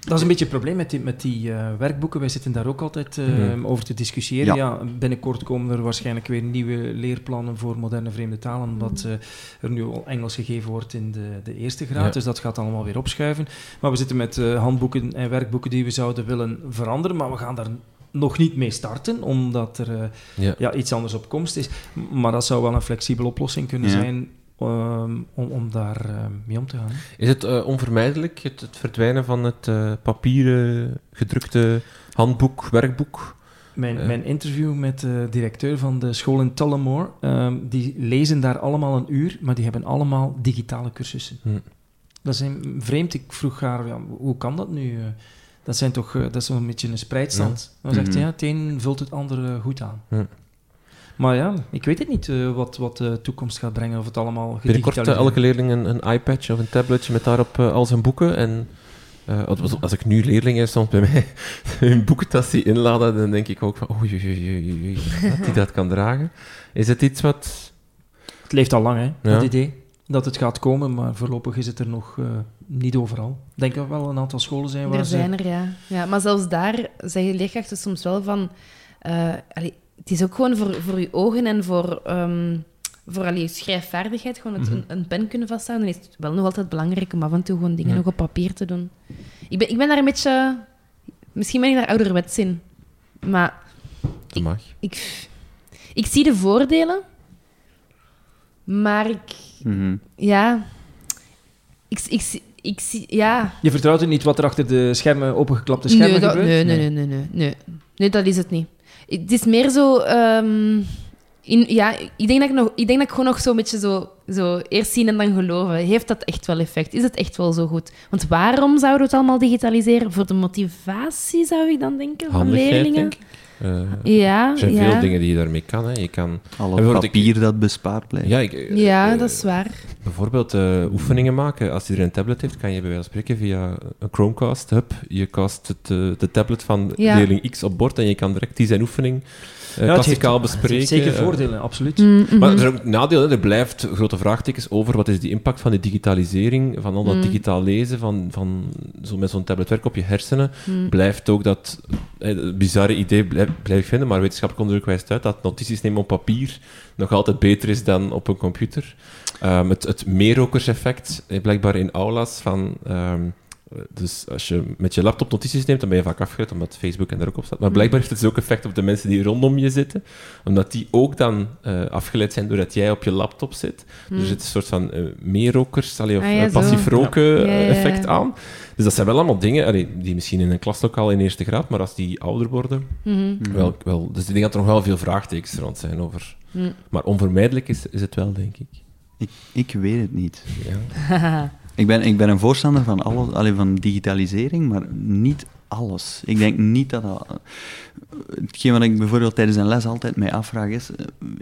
C: Dat is een beetje het probleem met die, met die eh, werkboeken. Wij zitten daar ook altijd eh,
A: Mhm.
C: over te discussiëren. Ja.
D: Ja.
C: binnenkort komen er waarschijnlijk weer nieuwe leerplannen voor moderne vreemde talen, omdat eh, er nu al Engels gegeven wordt in de, de eerste graad.
A: Ja.
C: Dus dat gaat allemaal weer opschuiven. Maar we zitten met handboeken en werkboeken die we zouden willen veranderen, maar we gaan daar nog niet mee starten, omdat er
A: Ja.
C: ja, iets anders op komst is. Maar dat zou wel een flexibele oplossing kunnen zijn ehm, om, om daar eh, mee om te gaan.
A: Is het eh, onvermijdelijk, het, het verdwijnen van het eh, papieren gedrukte handboek, werkboek?
C: Mijn,
A: Ja.
C: mijn interview met de directeur van de school in Tullamore, ehm, die lezen daar allemaal een uur, maar die hebben allemaal digitale cursussen.
A: Hm.
C: Dat is vreemd. Ik vroeg haar, ja, hoe kan dat nu? eh? Dat, zijn toch, eh, dat is een beetje een spreidstand. Dan zegt hij,
D: Mhm.
C: ja, het een vult het andere goed aan.
A: Hm.
C: Maar ja, ik weet het niet eh, wat, wat de toekomst gaat brengen, of het allemaal
A: Binnenkort
C: gedigitaliseerd
A: elke leerling een, een iPad of een tabletje met daarop eh, al zijn boeken. En eh, als, als ik nu leerlingen soms bij mij hun boekentas inladen, dan denk ik ook van, oei, oei, oei, oei, oei, dat die dat kan dragen. Is het iets wat...
C: Het leeft al lang, hè,
A: Ja.
C: dat idee. Dat het gaat komen, maar voorlopig is het er nog eh, niet overal. Ik denk dat er wel een aantal scholen zijn waar
B: Er
C: ze...
B: zijn er, ja. ja. Maar zelfs daar zeggen leerkrachten soms wel van... eh, allee, het is ook gewoon voor, voor je ogen en voor, ehm voor allee, je schrijfvaardigheid, gewoon het,
C: Mhm.
B: een, een pen kunnen vasthouden. Dan is het wel nog altijd belangrijk om af en toe gewoon dingen
A: Ja.
B: nog op papier te doen. Ik ben, ik ben daar een beetje... Misschien ben ik daar ouderwets in. Maar
A: Dat mag.
B: ik, ik zie de voordelen. Maar ik...
D: Mhm.
B: Ja... Ik, ik, zie- ik zie... Ja...
C: Je vertrouwt het niet wat er achter de schermen, opengeklapte schermen
B: nee, dat,
C: gebeurt?
B: nee, nee, nee, nee, nee, nee. Nee, dat is het niet. Het is meer zo... ehm, in, ja, ik denk, dat ik, nog, ik denk dat ik gewoon nog zo'n beetje zo, zo eerst zien en dan geloven. Heeft dat echt wel effect? Is het echt wel zo goed? Want waarom zouden we het allemaal digitaliseren? Voor de motivatie, zou ik dan denken, van leerlingen?
A: denk ik. Eh,
B: Ja,
A: er zijn
B: ja.
A: veel dingen die je daarmee kan. Hè. Je kan
D: Al
A: bijvoorbeeld
D: het
A: ik-
D: papier dat bespaard blijft.
A: ja, ik,
B: Ja,
A: eh,
B: dat is waar.
A: Bijvoorbeeld eh, oefeningen maken. Als iedereen een tablet heeft, kan je bij wijze van spreken via een Chromecast, hup, je cast het, de tablet van
B: Ja.
A: leerling X op bord en je kan direct die zijn oefening
C: Ja, het heeft-
A: klassikaal
C: het heeft
A: bespreken.
C: zeker
A: Eh,
C: voordelen, absoluut.
B: Mm, mhm.
A: Maar er zijn ook nadelen. hè. Er blijft grote vraagtekens over wat is die impact van de digitalisering, van al dat
B: Mm.
A: digitaal lezen, van, van zo met zo'n tablet werken op je hersenen.
B: Mm.
A: Blijft ook dat eh, bizarre idee blijf, blijf ik vinden, maar wetenschappelijk onderzoek wijst uit dat notities nemen op papier nog altijd beter is dan op een computer. Ehm, het, het meerokerseffect, eh, blijkbaar in aulas van... ehm, dus als je met je laptop notities neemt, dan ben je vaak afgeleid, omdat Facebook en er ook op staat. Maar blijkbaar heeft het dus ook effect op de mensen die rondom je zitten, omdat die ook dan eh, afgeleid zijn doordat jij op je laptop zit. Dus er zit een soort van eh meerokers, allee, of
B: Ah, ja,
A: eh, passief roken
B: Ja.
A: eh,
B: Ja, ja, ja.
A: effect aan. Dus dat zijn wel allemaal dingen allee, die misschien in een klaslokaal in eerste graad, maar als die ouder worden,
B: Mhm.
A: Wel, wel. Dus ik denk dat er nog wel veel vraagtekens rond zijn over.
B: Mm.
A: Maar onvermijdelijk is, is het wel, denk ik.
D: Ik, ik weet het niet.
A: Ja.
D: Ik ben, ik ben een voorstander van, alles, allee, van digitalisering, maar niet alles. Ik denk niet dat. Hetgeen wat ik bijvoorbeeld tijdens een les altijd mij afvraag is...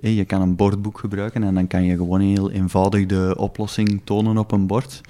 D: eh, je kan een bordboek gebruiken en dan kan je gewoon heel eenvoudig de oplossing tonen op een bord.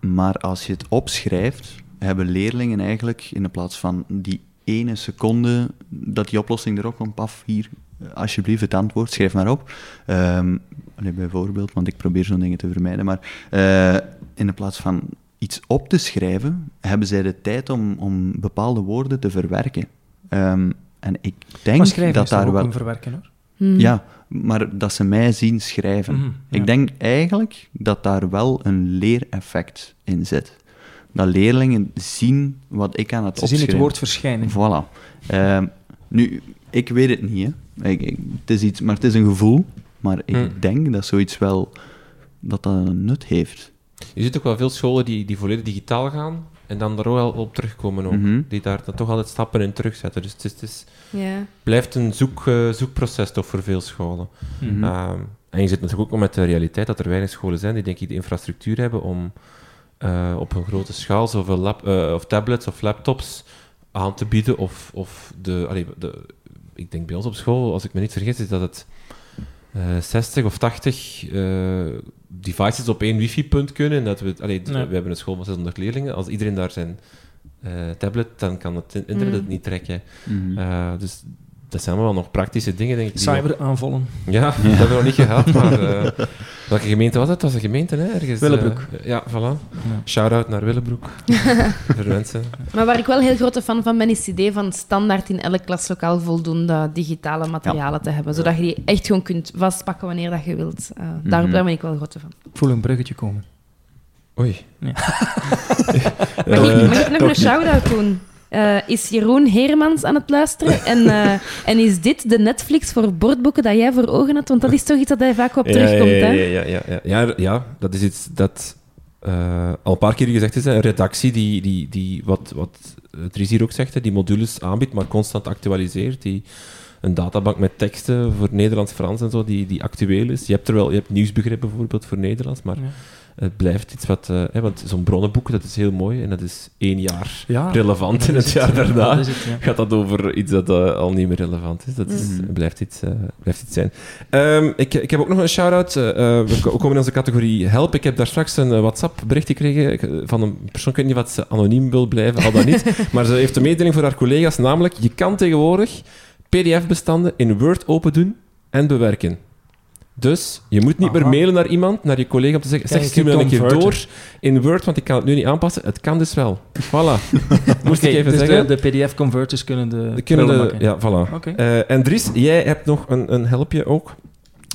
D: Maar als je het opschrijft, hebben leerlingen eigenlijk in de plaats van die ene seconde dat die oplossing erop komt, af hier, eh, alsjeblieft het antwoord, schrijf maar op. Ehm, allee, bijvoorbeeld, want ik probeer zo'n dingen te vermijden, maar eh, in de plaats van iets op te schrijven, hebben zij de tijd om, om bepaalde woorden te verwerken. Ehm, en ik denk
C: Maar schrijven
D: dat daar
C: ook
D: wel...
C: een verwerken, hoor.
B: Mm.
D: Ja, maar dat ze mij zien schrijven.
C: Mhm, ja.
D: Ik denk eigenlijk dat daar wel een leereffect in zit. Dat leerlingen zien wat ik aan het
C: Ze zien
D: opschrijven...
C: het woord verschijnen.
D: Voilà. Ehm, nu, ik weet het niet, hè. Ik, ik- het is iets, maar het is een gevoel. Maar ik
A: Hmm.
D: denk dat zoiets wel... Dat dat een nut heeft.
A: Je ziet ook wel veel scholen die, die volledig digitaal gaan en dan daar ook wel op terugkomen. Ook.
D: Mhm.
A: Die daar dan toch altijd stappen in terugzetten. Dus het, is, het is-
B: Ja.
A: blijft een zoek, eh, zoekproces toch voor veel scholen.
C: Mhm.
A: Ehm, en je zit natuurlijk ook met de realiteit dat er weinig scholen zijn die denk ik de infrastructuur hebben om eh, op een grote schaal zoveel lap, eh, of tablets of laptops aan te bieden. Of, of de, allee, de, ik denk bij ons op school, als ik me niet vergis, is dat het eh 60 of 80 eh, devices op één wifi-punt kunnen. En dat we, allee, we hebben een school van 600 leerlingen. Als iedereen daar zijn eh, tablet, dan kan het internet
B: Mm.
A: het niet trekken.
D: Mhm.
A: Eh, dus dat zijn allemaal nog praktische dingen, denk ik.
C: Cyberaanvallen.
A: Ja, dat hebben we nog niet gehad, maar... eh, welke gemeente was het? Het was een gemeente, hè? Ergens, eh,
C: Willebroek.
A: ja, voilà. Shout-out naar Willebroek. Voor mensen.
B: Maar waar ik wel heel grote fan van ben, is het idee van standaard in elk klaslokaal voldoende digitale materialen te hebben. Zodat je die echt gewoon kunt vastpakken wanneer dat je wilt. Eh, daar,
D: Mhm.
B: daar ben ik wel grote van.
C: Ik voel een bruggetje komen.
A: Oei.
C: Ja.
B: Mag,
A: Eh,
B: ik, mag ik nog een shout-out doen? Eh, is Jeroen Heremans aan het luisteren? En, eh, en is dit de Netflix voor bordboeken dat jij voor ogen had? Want dat is toch iets dat hij vaak op terugkomt,
A: ja,
B: hè?
A: ja, ja, ja, ja, ja. Ja, dat is iets dat eh, al een paar keer gezegd is. hè. Een redactie die, die, die wat, wat Dries hier ook zegt, hè, die modules aanbiedt, maar constant actualiseert. Die een databank met teksten voor Nederlands, Frans en zo, die, die actueel is. Je hebt er wel, je hebt nieuwsbegrip bijvoorbeeld voor Nederlands, maar
C: Ja.
A: Het blijft iets wat... eh, hè, want zo'n bronnenboek, dat is heel mooi en dat is één jaar
C: Ja,
A: relevant
C: is
A: het jaar
C: ja,
A: daarna
C: dat is het, ja.
A: gaat dat over iets dat eh, al niet meer relevant is. Dat is,
D: Mhm.
A: blijft, iets, eh, blijft iets zijn. Ehm, ik, ik heb ook nog een shout-out. eh, eh, we ko- komen in onze categorie help. Ik heb daar straks een eh, WhatsApp-bericht gekregen eh, van een persoon, ik weet niet wat ze anoniem wil blijven, al dan niet. maar ze heeft een mededeling voor haar collega's, namelijk je kan tegenwoordig pdf-bestanden in Word open doen en bewerken. Dus je moet niet meer mailen naar iemand, naar je collega, om te zeggen, zeg, stuur me dan een keer door in Word, want ik kan het nu niet aanpassen. Het kan dus wel. Voilà. Moest ik even
C: dus
A: zeggen.
C: de, de PDF-converters kunnen de,
A: kunnen ja, voilà. Eh, en Dries, jij hebt nog een, een helpje ook.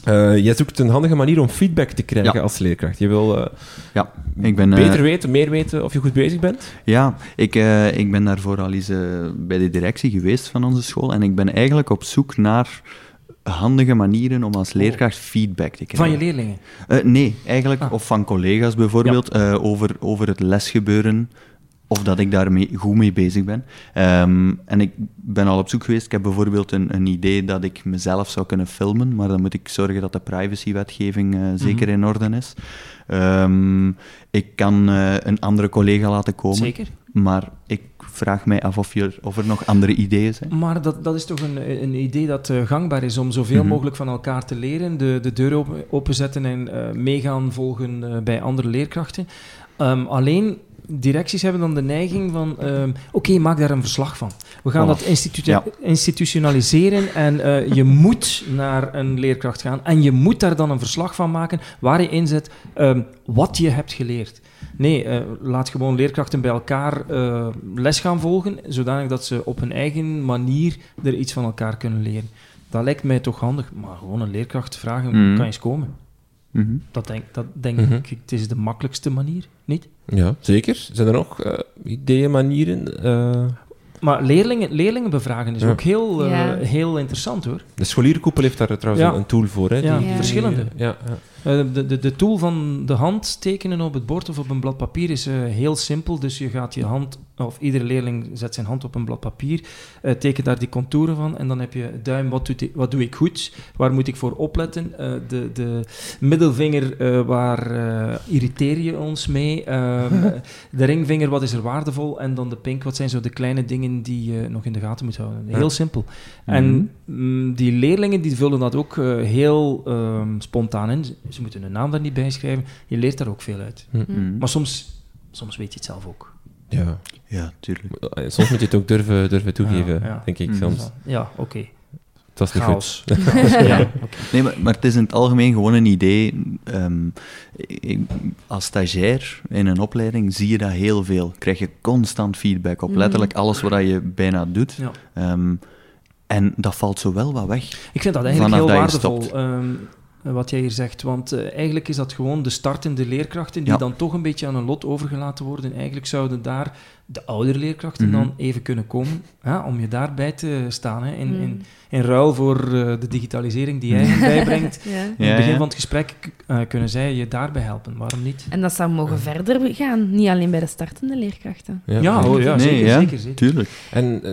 A: Eh, jij zoekt een handige manier om feedback te krijgen
D: Ja.
A: als leerkracht. Je wil eh,
D: Ja, ik ben...
A: beter weten, meer weten of je goed bezig bent.
D: Ja, ik, eh, ik ben daarvoor al eens bij de directie geweest van onze school en ik ben eigenlijk op zoek naar handige manieren om als leerkracht feedback te krijgen.
C: Van je leerlingen.
D: Eh, nee, eigenlijk,
C: Ah.
D: of van collega's bijvoorbeeld, eh, over, over het lesgebeuren, of dat ik daar mee, goed mee bezig ben. Ehm, en ik ben al op zoek geweest, ik heb bijvoorbeeld een, een idee dat ik mezelf zou kunnen filmen, maar dan moet ik zorgen dat de privacywetgeving eh, zeker in orde is. Ehm, ik kan een andere collega laten komen,
C: Zeker.
D: maar ik vraag mij af of, je, of er nog andere ideeën zijn.
C: Maar dat, dat is toch een, een idee dat eh, gangbaar is om zoveel
D: Mhm.
C: mogelijk van elkaar te leren, de, de deur open, openzetten en eh, meegaan volgen eh, bij andere leerkrachten. Ehm, alleen directies hebben dan de neiging van, ehm, oké, maak daar een verslag van. We gaan dat institu-
D: Ja.
C: institutionaliseren en je moet naar een leerkracht gaan en je moet daar dan een verslag van maken waar je inzet ehm, wat je hebt geleerd. Nee, eh, laat gewoon leerkrachten bij elkaar eh, les gaan volgen, zodanig dat ze op hun eigen manier er iets van elkaar kunnen leren. Dat lijkt mij toch handig, maar gewoon een leerkracht vragen, kan je eens komen?
D: Mhm.
C: Dat denk, dat denk
A: Mhm.
C: ik, het is de makkelijkste manier, niet?
A: Ja, zeker. Zijn er nog eh, ideeën, manieren? Eh,
C: Maar leerlingen, leerlingen bevragen is
A: Ja.
C: ook heel,
B: Ja.
C: heel interessant hoor.
A: de scholierenkoepel heeft daar trouwens
C: Ja.
A: een, tool voor. Hè,
C: Ja,
B: Ja.
C: verschillende.
A: Ja, ja.
C: De, de, de tool van de hand tekenen op het bord of op een blad papier is eh, heel simpel. Dus je gaat je hand, of iedere leerling zet zijn hand op een blad papier, eh teken daar die contouren van en dan heb je duim, wat, doet wat doe ik goed, waar moet ik voor opletten. Eh, de, de middelvinger, eh, waar eh, irriteer je ons mee. Ehm, eh, de ringvinger, wat is er waardevol. En dan de pink, wat zijn zo de kleine dingen die je nog in de gaten moet houden. Heel
A: Ja.
C: simpel. En mm, die leerlingen die vullen dat ook eh, heel ehm, spontaan in. Ze- moeten hun naam daar niet bij schrijven. Je leert daar ook veel uit.
D: Mhm.
C: Maar soms, soms weet je het zelf ook.
A: ja.
D: Ja, tuurlijk.
A: Eh, Soms moet je het ook durven, durven toegeven,
C: Ja, ja.
A: denk ik.
D: Mhm.
A: Soms.
C: Ja, oké.
A: Het was niet
C: Chaos.
A: goed.
C: ja.
D: Nee, maar, maar het is in het algemeen gewoon een idee. Ehm, ik- als stagiair in een opleiding zie je dat heel veel. Krijg je constant feedback op
B: Mhm.
D: letterlijk alles wat je bijna doet.
C: Ja.
D: Ehm, en dat valt zo wel wat weg.
C: Ik vind dat eigenlijk heel
D: dat je
C: waardevol,
D: stopt.
C: Ehm, wat jij hier zegt. Want eh, eigenlijk is dat gewoon de startende leerkrachten die
D: Ja.
C: dan toch een beetje aan hun lot overgelaten worden. Eigenlijk zouden daar de oudere leerkrachten
D: Mhm.
C: dan even kunnen komen, ja, om je daarbij te staan. Hè, in,
B: Mm.
C: in, in ruil voor eh, de digitalisering die jij bijbrengt.
B: Ja.
C: In
D: Ja,
C: het begin
D: ja.
C: van het gesprek eh, kunnen zij je daarbij helpen. Waarom niet?
B: En dat zou mogen verder gaan, niet alleen bij de startende leerkrachten.
C: Ja, oh, ja
D: Nee,
C: zeker,
D: ja,
C: zeker, zeker.
D: Tuurlijk.
A: En eh,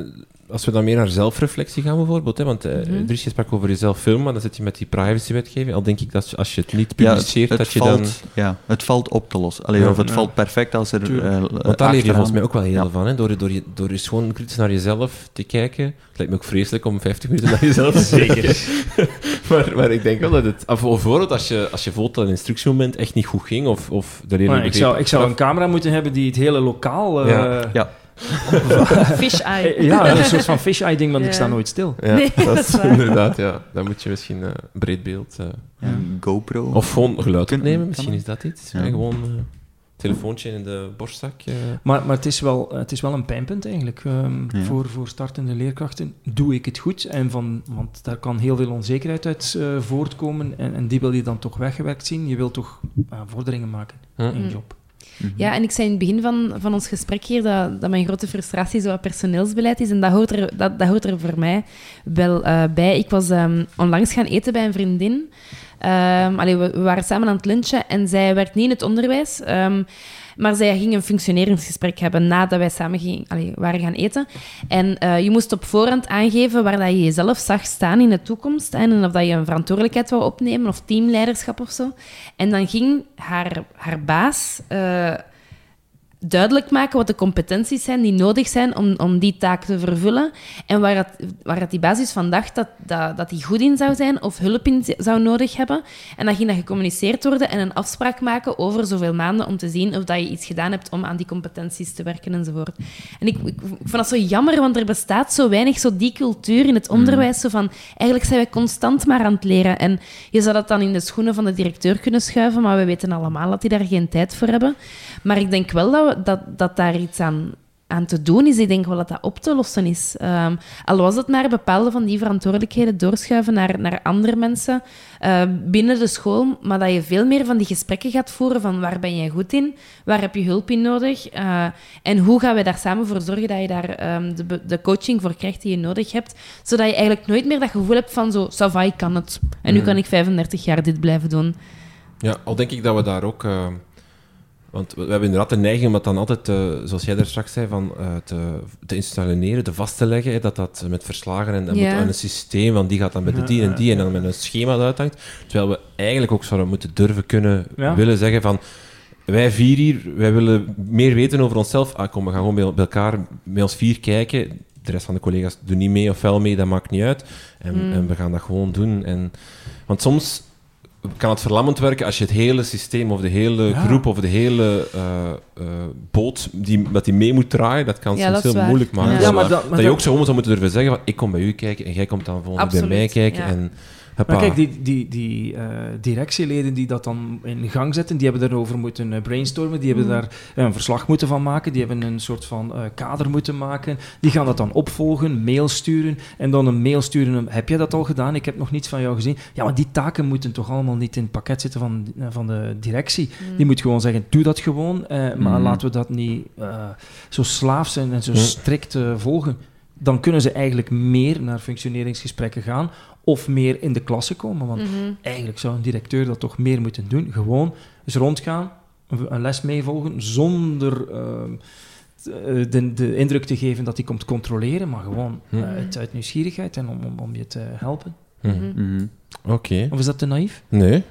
A: als we dan meer naar zelfreflectie gaan bijvoorbeeld, hè, want eh. Dries, je sprak over jezelf filmen, maar dan zit je met die privacywetgeving. Al denk ik dat als je het niet
D: Ja,
A: publiceert,
D: het,
A: dat je
D: valt,
A: dan...
D: ja, het valt op te lossen. Allee,
A: Ja.
D: of het
C: Ja.
D: valt perfect als er. Eh,
A: Want daar leer je volgens mij ook wel heel van, hè? Door, door, je, door eens gewoon kritisch naar jezelf te kijken. Het lijkt me ook vreselijk om 50 minuten naar jezelf te kijken. maar, maar ik denk wel dat het... Of bijvoorbeeld als je, als je voelt dat een instructiemoment echt niet goed ging, of, of de leerling
C: ik, zou, ik zou een camera moeten hebben die het hele lokaal... eh,
A: Ja.
D: Ja.
B: Fish eye.
C: Eh, Ja, een soort van fish eye ding, want ik sta nooit stil.
A: Ja,
B: Nee,
A: dat
B: dat
A: is
B: waar.
A: inderdaad, ja. Dan moet je misschien eh breed beeld... eh,
D: Een GoPro.
A: Of gewoon geluid opnemen, misschien is dat iets.
D: Ja.
A: Ja, gewoon eh telefoontje in de borstzak.
C: Maar, maar het, is wel, het is wel een pijnpunt eigenlijk ehm,
D: Ja.
C: voor, voor startende leerkrachten. Doe ik het goed? En van, want daar kan heel veel onzekerheid uit eh, voortkomen en, en die wil je dan toch weggewerkt zien. Je wilt toch eh, vorderingen maken
A: Hm.
C: in je
D: Mhm.
B: Ja, en ik zei in het begin van, van ons gesprek hier dat, dat mijn grote frustratie zo personeelsbeleid is. En dat hoort er, dat, dat hoort er voor mij wel eh, bij. Ik was ehm, onlangs gaan eten bij een vriendin. Ehm, allee, we, we waren samen aan het lunchen en zij werkt niet in het onderwijs. ehm, maar zij ging een functioneringsgesprek hebben nadat wij samen ging, allee, waren gaan eten. En eh, je moest op voorhand aangeven waar dat je jezelf zag staan in de toekomst. En of dat je een verantwoordelijkheid wou opnemen of teamleiderschap of zo. En dan ging haar, haar baas eh, duidelijk maken wat de competenties zijn die nodig zijn om, om die taak te vervullen. En waar, het, waar het die basis van dacht dat, dat, dat die goed in zou zijn of hulp in zou nodig hebben. En dan ging dat gecommuniceerd worden en een afspraak maken over zoveel maanden om te zien of dat je iets gedaan hebt om aan die competenties te werken enzovoort. En ik, ik, ik vond dat zo jammer, want er bestaat zo weinig zo die cultuur in het onderwijs. Zo van, eigenlijk zijn wij constant maar aan het leren. En je zou dat dan in de schoenen van de directeur kunnen schuiven, maar we weten allemaal dat die daar geen tijd voor hebben. Maar ik denk wel dat, we, dat, dat daar iets aan, aan te doen is. Ik denk wel dat dat op te lossen is. Ehm, al was het maar bepaalde van die verantwoordelijkheden doorschuiven naar, naar andere mensen eh, binnen de school, maar dat je veel meer van die gesprekken gaat voeren van waar ben jij goed in, waar heb je hulp in nodig eh, en hoe gaan we daar samen voor zorgen dat je daar ehm, de, de coaching voor krijgt die je nodig hebt, zodat je eigenlijk nooit meer dat gevoel hebt van zo, ça va, ik kan het. En nu
A: Mhm.
B: kan ik 35 jaar dit blijven doen.
A: Ja, al denk ik dat we daar ook... want we we hebben inderdaad de neiging om dat dan altijd, eh, zoals jij daar straks zei, van, eh, te, te installeren, te vast te leggen. hè, dat dat met verslagen en, en
B: Ja.
A: moet aan een systeem, van die gaat dan met de die en die, en dan met een schema dat uithangt. Terwijl we eigenlijk ook zouden moeten durven kunnen
C: Ja.
A: willen zeggen van... Wij vier hier, wij willen meer weten over onszelf. Ah, kom, we gaan gewoon bij, bij elkaar, bij ons vier kijken. De rest van de collega's doen niet mee of wel mee, dat maakt niet uit. En,
B: Mm.
A: en we gaan dat gewoon doen. En, want soms kan het verlammend werken als je het hele systeem of de hele
C: Ja.
A: groep of de hele eh, eh, boot die, dat die mee moet draaien, dat kan
B: Ja,
A: soms heel
B: waar.
A: moeilijk maken.
B: Ja.
C: Ja, maar
A: dat,
C: dat- maar
A: dat je ook zo zou moeten durven zeggen van, ik kom bij u kijken en jij komt dan volgende keer bij mij kijken.
B: ja.
A: En, hoppa.
C: Maar kijk, die, die, die eh, directieleden die dat dan in gang zetten, die hebben daarover moeten eh, brainstormen, die hebben
B: Mm.
C: daar eh, een verslag moeten van maken, die hebben een soort van eh, kader moeten maken, die gaan dat dan opvolgen, mail sturen, en dan een mail sturen, heb jij dat al gedaan? Ik heb nog niets van jou gezien. Ja, maar die taken moeten toch allemaal niet in het pakket zitten van, van de directie. Die moet gewoon zeggen, doe dat gewoon, eh, maar
D: Mhm.
C: laten we dat niet eh, zo slaaf zijn en zo strikt volgen. Dan kunnen ze eigenlijk meer naar functioneringsgesprekken gaan of meer in de klasse komen. Want
B: Mhm.
C: eigenlijk zou een directeur dat toch meer moeten doen. Gewoon eens rondgaan, een een les meevolgen, zonder ehm, t- de, de indruk te geven dat hij komt controleren, maar gewoon
A: Hm.
C: eh, uit, uit nieuwsgierigheid en om, om, om je te helpen.
A: Hm.
B: Mhm.
D: Mhm.
A: Oké.
C: Of is dat te naïef?
A: Nee,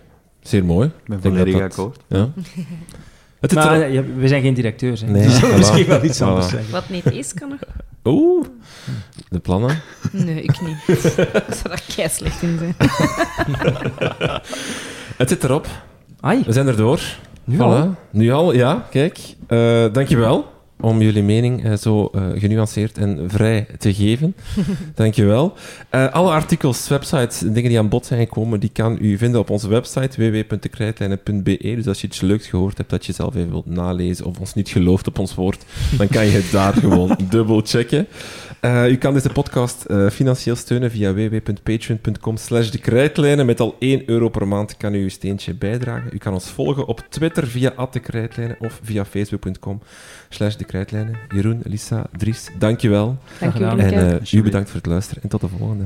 A: zeer mooi.
D: Ik ben volledig
A: dat dat-
D: akkoord.
A: Ja.
C: Maar eh, we zijn geen directeurs, hè.
A: Nee,
C: dus we
A: voilà.
C: misschien wel iets anders
A: Voilà.
C: zeggen.
B: Wat niet is, kan nog.
A: Oeh, de plannen.
B: Nee, ik niet. ik zou daar kei slecht in zijn.
A: Het zit erop.
C: Ai,
A: We zijn erdoor.
C: nu
A: Voilà.
C: al?
A: Nu al, ja. Kijk, Eh dankjewel om jullie mening eh, zo eh, genuanceerd en vrij te geven. dankjewel. Eh alle artikels, websites, dingen die aan bod zijn gekomen, die kan u vinden op onze website www.dekrijtlijnen.be. Dus als je iets leuks gehoord hebt dat je zelf even wilt nalezen of ons niet gelooft op ons woord, dan kan je het daar gewoon dubbel checken. U kan deze podcast financieel steunen via www.patreon.com slash de krijtlijnen. Met al 1 euro per maand kan u uw steentje bijdragen. U kan ons volgen op Twitter via de krijtlijnen of via facebook.com slash de krijtlijnen. Jeroen, Lisa, Dries, dankjewel.
B: Dank u
C: gedaan.
B: wel.
A: En eh, u bedankt voor het luisteren en tot de volgende.